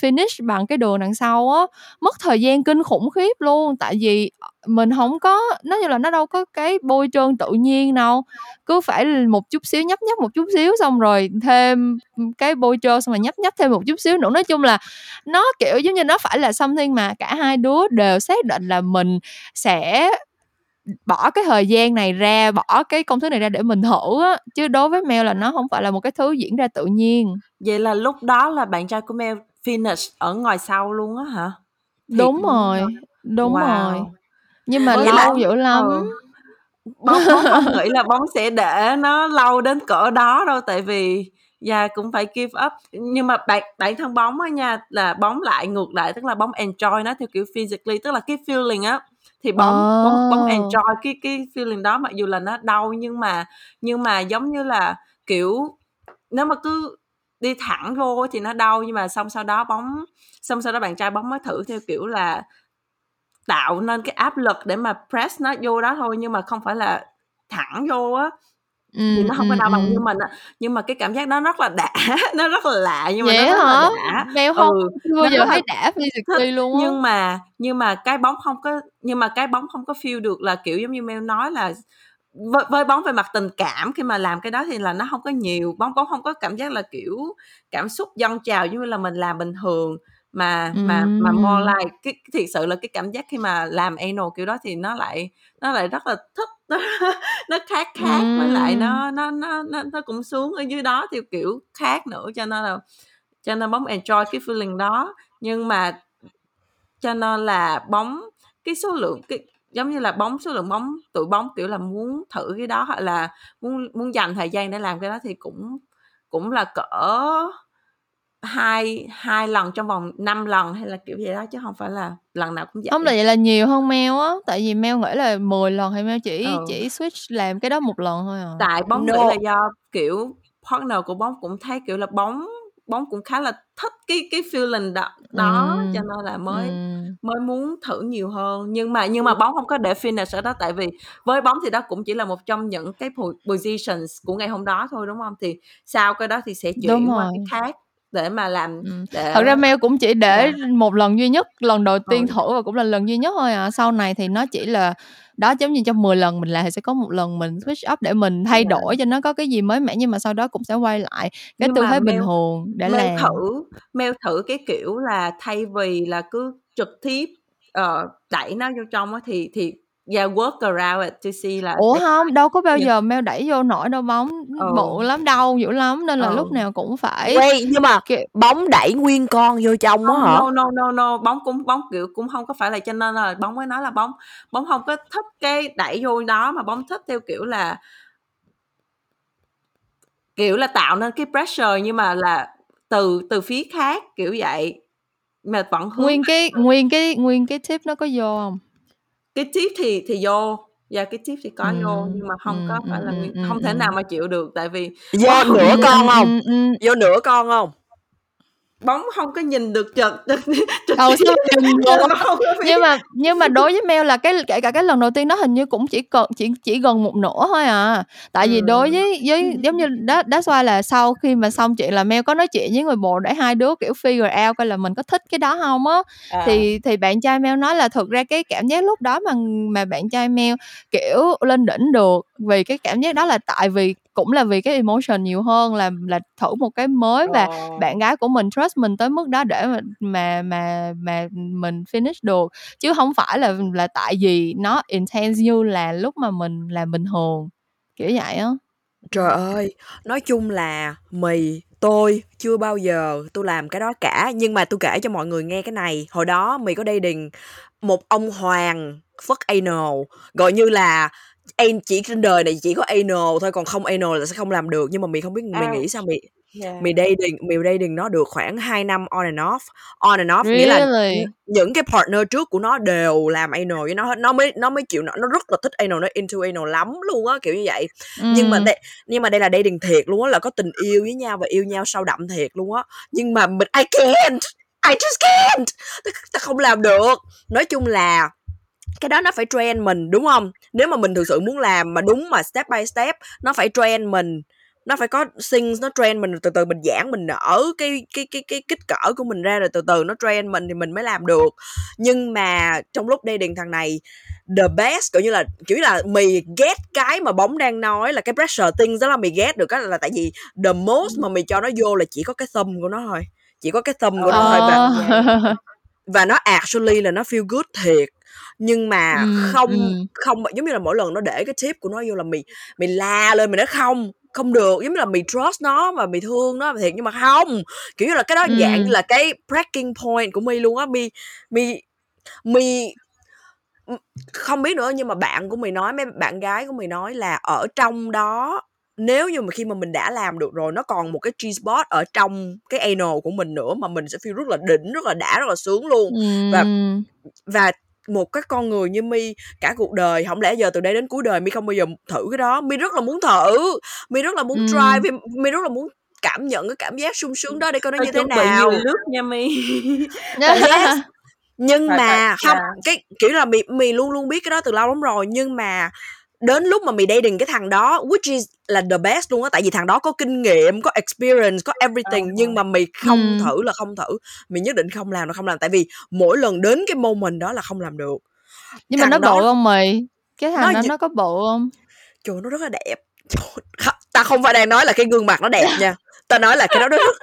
finish bằng cái đường đằng sau á mất thời gian kinh khủng khiếp luôn tại vì mình không có nó như là nó đâu có cái bôi trơn tự nhiên đâu cứ phải một chút xíu nhấp nhấp một chút xíu xong rồi thêm cái bôi trơn xong rồi nhấp nhấp thêm một chút xíu nữa nói chung là nó kiểu giống như nó phải là something mà cả hai đứa đều xác định là mình sẽ bỏ cái thời gian này ra bỏ cái công thức này ra để mình thử á chứ đối với Mel là nó không phải là một cái thứ diễn ra tự nhiên vậy là lúc đó là bạn trai của Mel finish ở ngoài sau luôn á hả Thiệt đúng rồi đó. đúng wow. rồi nhưng mà lâu là, dữ lắm ừ. Bóng, bóng không nghĩ là bóng sẽ để nó lâu đến cỡ đó đâu tại vì và cũng phải give up nhưng mà bạn bản thân bóng á nha là bóng lại ngược lại tức là bóng enjoy nó theo kiểu physically tức là cái feeling á thì bóng oh. bóng bóng enjoy cái cái feeling đó mặc dù là nó đau nhưng mà nhưng mà giống như là kiểu nếu mà cứ đi thẳng vô thì nó đau nhưng mà xong sau đó bóng xong sau đó bạn trai bóng mới thử theo kiểu là tạo nên cái áp lực để mà press nó vô đó thôi nhưng mà không phải là thẳng vô á. Thì nó không có đau bằng như mình á. Nhưng mà cái cảm giác đó rất là đã nó rất là lạ nhưng mà Vậy nó rất hả? là đã. Mèo không ừ, bao giờ thấy đã physically luôn nhưng mà nhưng mà cái bóng không có nhưng mà cái bóng không có feel được là kiểu giống như Mel nói là với, với bóng về mặt tình cảm khi mà làm cái đó thì là nó không có nhiều bóng bóng không có cảm giác là kiểu cảm xúc dâng trào giống như là mình làm bình thường mà mà mà more like cái thiệt sự là cái cảm giác khi mà làm anal kiểu đó thì nó lại nó lại rất là thích nó nó khác khác với lại nó nó nó nó nó cũng xuống ở dưới đó theo kiểu khác nữa cho nên là cho nên bóng enjoy cái feeling đó. Nhưng mà cho nên là bóng cái số lượng cái giống như là bóng số lượng bóng tụi bóng kiểu là muốn thử cái đó hoặc là muốn muốn dành thời gian để làm cái đó thì cũng cũng là cỡ hai hai lần trong vòng 5 lần hay là kiểu gì đó chứ không phải là lần nào cũng vậy không là vậy là nhiều hơn mail á tại vì mail nghĩ là 10 lần hay mail chỉ ừ. chỉ switch làm cái đó một lần thôi à tại bóng no. nghĩ là do kiểu partner của bóng cũng thấy kiểu là bóng bóng cũng khá là thích cái cái feeling đó, đó ừ. cho nên là mới ừ. mới muốn thử nhiều hơn nhưng mà nhưng mà bóng không có để finish ở đó tại vì với bóng thì đó cũng chỉ là một trong những cái positions của ngày hôm đó thôi đúng không thì sau cái đó thì sẽ chuyển qua cái khác để mà làm để... thật ra mail cũng chỉ để yeah. Dạ. một lần duy nhất lần đầu tiên ừ. thử và cũng là lần duy nhất thôi à sau này thì nó chỉ là đó giống như trong 10 lần mình làm thì sẽ có một lần mình switch up để mình thay yeah. Dạ. đổi cho nó có cái gì mới mẻ nhưng mà sau đó cũng sẽ quay lại cái tư thế bình thường để mail làm thử mail thử cái kiểu là thay vì là cứ trực tiếp uh, đẩy nó vô trong á thì thì yeah work around it to see là ủa không đâu có bao giờ mail đẩy vô nổi đâu bóng ừ. bự lắm đau dữ lắm nên là ừ. lúc nào cũng phải Wait, nhưng mà kiểu... bóng đẩy nguyên con vô trong đó hả? no no no no. Bóng cũng bóng kiểu cũng không có phải là cho nên là bóng mới nói là bóng bóng không có thích cái đẩy vô đó mà bóng thích theo kiểu là kiểu là tạo nên cái pressure nhưng mà là từ từ phía khác kiểu vậy. Mà vẫn hướng nguyên cái nguyên cái nguyên cái tip nó có vô không cái tip thì thì vô. Dạ cái tip thì có ừ, vô nhưng mà không ừ, có phải là không thể nào mà chịu được tại vì vô nửa con không? Vô nửa con không bóng không có nhìn được trực trực Đâu sao nhìn được. nó Nhưng mà nhưng mà đối với Mel là cái kể cả cái lần đầu tiên đó hình như cũng chỉ cần chỉ chỉ gần một nửa thôi à. Tại vì đối Ừm. với với giống như đó đó xoay là sau khi mà xong chuyện là Mel có nói chuyện với người bồ để hai đứa kiểu figure out coi là mình có thích cái đó không á. à, Thì thì bạn trai Mel nói là thực ra cái cảm giác lúc đó mà mà bạn trai Mel kiểu lên đỉnh được vì cái cảm giác đó là tại vì cũng là vì cái emotion nhiều hơn là là thử một cái mới và ờ, bạn gái của mình trust mình tới mức đó để mà mà mà mà mình finish được. Chứ không phải là là tại vì nó intense như là lúc mà mình làm bình thường kiểu vậy á. Trời ơi, nói chung là mì, tôi chưa bao giờ tôi làm cái đó cả nhưng mà tôi kể cho mọi người nghe cái này. Hồi đó mì có dating một ông hoàng fuck anal, gọi như là anh chỉ trên đời này chỉ có anal thôi còn không anal là sẽ không làm được. Nhưng mà mì không biết mì nghĩ ouch. sao mì Yeah. mì dating mì dating nó được khoảng 2 năm on and off. On and off nghĩa là really? nh- những cái partner trước của nó đều làm anal với nó hết. Nó mới nó mới chịu nó nó rất là thích anal nó into anal lắm luôn á kiểu như vậy. Nhưng mà ừ. đây nhưng mà đây là dating thiệt luôn á là có tình yêu với nhau và yêu nhau sâu đậm thiệt luôn á. Nhưng mà mình I can't I just can't. Ta, ta không làm được. Nói chung là cái đó nó phải train mình đúng không? Nếu mà mình thực sự muốn làm mà đúng mà step by step nó phải train mình nó phải có things nó train mình từ từ mình giãn mình nở cái cái cái cái kích cỡ của mình ra rồi từ từ nó train mình thì mình mới làm được. Nhưng mà trong lúc dating thằng này the best kiểu như là kiểu như là mì ghét cái mà bóng đang nói là cái pressure things đó là mì ghét được đó là tại vì the most mà mì cho nó vô là chỉ có cái thumb của nó thôi chỉ có cái thumb của nó thôi và Ờ. và nó actually là nó feel good thiệt nhưng mà ừ, không ừ. không giống như là mỗi lần nó để cái tip của nó vô là mì mì la lên mì nói không không được giống như là mì trust nó và mì thương nó thiệt nhưng mà không kiểu như là cái đó Ừ. dạng là cái breaking point của mi luôn á mi mi mi không biết nữa nhưng mà bạn của mì nói mấy bạn gái của mì nói là ở trong đó nếu như mà khi mà mình đã làm được rồi nó còn một cái G spot ở trong cái anal của mình nữa mà mình sẽ feel rất là đỉnh rất là đã rất là sướng luôn và Ừ. và một cái con người như mi cả cuộc đời không lẽ giờ từ đây đến cuối đời mi không bao giờ thử cái đó mi rất là muốn thử mi rất là muốn Ừ. try mi, mi rất là muốn cảm nhận cái cảm giác sung sướng đó để coi nó như thế nào nhiều nước nha mi yes nhưng mà không yeah. cái kiểu là mì mì luôn luôn biết cái đó từ lâu lắm rồi nhưng mà đến lúc mà mì dating cái thằng đó which is là the best luôn á tại vì thằng đó có kinh nghiệm có experience có everything Ờ. nhưng mà mì không Ừ. thử là không thử. Mì nhất định không làm là không làm tại vì mỗi lần đến cái moment đó là không làm được. Nhưng mà nó thằng đó- bự không mày? Cái thằng Nó đó nó có bự không? Trời nó rất là đẹp. Trời, ta không phải đang nói là cái gương mặt nó đẹp nha. Ta nói là cái đó nó rất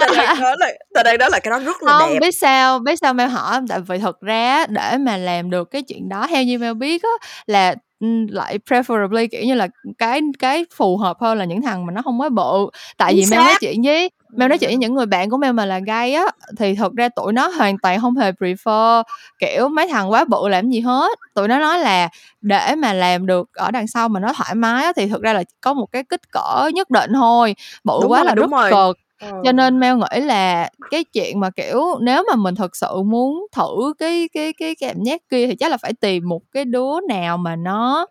ta đang nói là ta đang nói là cái đó rất là không đẹp. biết sao biết sao Mel hỏi tại vì thật ra để mà làm được cái chuyện đó theo như Mel biết á là ừ, lại preferably kiểu như là cái cái phù hợp hơn là những thằng mà nó không quá bự tại Chính vì Mel nói xác. chuyện với Mel nói chuyện với những người bạn của Mel mà là gay á thì thật ra tụi nó hoàn toàn không hề prefer kiểu mấy thằng quá bự làm gì hết tụi nó nói là để mà làm được ở đằng sau mà nó thoải mái á, thì thực ra là có một cái kích cỡ nhất định thôi bự Đúng quá rồi, là đúng rất rồi. cực Ờ. cho nên Mel nghĩ là cái chuyện mà kiểu nếu mà mình thật sự muốn thử cái cái cái cảm giác kia thì chắc là phải tìm một cái đứa nào mà nó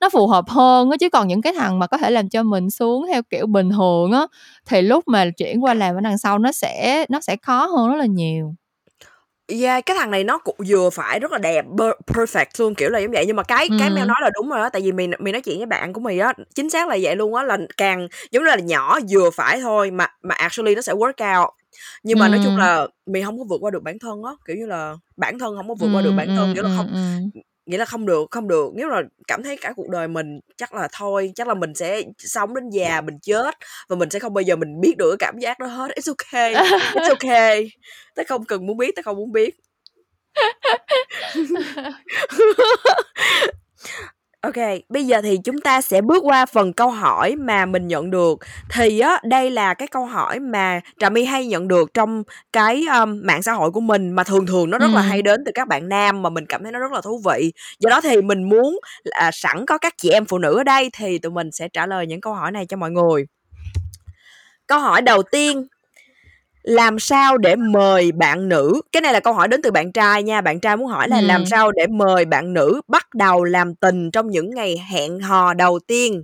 nó phù hợp hơn á chứ còn những cái thằng mà có thể làm cho mình xuống theo kiểu bình thường á thì lúc mà chuyển qua làm ở đằng sau nó sẽ nó sẽ khó hơn rất là nhiều Yeah, cái thằng này nó cũng vừa phải rất là đẹp per- perfect luôn kiểu là giống vậy nhưng mà cái cái Ừ. Mel nói là đúng rồi đó tại vì mình mình nói chuyện với bạn của mình á chính xác là vậy luôn á là càng giống như là nhỏ vừa phải thôi mà mà actually nó sẽ work out nhưng mà nói chung Ừ. là mình không có vượt qua được bản thân á kiểu như là bản thân không có vượt qua được Ừ, bản thân ừ, nghĩa là ừ, không ừ. Nghĩa là không được không được. Nếu là cảm thấy cả cuộc đời mình chắc là thôi chắc là mình sẽ sống đến già mình chết và mình sẽ không bao giờ mình biết được cái cảm giác đó hết. It's okay it's okay. Ta không cần muốn biết ta không muốn biết Ok, bây giờ thì chúng ta sẽ bước qua phần câu hỏi mà mình nhận được. Thì á, đây là cái câu hỏi mà Trà My hay nhận được trong cái um, mạng xã hội của mình mà thường thường nó rất là hay đến từ các bạn nam mà mình cảm thấy nó rất là thú vị. Do đó thì mình muốn là sẵn có các chị em phụ nữ ở đây thì tụi mình sẽ trả lời những câu hỏi này cho mọi người. Câu hỏi đầu tiên làm sao để mời bạn nữ? Cái này là câu hỏi đến từ bạn trai nha. Bạn trai muốn hỏi là Ừ. làm sao để mời bạn nữ bắt đầu làm tình trong những ngày hẹn hò đầu tiên?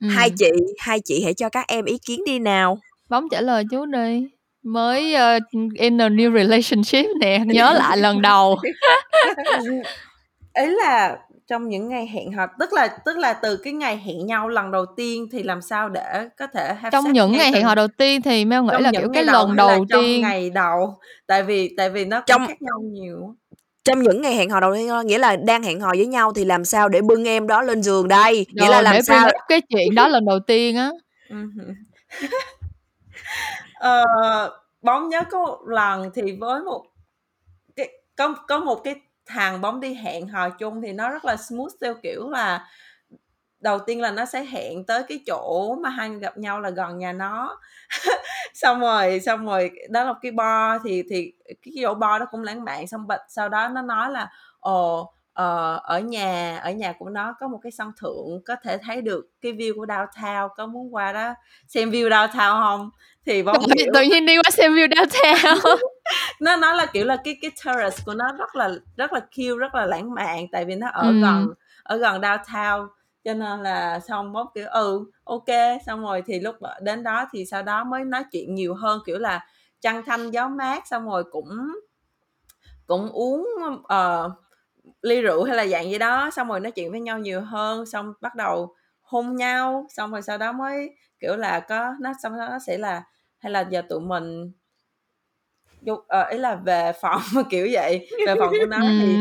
Ừ. hai chị hai chị hãy cho các em ý kiến đi nào. Bóng trả lời chú đi. Mới uh, in a new relationship nè nhớ lại lần đầu. Ý là trong những ngày hẹn hò tức là tức là từ cái ngày hẹn nhau lần đầu tiên thì làm sao để có thể have trong những ngày hẹn hò đầu tiên thì Mel nghĩ là kiểu cái lần đầu, đầu tiên ngày đầu? Tại vì tại vì nó trong khác nhau nhiều. trong những ngày hẹn hò đầu tiên nghĩa là đang hẹn hò với nhau thì làm sao để bưng em đó lên giường đây? Nghĩa là làm để sao cái chuyện đó lần đầu tiên á. Ờ, bóng nhớ có một lần thì với một cái có có một cái thằng bóng đi hẹn hò chung thì nó rất là smooth theo kiểu là đầu tiên là nó sẽ hẹn tới cái chỗ mà hai người gặp nhau là gần nhà nó. Xong rồi xong rồi đó là cái bo thì thì cái chỗ bo đó cũng lãng mạn, xong bệnh sau đó nó nói là, ồ uh, ở nhà ở nhà của nó có một cái sân thượng có thể thấy được cái view của downtown có muốn qua đó xem view downtown không thì bóng tự, tự nhiên đi qua xem view downtown nó nói là kiểu là cái cái terrace của nó rất là rất là cute rất là lãng mạn tại vì nó ở ừ. gần ở gần downtown cho nên là xong bóng kiểu ừ ok xong rồi thì lúc đến đó thì sau đó mới nói chuyện nhiều hơn kiểu là trăng thanh gió mát xong rồi cũng cũng uống uh, ly rượu hay là dạng gì đó xong rồi nói chuyện với nhau nhiều hơn xong bắt đầu hôn nhau xong rồi sau đó mới kiểu là có nó xong đó nó sẽ là hay là giờ tụi mình dục ờ, ý là về phòng kiểu vậy về phòng của nó thì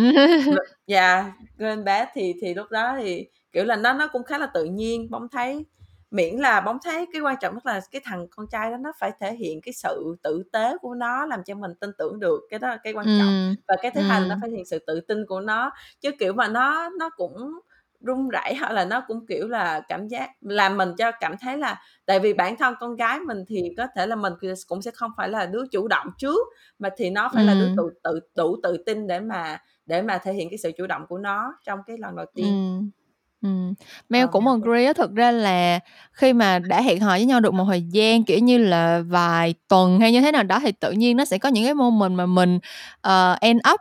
dạ lên bé thì thì lúc đó thì kiểu là nó nó cũng khá là tự nhiên bóng thấy miễn là bóng thấy cái quan trọng nhất là cái thằng con trai đó nó phải thể hiện cái sự tử tế của nó làm cho mình tin tưởng được cái đó là cái quan trọng ừ. và cái thứ hai là nó phải thể hiện sự tự tin của nó chứ kiểu mà nó nó cũng run rẩy hoặc là nó cũng kiểu là cảm giác làm mình cho cảm thấy là tại vì bản thân con gái mình thì có thể là mình cũng sẽ không phải là đứa chủ động trước mà thì nó phải ừ. là đứa tự tự đủ tự tin để mà để mà thể hiện cái sự chủ động của nó trong cái lần đầu tiên ừ. Ừm, Mel cũng agree á, thực ra là khi mà đã hẹn hò với nhau được một thời gian, kiểu như là, vài tuần hay như thế nào đó thì tự nhiên nó sẽ có những cái moment mà mình, ờ, end up,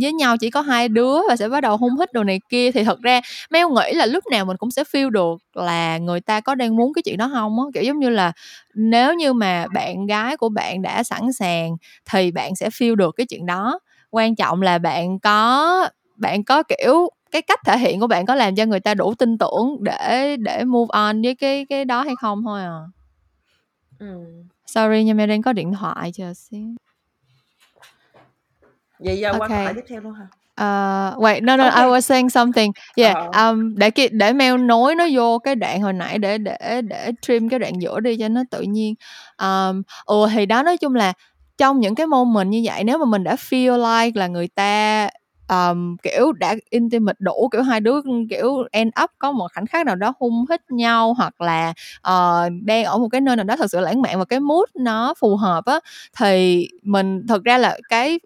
với nhau chỉ có hai đứa và sẽ bắt đầu hung hít đồ này kia. Thì thật ra Mel nghĩ là lúc nào mình cũng sẽ feel được là người ta có đang muốn cái chuyện đó hông á. Kiểu, giống như là, nếu như mà bạn gái của bạn đã sẵn sàng thì bạn sẽ feel được cái chuyện đó. Quan trọng là bạn có bạn có, kiểu cái cách thể hiện của bạn có làm cho người ta đủ tin tưởng để để move on với cái cái đó hay không thôi à ừ. sorry nhưng mà đang có điện thoại chờ xíu vậy giờ okay. qua câu hỏi tiếp theo luôn hả Uh, wait, no, no, okay. I was saying something. Yeah, uh um, để để mail nối nó vô cái đoạn hồi nãy để để để trim cái đoạn giữa đi cho nó tự nhiên. Um, ừ thì đó nói chung là trong những cái moment như vậy nếu mà mình đã feel like là người ta um, kiểu đã intimate đủ kiểu hai đứa kiểu end up có một khoảnh khắc nào đó hung hít nhau hoặc là uh, đang ở một cái nơi nào đó thật sự lãng mạn và cái mood nó phù hợp á thì mình thật ra là cái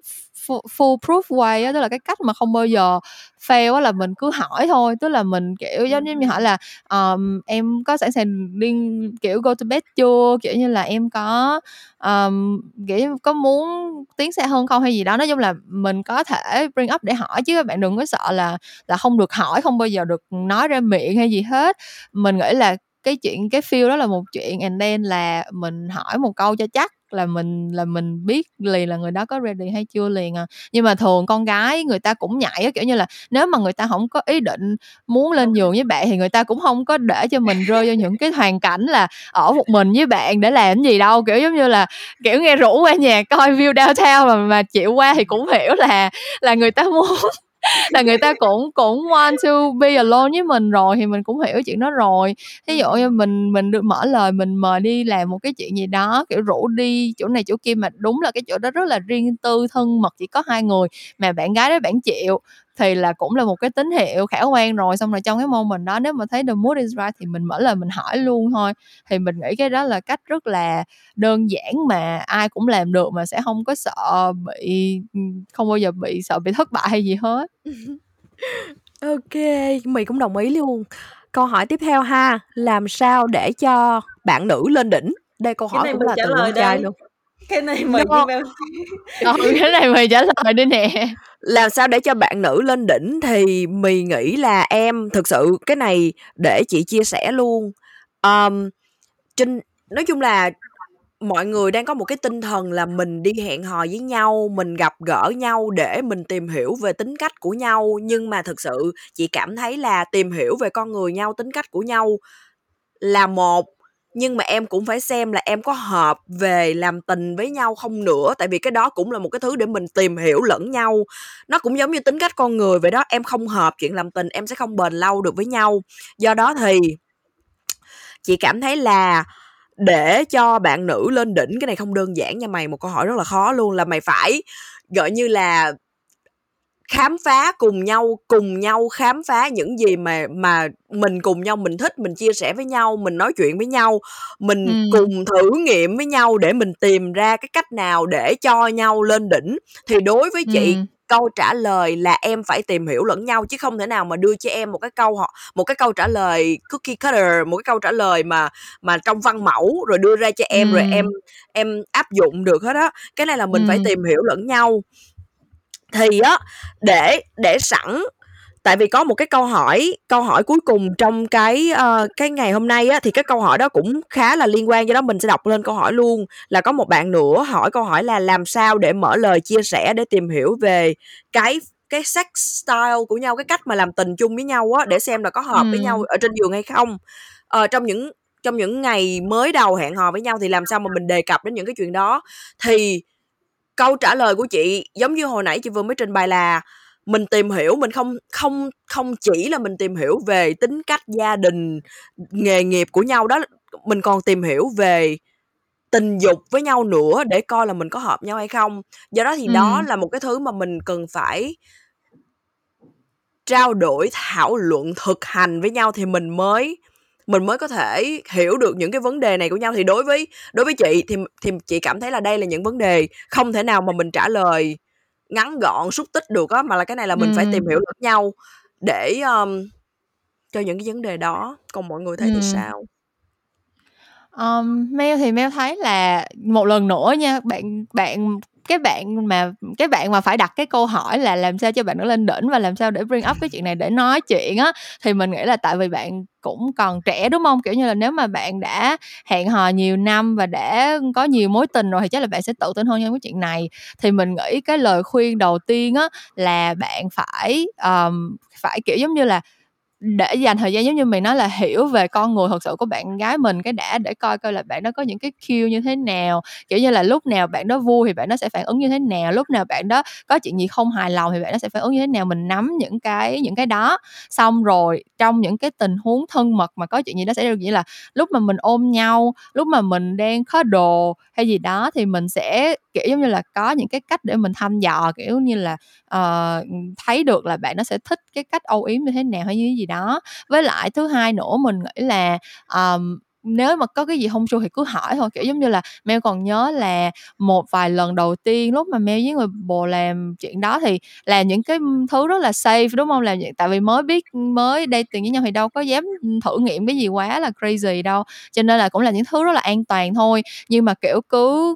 full proof way á tức là cái cách mà không bao giờ fail á là mình cứ hỏi thôi. Tức là mình kiểu giống như hỏi là um, em có sẵn sàng đi kiểu go to bed chưa? Kiểu như là em có um, kiểu có muốn tiến xa hơn không hay gì đó. Nói chung là mình có thể bring up để hỏi chứ các bạn đừng có sợ là là không được hỏi không bao giờ được nói ra miệng hay gì hết. Mình nghĩ là cái chuyện cái feel đó là một chuyện and then là mình hỏi một câu cho chắc là mình là mình biết liền là người đó có ready hay chưa liền à. Nhưng mà thường con gái người ta cũng nhảy á kiểu như là nếu mà người ta không có ý định muốn lên giường với bạn thì người ta cũng không có để cho mình rơi vào những cái hoàn cảnh là ở một mình với bạn để làm gì đâu. Kiểu giống như là kiểu nghe rủ qua nhà coi view downtown mà mà chịu qua thì cũng hiểu là là người ta muốn là người ta cũng cũng want to be alone với mình rồi thì mình cũng hiểu chuyện đó rồi. Ví dụ như mình mình được mở lời mình mời đi làm một cái chuyện gì đó kiểu rủ đi chỗ này chỗ kia mà đúng là cái chỗ đó rất là riêng tư thân mật chỉ có hai người mà bạn gái đó bạn chịu thì là cũng là một cái tín hiệu khả quan rồi. Xong rồi trong cái moment đó nếu mà thấy the mood is right thì mình mở lời mình hỏi luôn thôi. Thì mình nghĩ cái đó là cách rất là đơn giản mà ai cũng làm được mà sẽ không có sợ bị không bao giờ bị sợ bị thất bại hay gì hết. Ok mình cũng đồng ý luôn. Câu hỏi tiếp theo ha làm sao để cho bạn nữ lên đỉnh? Đây câu hỏi cũng là từ con trai luôn cái này mời no. ừ, cái này mời trả lời đi nè. Làm sao để cho bạn nữ lên đỉnh thì mì nghĩ là em thực sự cái này để chị chia sẻ luôn. Um, trên nói chung là mọi người đang có một cái tinh thần là mình đi hẹn hò với nhau, mình gặp gỡ nhau để mình tìm hiểu về tính cách của nhau, nhưng mà thực sự chị cảm thấy là tìm hiểu về con người nhau, tính cách của nhau là một nhưng mà em cũng phải xem là em có hợp về làm tình với nhau không nữa. Tại vì cái đó cũng là một cái thứ để mình tìm hiểu lẫn nhau. Nó cũng giống như tính cách con người vậy đó. Em không hợp chuyện làm tình, em sẽ không bền lâu được với nhau. Do đó thì chị cảm thấy là để cho bạn nữ lên đỉnh, cái này không đơn giản nha mày, một câu hỏi rất là khó luôn là mày phải, gọi như là khám phá cùng nhau cùng nhau khám phá những gì mà mà mình cùng nhau mình thích mình chia sẻ với nhau mình nói chuyện với nhau mình ừ. cùng thử nghiệm với nhau để mình tìm ra cái cách nào để cho nhau lên đỉnh thì đối với chị ừ câu trả lời là em phải tìm hiểu lẫn nhau chứ không thể nào mà đưa cho em một cái câu họ một cái câu trả lời cookie cutter một cái câu trả lời mà mà trong văn mẫu rồi đưa ra cho em ừ. rồi em em áp dụng được hết á cái này là mình ừ. phải tìm hiểu lẫn nhau thì á để để sẵn tại vì có một cái câu hỏi câu hỏi cuối cùng trong cái uh, cái ngày hôm nay á thì cái câu hỏi đó cũng khá là liên quan do đó mình sẽ đọc lên câu hỏi luôn. Là có một bạn nữa hỏi câu hỏi là làm sao để mở lời chia sẻ để tìm hiểu về cái cái sex style của nhau cái cách mà làm tình chung với nhau á để xem là có hợp ừ. với nhau ở trên giường hay không. Ờ, trong những trong những ngày mới đầu hẹn hò với nhau thì làm sao mà mình đề cập đến những cái chuyện đó. Thì câu trả lời của chị giống như hồi nãy chị vừa mới trình bày là mình tìm hiểu mình không không không chỉ là mình tìm hiểu về tính cách gia đình nghề nghiệp của nhau đó mình còn tìm hiểu về tình dục với nhau nữa để coi là mình có hợp nhau hay không do đó thì ừ. đó là một cái thứ mà mình cần phải trao đổi thảo luận thực hành với nhau thì mình mới mình mới có thể hiểu được những cái vấn đề này của nhau thì đối với đối với chị thì thì chị cảm thấy là đây là những vấn đề không thể nào mà mình trả lời ngắn gọn xúc tích được á mà là cái này là mình ừ. phải tìm hiểu lẫn nhau để um, cho những cái vấn đề đó còn mọi người thấy ừ. thì sao um, Mel thì Mel thấy là một lần nữa nha bạn bạn cái bạn mà cái bạn mà phải đặt cái câu hỏi là làm sao cho bạn nó lên đỉnh và làm sao để bring up cái chuyện này để nói chuyện á thì mình nghĩ là tại vì bạn cũng còn trẻ đúng không? Kiểu như là nếu mà bạn đã hẹn hò nhiều năm và đã có nhiều mối tình rồi thì chắc là bạn sẽ tự tin hơn trong cái chuyện này. Thì mình nghĩ cái lời khuyên đầu tiên á là bạn phải um, phải kiểu giống như là để dành thời gian giống như mình nói là hiểu về con người thật sự của bạn gái mình cái đã để coi coi là bạn đó có những cái kêu như thế nào. Kiểu như là lúc nào bạn đó vui thì bạn đó sẽ phản ứng như thế nào lúc nào bạn đó có chuyện gì không hài lòng thì bạn đó sẽ phản ứng như thế nào. Mình nắm những cái những cái đó. Xong rồi trong những cái tình huống thân mật mà có chuyện gì đó xảy ra như là lúc mà mình ôm nhau lúc mà mình đang khó đồ hay gì đó thì mình sẽ kiểu giống như là có những cái cách để mình thăm dò kiểu như là uh, thấy được là bạn nó sẽ thích cái cách âu yếm như thế nào hay như gì đó với lại thứ hai nữa mình nghĩ là um, nếu mà có cái gì không sure thì cứ hỏi thôi kiểu giống như là Mel còn nhớ là một vài lần đầu tiên lúc mà Mel với người bồ làm chuyện đó thì là những cái thứ rất là safe đúng không làm tại vì mới biết mới đây tiền với nhau thì đâu có dám thử nghiệm cái gì quá là crazy đâu cho nên là cũng là những thứ rất là an toàn thôi. Nhưng mà kiểu cứ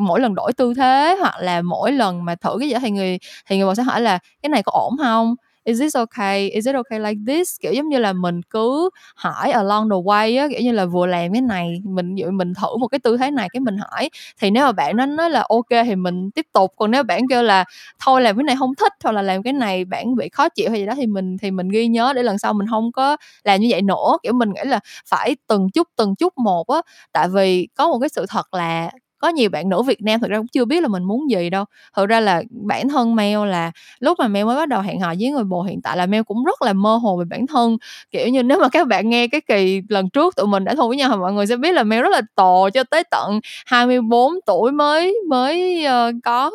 mỗi lần đổi tư thế hoặc là mỗi lần mà thử cái gì đó thì người thì người bồ sẽ hỏi là cái này có ổn không is this okay? Is it okay like this? Kiểu giống như là mình cứ hỏi along the way á, kiểu như là vừa làm cái này, mình dụ mình thử một cái tư thế này cái mình hỏi. Thì nếu mà bạn nó nói là ok thì mình tiếp tục, còn nếu bạn kêu là thôi làm cái này không thích hoặc là làm cái này bạn bị khó chịu hay gì đó thì mình thì mình ghi nhớ để lần sau mình không có làm như vậy nữa. Kiểu mình nghĩ là phải từng chút từng chút một á, tại vì có một cái sự thật là có nhiều bạn nữ Việt Nam thực ra cũng chưa biết là mình muốn gì đâu. Thực ra là bản thân Mel là lúc mà Mel mới bắt đầu hẹn hò với người bồ hiện tại là Mel cũng rất là mơ hồ về bản thân. Kiểu như nếu mà các bạn nghe cái kỳ lần trước tụi mình đã thu với nhau thì mọi người sẽ biết là Mel rất là tò cho tới tận 24 tuổi mới mới uh, có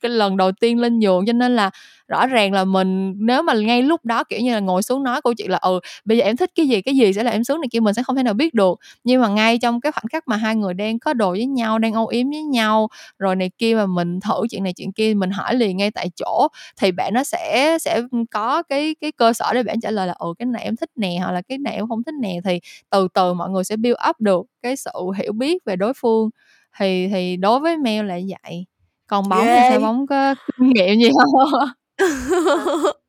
cái lần đầu tiên lên giường. Cho nên là rõ ràng là mình nếu mà ngay lúc đó kiểu như là ngồi xuống nói câu chuyện là ừ bây giờ em thích cái gì cái gì sẽ là em xuống này kia mình sẽ không thể nào biết được. Nhưng mà ngay trong cái khoảnh khắc mà hai người đang có đồ với nhau đang âu yếm với nhau rồi này kia mà mình thử chuyện này chuyện kia mình hỏi liền ngay tại chỗ thì bạn nó sẽ sẽ có cái cái cơ sở để bạn trả lời là ừ cái này em thích nè hoặc là cái này em không thích nè thì từ từ mọi người sẽ build up được cái sự hiểu biết về đối phương. Thì thì đối với mail là vậy. Còn bóng yeah. thì sao? Bóng có kinh nghiệm gì không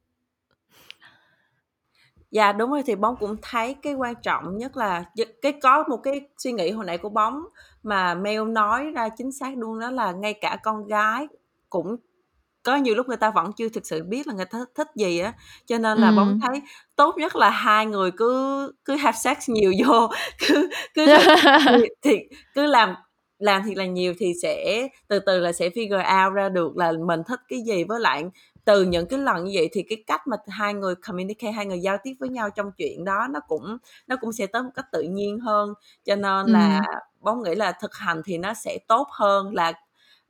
Dạ đúng rồi thì bóng cũng thấy cái quan trọng nhất là cái có một cái suy nghĩ hồi nãy của bóng mà Mel nói ra chính xác luôn đó là ngay cả con gái cũng có nhiều lúc người ta vẫn chưa thực sự biết là người ta thích gì á. Cho nên là bóng thấy tốt nhất là hai người cứ cứ have sex nhiều vô cứ cứ thì cứ làm làm thiệt là nhiều thì sẽ từ từ là sẽ figure out ra được là mình thích cái gì. Với lại từ những cái lần như vậy thì cái cách mà hai người communicate hai người giao tiếp với nhau trong chuyện đó nó cũng nó cũng sẽ tới một cách tự nhiên hơn cho nên là ừ. bóng nghĩ là thực hành thì nó sẽ tốt hơn là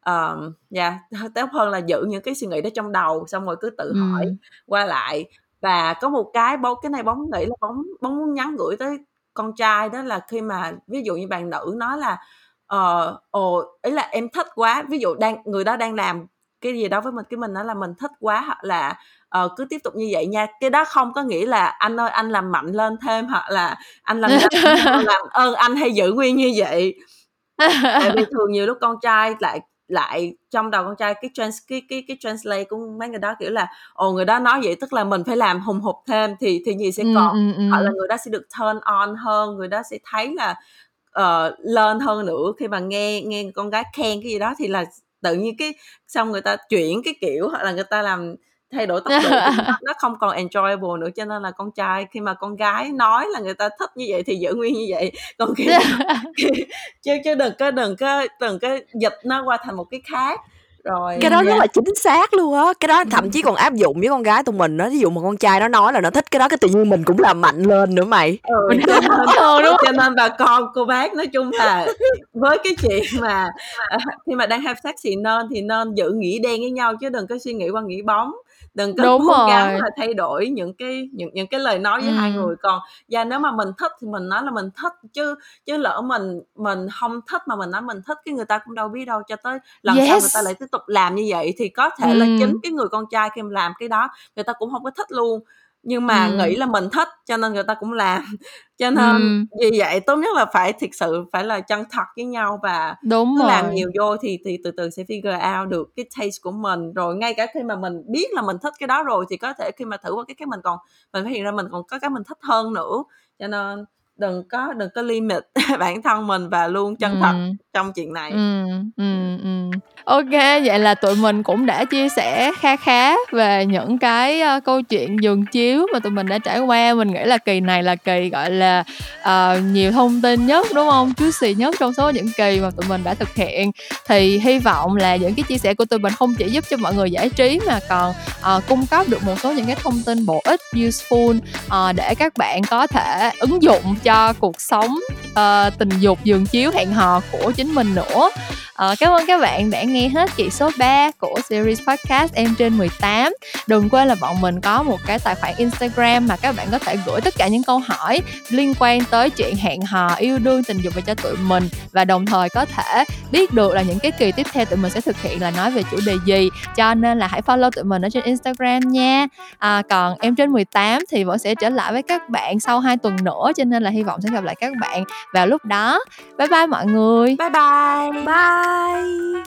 um, yeah, tốt hơn là giữ những cái suy nghĩ đó trong đầu xong rồi cứ tự ừ. hỏi qua lại và có một cái bóng cái này bóng nghĩ là bóng bóng muốn nhắn gửi tới con trai đó là khi mà ví dụ như bạn nữ nói là ờ ồ ý là em thích quá ví dụ đang người đó đang làm cái gì đó với mình cái mình nói là mình thích quá hoặc là uh, cứ tiếp tục như vậy nha. Cái đó không có nghĩa là anh ơi anh làm mạnh lên thêm hoặc là anh làm làm ơn anh hay giữ nguyên như vậy. Tại vì thường nhiều lúc con trai lại lại trong đầu con trai cái trans cái cái cái translate của mấy người đó kiểu là ồ người đó nói vậy tức là mình phải làm hùng hục thêm thì thì gì sẽ còn ừ, ừ, hoặc là người đó sẽ được turn on hơn người đó sẽ thấy là uh, lên hơn nữa. Khi mà nghe nghe con gái khen cái gì đó thì là tự nhiên cái xong người ta chuyển cái kiểu hoặc là người ta làm thay đổi tốc độ nó, không còn enjoyable nữa cho nên là con trai khi mà con gái nói là người ta thích như vậy thì giữ nguyên như vậy. Còn khi chứ chứ đừng có đừng có đừng có dịch nó qua thành một cái khác rồi cái đó rất là chính xác luôn á. Cái đó thậm chí còn áp dụng với con gái tụi mình đó ví dụ một con trai nó nói là nó thích cái đó cái tự nhiên mình cũng làm mạnh lên nữa mày. Ừ, cho, nên, cho nên bà con cô bác nói chung là với cái chuyện mà à, khi mà đang have sex thì nên thì nên giữ nghĩ đen với nhau chứ đừng có suy nghĩ qua nghĩ bóng đừng có Đúng cố rồi. gắng là thay đổi những cái những những cái lời nói với ừ. hai người còn và nếu mà mình thích thì mình nói là mình thích chứ chứ lỡ mình mình không thích mà mình nói mình thích cái người ta cũng đâu biết đâu cho tới lần yes. sau người ta lại tiếp tục làm như vậy thì có thể ừ. là chính cái người con trai khi mà làm cái đó người ta cũng không có thích luôn nhưng mà ừ. nghĩ là mình thích cho nên người ta cũng làm cho nên ừ. vì vậy tốt nhất là phải thực sự phải là chân thật với nhau và đúng rồi. làm nhiều vô thì thì từ từ sẽ figure out được cái taste của mình rồi ngay cả khi mà mình biết là mình thích cái đó rồi thì có thể khi mà thử qua cái cái mình còn mình phát hiện ra mình còn có cái mình thích hơn nữa cho nên đừng có đừng có limit bản thân mình và luôn chân thật ừ trong chuyện này. Ừ, ừ, ừ. ok vậy là tụi mình cũng đã chia sẻ khá khá về những cái uh, câu chuyện giường chiếu mà tụi mình đã trải qua. Mình nghĩ là kỳ này là kỳ gọi là uh, nhiều thông tin nhất đúng không? Chú xì nhất trong số những kỳ mà tụi mình đã thực hiện. Thì hy vọng là những cái chia sẻ của tụi mình không chỉ giúp cho mọi người giải trí mà còn uh, cung cấp được một số những cái thông tin bổ ích useful uh, để các bạn có thể ứng dụng cho cuộc sống uh, tình dục giường chiếu hẹn hò của chính mình nữa uh, cảm ơn các bạn đã nghe hết kỳ số 3 của series podcast em trên 18 đừng quên là bọn mình có một cái tài khoản instagram mà các bạn có thể gửi tất cả những câu hỏi liên quan tới chuyện hẹn hò yêu đương tình dục về cho tụi mình. Và đồng thời có thể biết được là những cái kỳ tiếp theo tụi mình sẽ thực hiện là nói về chủ đề gì. Cho nên là hãy follow tụi mình ở trên instagram nha. À, còn em trên 18 thì vẫn sẽ trở lại với các bạn sau 2 tuần nữa cho nên là hy vọng sẽ gặp lại các bạn vào lúc đó. Bye bye mọi người. Bye. Bye Bye.